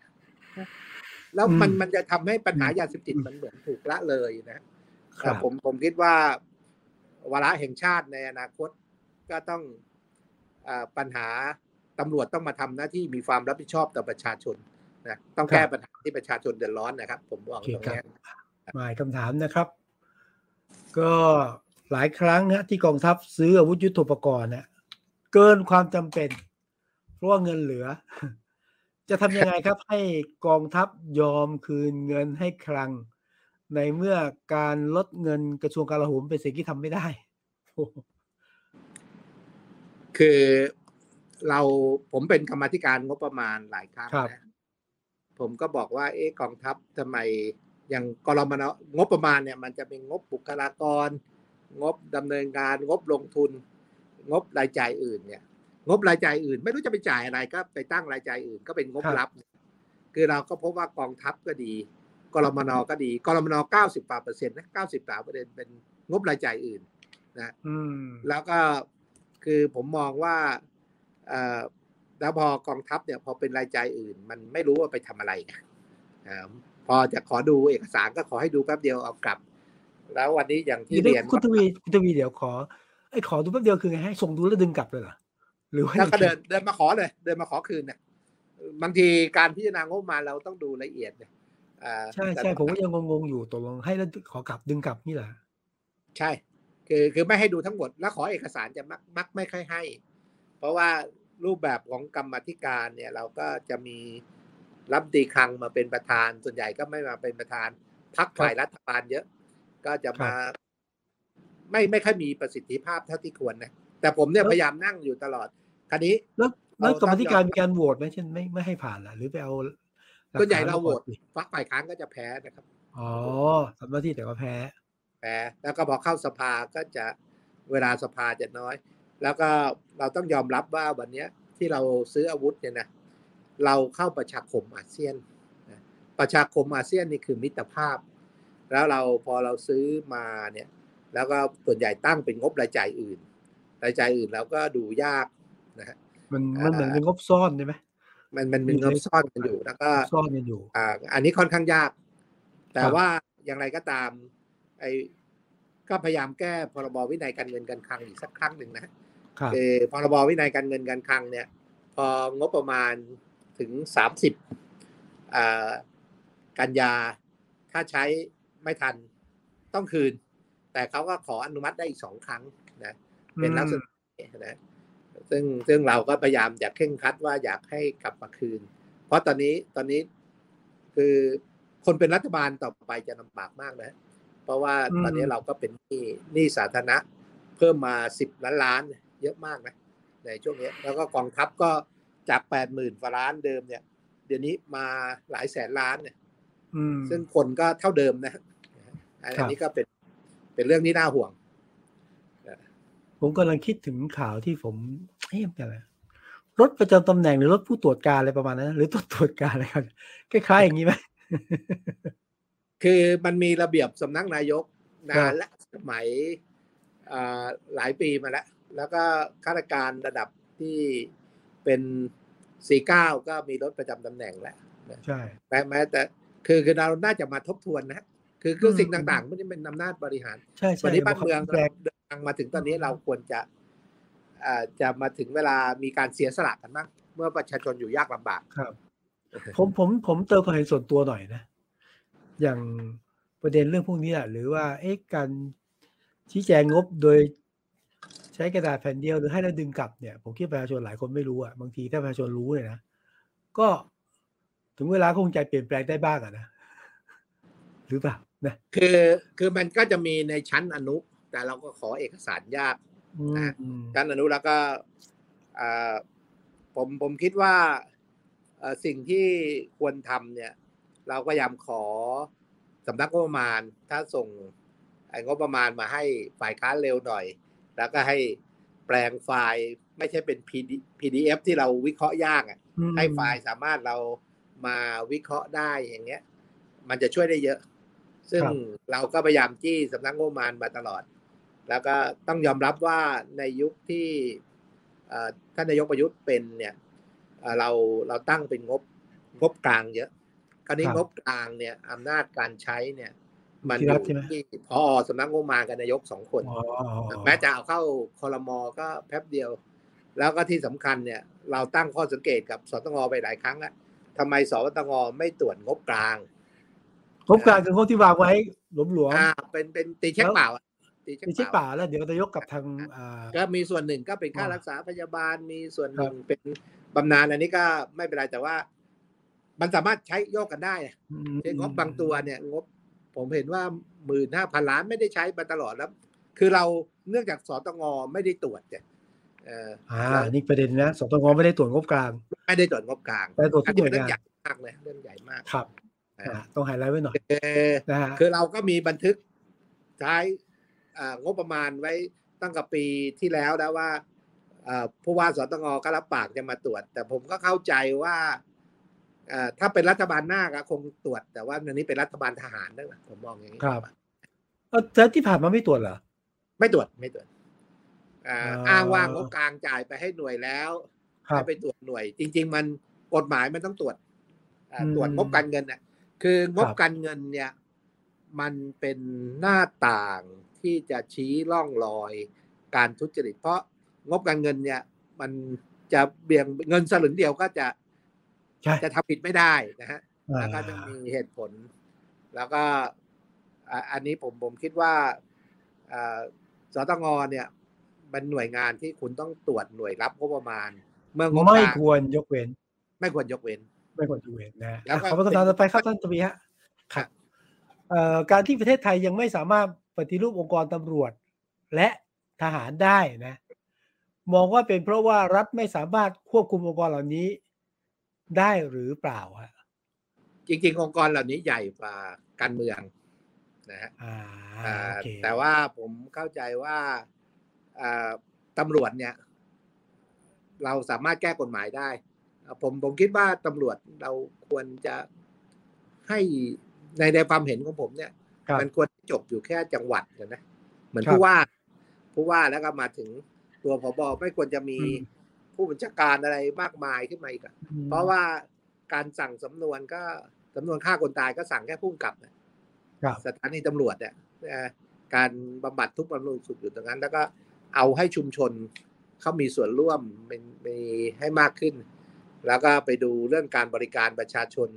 แล้วมันมันจะทำให้ปัญหายาเสพติดมันเหมือนถูกละเลยนะผมผมคิดว่าวาระแห่งชาติในอนาคตก็ต้องอปัญหา ตำรวจต้องมาทำหน้าที่มีความรับผิดชอบต่อประชาชนนะต้องแก้ปัญหาที่ประชาชนเดือดร้อนนะครับ ผมบอกตรงนี้หมายคำถามนะครับ ก็หลายครั้งนะที่กองทัพซื้ออาวุธยุทโธปกรณ์เนี่ยเกินความจำเป็น เพราะว่าเงินเหลือ จะทำยังไงครับ ให้กองทัพยอมคืนเงินให้คลัง ในเมื่อการลดเงินกระทรวงกลาโหมเป็นสิ่งที่ทำไม่ได้ คือ เราผมเป็นกรรมธิการงบประมาณหลายครั้งนะผมก็บอกว่า เอ๊ะกองทัพทำไมอย่างกรมนงบประมาณเนี่ย มันจะเป็นงบบุคลากร งบดำเนินงานงบลงทุน งบรายจ่ายอื่นเนี่ย งบรายจ่ายอื่น ไม่รู้จะไปจ่ายอะไรก็ไปตั้งรายจ่ายอื่น ก็เป็นงบลับ คือเราก็พบว่ากองทัพก็ดีกรมนก็ดีกรมนเก้าสิบกว่าเปอร์เซ็นต์นะเก้าสิบกว่าเปอร์เซ็นต์เป็นงบรายจ่ายอื่น นะแล้วก็คือผมมองว่า แล้วพอกองทัพเนี่ยพอเป็นรายจ่ายอื่น มันไม่รู้ว่าไปทำอะไรไงพอจะขอดูเอกสารก็ขอให้ดูแป๊บเดียวเอากลับ แล้ววันนี้อย่างที่เรียนคุณทวีคุณทวีเดี๋ยวขอไอ้ขอดูแป๊บเดียวคือไงให้ส่งดูแล้วดึงกลับเลยเหรอหรือว่าแล้วก็เดินเดินมาขอเลย เดินมาขอคืนเนี่ยบางทีการพิจารณางบมาเราต้องดูละเอียดเนี่ยใช่ใช่ผมก็ยังงงๆอยู่ตกลงให้แล้วขอกลับดึงกลับนี่แหละใช่ คือคือไม่ให้ดูทั้งหมดแล้วขอเอกสารจะมักมักไม่ค่อยให้ เพราะว่า รูปแบบของกรรมธิการเนี่ยเราก็จะมีรับดีคลังมาเป็นประธาน ส่วนใหญ่ก็ไม่มาเป็นประธานพักฝ่ายรัฐบาลเยอะ ก็จะมา ไม่ไม่ค่อยมีประสิทธิภาพเท่าที่ควรนะแต่ผมเนี่ยพยายามนั่งอยู่ตลอดคราวนี้แล้วแล้วกรรมธิการมีการโหวตไหมเช่นไม่ไม่ให้ผ่านล่ะ หรือไปเอาส่วนใหญ่เราโหวตฟักฝ่ายค้านก็จะแพ้นะครับอ๋อทำหน้าที่แต่ว่าแพ้ แพ้ แล้วก็พอเข้าสภาก็จะเวลาสภาจะน้อย แล้วก็เราต้องยอมรับว่าวันนี้ที่เราซื้ออาวุธเนี่ยนะเราเข้าประชาคมอาเซียน ประชาคมอาเซียนนี่คือมิตรภาพ แล้วเราพอเราซื้อมาเนี่ยแล้วก็ส่วนใหญ่ตั้งเป็นงบรายจ่ายอื่น รายจ่ายอื่นเราก็ดูยากนะฮะมันมันเหมือนเป็นงบซ่อนใช่ไหมมันมันเป็นงบซ่อนกันอยู่แล้วก็ซ่อนกันอยู่อ่าอันนี้ค่อนข้างยาก แต่ว่าอย่างไรก็ตามไอ้ก็พยายามแก้พรบวินัยการเงินการคลังอีกสักครั้งหนึ่งนะ คือพรบวินัยการเงินการคลังเนี่ย พองบประมาณถึงสามสิบกันยา ถ้าใช้ไม่ทันต้องคืน แต่เขาก็ขออนุมัติได้อีกสองครั้งนะเป็นลักษณะนะซึ่งซึ่งเราก็พยายามอยากเข่งคัดว่าอยากให้กลับมาคืน เพราะตอนนี้ตอนนี้คือคนเป็นรัฐบาลต่อไปจะลำบากมากนะ เพราะว่าตอนนี้เราก็เป็นหนี้หนี้สาธารณะเพิ่มมาสิบล้านล้าน เยอะมากนะในช่วงนี้แล้วก็กองทัพก็จากแปดหมื่นกว่าล้านเดิมเนี่ย เดี๋ยวนี้มาหลายแสนล้านเนี่ยซึ่งคนก็เท่าเดิมนะ อันนี้ก็เป็นเป็นเรื่องที่น่าห่วง ผมกำลังคิดถึงข่าวที่ผมเฮ้ยอะไรรถประจำตำแหน่งหรือรถผู้ตรวจการอะไรประมาณนั้นหรือตัวตรวจการอะไรกันคล้ายๆอย่างนี้ไหมคือมันมีระเบียบสำนักนายกนานและสมัยหลายปีมาแล้ว แล้วก็ข้าราชการระดับที่เป็นสี่เก้าก็มีรถประจำตำแหน่งแล้วใช่แม้แต่คือคือเราน่าจะมาทบทวนนะ คือคือสิ่งต่างๆมันเป็นอำนาจบริหารใช่ใช่วันนี้บ้านเมืองเดินทางมาถึงตอนนี้เราควรจะจะมาถึงเวลามีการเสียสละกันบ้างเมื่อประชาชนอยู่ยากลำบากครับ ผมผมผมเติมความเห็นส่วนตัวหน่อยนะ อย่างประเด็นเรื่องพวกนี้แหละหรือว่าเอ๊ะการชี้แจงงบโดย ใช้กระดาษแผ่นเดียวหรือให้เราดึงกลับเนี่ยผมคิดประชาชนหลายคนไม่รู้อะบางทีถ้าประชาชนรู้เนี่ยนะก็ถึงเวลาคงใจเปลี่ยนแปลงได้บ้างอะนะหรือเปล่านะคือคือมันก็จะมีในชั้นอนุ แต่เราก็ขอเอกสารยากนะชั้นอนุแล้วก็ผมผมคิดว่าสิ่งที่ควรทำเนี่ย เราก็พยายามขอสำนักงบประมาณ ถ้าส่งงบประมาณมาให้ฝ่ายค้านเร็วหน่อย แล้วก็ให้แปลงไฟล์ไม่ใช่เป็น PDF ที่เราวิเคราะห์ยากอะให้ไฟล์สามารถเรามาวิเคราะห์ได้อย่างเงี้ย มันจะช่วยได้เยอะ ซึ่งเราก็พยายามจี้สำนักงบประมาณมาตลอด แล้วก็ต้องยอมรับว่าในยุคที่ท่านนายกประยุทธ์เป็นเนี่ยเราเราตั้งเป็นงบงบกลางเยอะคราวนี้งบกลางเนี่ยอำนาจการใช้เนี่ย มันอยู่ที่พอสำนักงบมากับนายกสองคนแม้จะเอาเข้าคอรมอก็แป๊บเดียว แล้วก็ที่สำคัญเนี่ย เราตั้งข้อสังเกตกับสตงไปหลายครั้งแล้วทำไมสตงไม่ตรวจงบกลางงบกลางคืองบที่วางไว้หลวมหลวมอ่าเป็นเป็นตีเช็คเปล่าตีเช็คเปล่าแล้วเดี๋ยวจะยกกับทางก็มีส่วนหนึ่งก็เป็นค่ารักษาพยาบาลมีส่วนหนึ่งเป็นบำนาญอันนี้ก็ไม่เป็นไรแต่ว่า มันสามารถใช้โยกกันได้เช่นงบบางตัวเนี่ย งบ ผมเห็นว่าหมื่นห้าพันล้านไม่ได้ใช้มาตลอดแล้ว คือเราเนื่องจากสตงไม่ได้ตรวจเนี่ยอ่านี่ประเด็นนะสตงไม่ได้ตรวจงบกลาง ไม่ได้ตรวจงบกลางแต่ตรวจทุกหน่วยงานใหญ่มากเลยเรื่องใหญ่มากครับต้องไฮไลท์ไว้หน่อยนะฮะคือเราก็มีบันทึกใช้งบประมาณไว้ตั้งแต่ปีที่แล้วแล้วว่าผู้ว่าสตงก็รับปากจะมาตรวจ แต่ผมก็เข้าใจว่า ถ้าเป็นรัฐบาลหน้าก็คงตรวจ แต่ว่าอันนี้เป็นรัฐบาลทหารนั่นแหละผมมองอย่างนี้ครับแต่ที่ผ่านมาไม่ตรวจเหรอไม่ตรวจไม่ตรวจอ้างว่างบกลางจ่ายไปให้หน่วยแล้วให้ไปตรวจหน่วย จริง ๆ มันกฎหมายมันต้องตรวจตรวจงบการเงินน่ะคืองบการเงินเนี่ย มันเป็นหน้าต่างที่จะชี้ร่องรอยการทุจริต เพราะงบการเงินเนี่ย มันจะเบี่ยงเงินสลึงเดียวก็จะ จะทำผิดไม่ได้นะฮะแล้วก็จะมีเหตุผล แล้วก็อันนี้ผมผมคิดว่าสตงเนี่ยเป็นหน่วยงานที่คุณต้องตรวจหน่วยรับงบประมาณ เมื่องบไม่ควรยกเว้น ไม่ควรยกเว้น ไม่ควรยกเว้นนะแล้วขอบคุณตามต่อไปครับท่านทวีฮะครับการที่ประเทศไทยยังไม่สามารถปฏิรูปองค์กรตำรวจ และทหารได้นะ มองว่าเป็นเพราะว่ารัฐไม่สามารถควบคุมองค์กรเหล่านี้ ได้หรือเปล่าฮะจริงๆองค์กรเหล่านี้ใหญ่กว่าการเมืองนะฮะแต่ว่าผมเข้าใจว่าตำรวจเนี่ย เราสามารถแก้กฎหมายได้ ผมผมคิดว่าตำรวจเราควรจะให้ในในความเห็นของผมเนี่ย มันควรจบอยู่แค่จังหวัดนะเหมือนผู้ว่าผู้ว่าแล้วก็มาถึงตัวผบไม่ควรจะมี ผู้บัญชาการอะไรมากมายขึ้นมาอีกเพราะว่าการสั่งสำนวนก็สำนวนฆ่าคนตายก็สั่งแค่ผู้กับสถานีตำรวจเนี่ยการบำบัดทุกบำรุงสุขอยู่ตรงนั้น แล้วก็เอาให้ชุมชนเขามีส่วนร่วมมีให้มากขึ้น แล้วก็ไปดูเรื่องการบริการประชาชน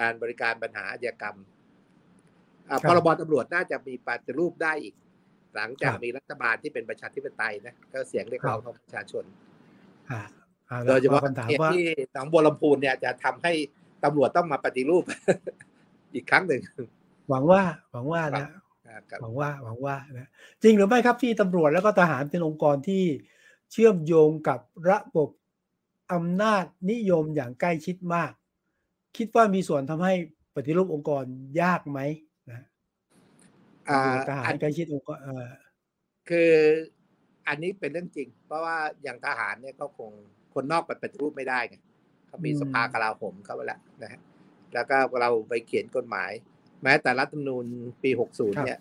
การบริการปัญหาอาชญากรรมพรบตำรวจน่าจะมีปฏิรูปได้อีก หลังจากมีรัฐบาลที่เป็นประชาธิปไตยนะก็เสียงเรียกร้องของประชาชน โดยเฉพาะที่หนองบัวลำพูนเนี่ยจะทำให้ตำรวจต้องมาปฏิรูป อีกครั้งหนึ่งหวังว่าหวังว่านะหวังว่าหวังว่านะจริงหรือไม่ครับที่ตำรวจแล้วก็ทหารเป็นองค์กรที่เชื่อมโยงกับระบบอำนาจนิยมอย่างใกล้ชิดมาก คิดว่ามีส่วนทำให้ปฏิรูปองค์กรยากไหมนะทหารใกล้ชิดองค์กรคือ อันนี้เป็นเรื่องจริง เพราะว่าอย่างทหารเนี่ยก็คงคนนอกไปปฏิรูปไม่ได้ไงเขามีสภากลาโหมเข้าไปแล้วนะฮะแล้วก็เราไปเขียนกฎหมาย แม้แต่รัฐธรรมนูญปี 60 เนี่ย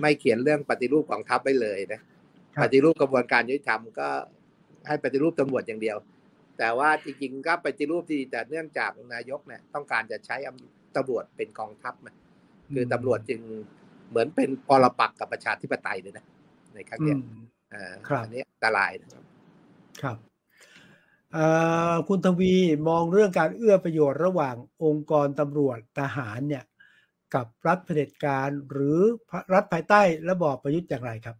ไม่เขียนเรื่องปฏิรูปกองทัพไปเลยนะปฏิรูปกระบวนการยุติธรรมก็ให้ปฏิรูปตำรวจอย่างเดียว แต่ว่าจริงๆก็ปฏิรูปที่แต่เนื่องจากนายกเนี่ยต้องการจะใช้ตำรวจเป็นกองทัพมาคือตำรวจจึงเหมือนเป็นปรปักกับประชาธิปไตยเลยนะในครั้งนี้ อันนี้อันตรายนะครับ ครับคุณทวีมองเรื่องการเอื้อประโยชน์ระหว่างองค์กรตำรวจทหารเนี่ย กับรัฐเผด็จการหรือรัฐภายใต้ระบอบประยุทธ์อย่างไรครับ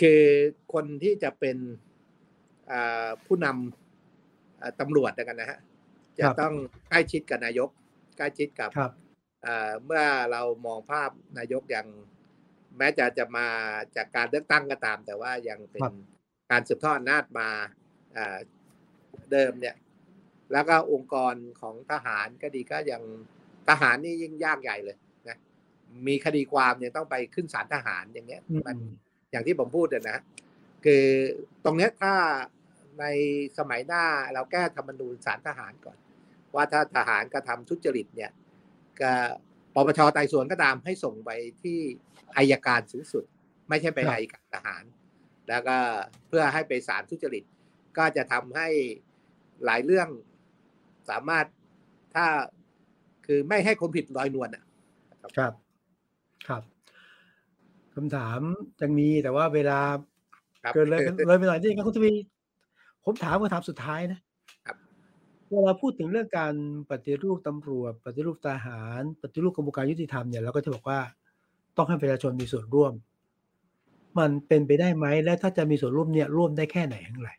คือคนที่จะเป็นผู้นำตำรวจกันนะฮะจะต้องใกล้ชิดกับนายก ใกล้ชิดกับเมื่อเรามองภาพนายกอย่าง แม้จะจะมาจากการเลือกตั้งก็ตาม แต่ว่ายังเป็นการสืบทอดอำนาจมาเดิมเนี่ย แล้วก็องค์กรของทหารก็ดีก็ยังทหารนี่ยิ่งยากใหญ่เลยนะมีคดีความเนี่ยต้องไปขึ้นศาลทหารอย่างเงี้ยมันอย่างที่ผมพูดนะคือตรงเนี้ยถ้าในสมัยหน้าเราแก้ธรรมนูญศาลทหารก่อน ว่าถ้าทหารกระทำทุจริตเนี่ยก็ ปปชไต่สวนก็ตามให้ส่งไปที่อายการสูงสุด ไม่ใช่ไปอายการทหาร แล้วก็เพื่อให้ไปศาลทุจริต ก็จะทำให้หลายเรื่องสามารถถ้าคือไม่ให้คนผิดลอยนวลอะครับ ครับคำถามยังมีแต่ว่าเวลาเกินเลยเลยไปหน่อยนี่ครับคุณทวีผมถามคำถามสุดท้ายนะ เวลาพูดถึงเรื่องการปฏิรูปตำรวจ ปฏิรูปทหาร ปฏิรูปกระบวนการยุติธรรมเนี่ยเราก็จะบอกว่าต้องให้ประชาชนมีส่วนร่วม มันเป็นไปได้ไหมและถ้าจะมีส่วนร่วมเนี่ยร่วมได้แค่ไหนอย่างไร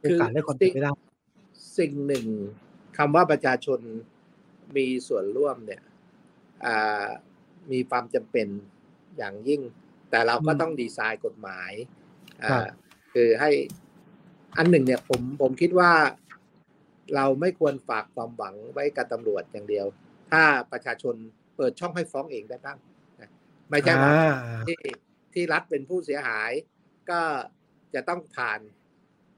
โอกาสและความเป็นไปได้สิ่งหนึ่งคำว่าประชาชนมีส่วนร่วมเนี่ยมีความจำเป็นอย่างยิ่ง แต่เราก็ต้องดีไซน์กฎหมายคือให้ อันหนึ่งเนี่ยผมผมคิดว่าเราไม่ควรฝากความหวังไว้กับตำรวจอย่างเดียว ถ้าประชาชนเปิดช่องให้ฟ้องเองได้บ้างไม่ใช่ว่าที่ที่รัฐเป็นผู้เสียหาย ก็จะต้องผ่าน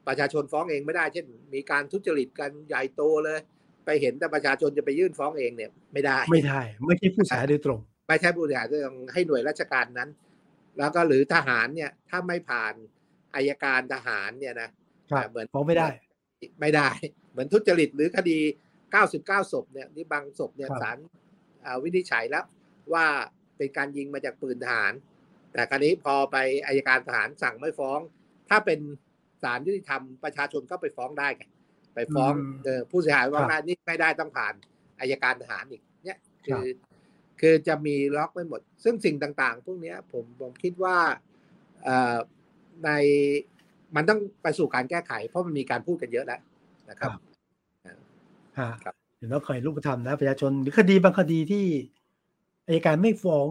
ประชาชนฟ้องเองไม่ได้ เช่น มีการทุจริตกันใหญ่โตเลย ไปเห็นแต่ประชาชนจะไปยื่นฟ้องเองเนี่ย ไม่ได้ ไม่ได้ ไม่ใช่ผู้เสียหายโดยตรง ไม่ใช่ผู้เสียหายโดยตรงให้หน่วยราชการนั้น แล้วก็หรือทหารเนี่ยถ้าไม่ผ่านอายการทหารเนี่ยนะ เหมือนฟ้องไม่ได้ ไม่ได้ เหมือนทุจริตหรือคดี 99 ศพเนี่ยนี่บางศพเนี่ยศาลวินิจฉัยแล้วว่าเป็นการยิงมาจากปืนทหาร แต่คราวนี้พอไปอายการทหารสั่งไม่ฟ้อง ถ้าเป็นศาลยุติธรรมประชาชนก็ไปฟ้องได้ไงไปฟ้องผู้เสียหายว่านี่ไม่ได้ต้องผ่านอายการทหารอีก เนี่ยคือ คือจะมีล็อกไว้หมด ซึ่งสิ่งต่าง ๆ พวกนี้ผมผมคิดว่าใน มันต้องไปสู่การแก้ไข เพราะมันมีการพูดกันเยอะแล้วนะครับครับเห็นว่าเคยรูปธรรมนะประชาชนหรือคดีบางคดีที่อายการไม่ฟ้อง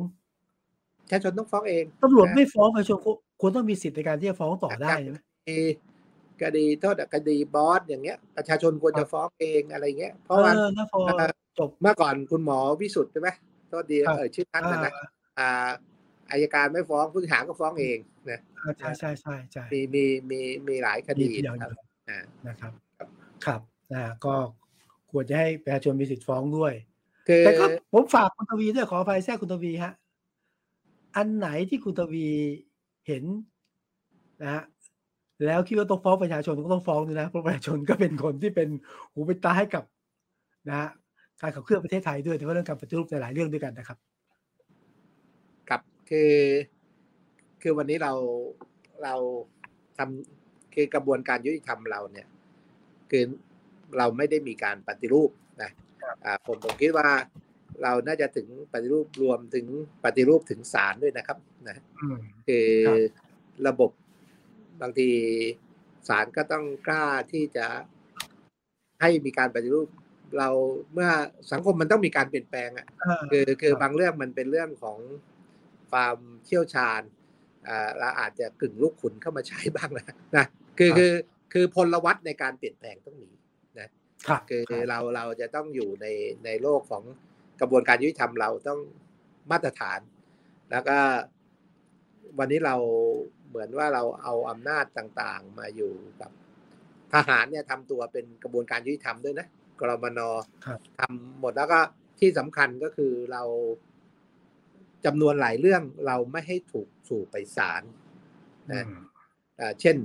ประชาชนต้องฟ้องเองตำรวจไม่ฟ้องประชาชนควรต้องมีสิทธิ์ในการที่จะฟ้องต่อได้ใช่ไหมคดีโทษคดีบอสอย่างเงี้ย ประชาชนควรจะฟ้องเองอะไรเงี้ย เพราะว่าจบเมื่อก่อนคุณหมอวิสุทธ์ใช่ไหมโทษดีเออชื่อท่านนะอ่า อายการไม่ฟ้องผู้เสียหายก็ฟ้องเองนะใช่ใช่ใช่ใช่มีมีมีมีหลายคดีนะครับนะครับ ครับนะก็ควรจะให้ประชาชนมีสิทธิ์ฟ้องด้วยแต่ก็ผมฝากคุณทวีด้วยขอไฟแทรกคุณทวีฮะอันไหนที่คุณทวีเห็นนะฮะแล้วคิดว่าต้องฟ้องประชาชนก็ต้องฟ้องนะเพราะประชาชนก็เป็นคนที่เป็นหูเป็นตาให้กับนะฮะการขับเคลื่อนประเทศไทยด้วยแต่ว่าเรื่องการปฏิรูปในหลายเรื่องด้วยกันนะครับ ครับคือคือวันนี้เราเราทำคือกระบวนการยุติธรรมเราเนี่ย คือเราไม่ได้มีการปฏิรูปนะผมผมคิดว่าเราน่าจะถึงปฏิรูปรวมถึงปฏิรูปถึงศาลด้วยนะครับนะคือระบบบางทีศาลก็ต้องกล้าที่จะให้มีการปฏิรูปเราเมื่อสังคมมันต้องมีการเปลี่ยนแปลงอะคือคือบางเรื่องมันเป็นเรื่องของ ความเชี่ยวชาญอ่าเราอาจจะกึ่งลูกขุนเข้ามาใช้บ้างนะนะคือคือคือพลวัตในการเปลี่ยนแปลงต้องมีนะคือเราเราจะต้องอยู่ในในโลกของกระบวนการยุติธรรมเราต้องมาตรฐาน แล้วก็วันนี้เราเหมือนว่าเราเอาอำนาจต่างๆมาอยู่กับทหารเนี่ยทำตัวเป็นกระบวนการยุติธรรมด้วยนะกรมนทำหมดแล้วก็ที่สำคัญก็คือเรา จำนวนหลายเรื่องเราไม่ให้ถูกสู่ไปศาลนะเช่น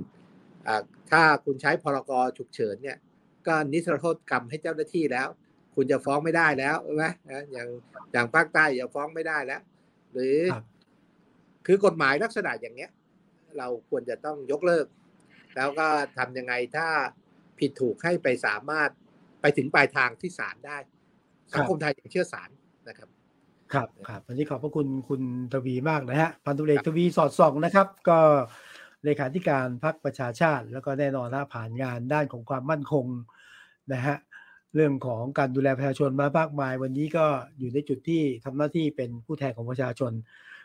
ถ้าคุณใช้พรกฉุกเฉินเนี่ย ก็นิสรโทษกรรมให้เจ้าหน้าที่แล้ว คุณจะฟ้องไม่ได้แล้วใช่ไหมอย่างอย่างภาคใต้จะฟ้องไม่ได้แล้ว หรือ คือกฎหมายลักษณะอย่างเนี้ย เราควรจะต้องยกเลิก แล้วก็ทำยังไงถ้าผิดถูกให้ไปสามารถไปถึงปลายทางที่ศาลได้ สังคมไทยยังเชื่อศาลนะครับ ครับครับวันนี้ขอบพระคุณคุณทวีมากนะฮะพันตุเอกทวีสอดส่องนะครับ ก็เลขาธิการพรรคประชาชาติ แล้วก็แน่นอนนะผ่านงานด้านของความมั่นคงนะฮะเรื่องของการดูแลประชาชนมามากมาย วันนี้ก็อยู่ในจุดที่ทำหน้าที่เป็นผู้แทนของประชาชน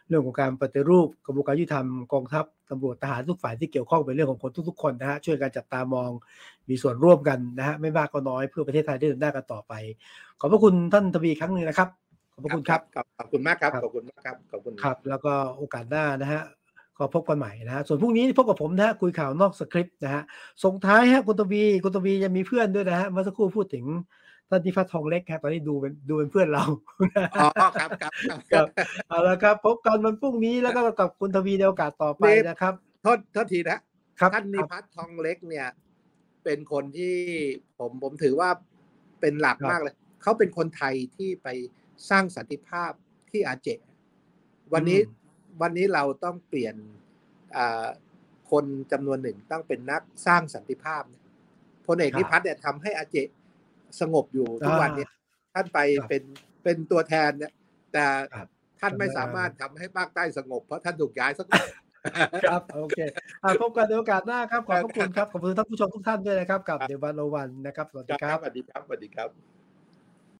เรื่องของการปฏิรูปกระบวนการยุติธรรมกองทัพตำรวจทหารทุกฝ่ายที่เกี่ยวข้องเป็นเรื่องของคนทุกๆคนนะฮะช่วยกันจับตามองมีส่วนร่วมกันนะฮะไม่มากก็น้อยเพื่อประเทศไทยได้เดินหน้ากันต่อไป ขอบพระคุณท่านทวีครั้งหนึ่งนะครับ ขอบพระคุณครับ ขอบคุณมากครับ ขอบคุณมากครับ ขอบคุณครับ แล้วก็โอกาสหน้านะฮะก็พบกันใหม่นะฮะ ส่วนพรุ่งนี้พบกับผมนะฮะคุยข่าวนอกสคริปต์นะฮะ ส่งท้ายฮะคุณตวีคุณตวียังมีเพื่อนด้วยนะฮะ เมื่อสักครู่พูดถึงท่านนิพัฒน์ทองเล็กครับตอนนี้ดูเป็นดูเป็นเพื่อนเรา อ๋อครับครับครับ เอาละครับ พบกันวันพรุ่งนี้แล้วก็กับคุณทวีในโอกาสต่อไปนะครับ โทษโทษทีนะครับท่านนิพัฒน์ทองเล็กเนี่ย เป็นคนที่ผมผมถือว่าเป็นหลักมากเลย เขาเป็นคนไทยที่ไป สร้างสันติภาพที่อาเจวันนี้วันนี้เราต้องเปลี่ยนคนจำนวนหนึ่งต้องเป็นนักสร้างสันติภาพพลเอกนิพัฒน์เนี่ยทำให้อาเจสงบอยู่ทุกวันนี้ท่านไปเป็นเป็นตัวแทนเนี่ยแต่ท่านไม่สามารถทำให้ภาคใต้สงบ เพราะท่านถูกย้ายสักครับโอเคพบกันในโอกาสหน้าครับ ขอบพระคุณครับ ขอบคุณท่านผู้ชมทุกท่านด้วยนะครับ กับเดวันโอวันนะครับ สวัสดีครับ สวัสดีครับ สวัสดีครับ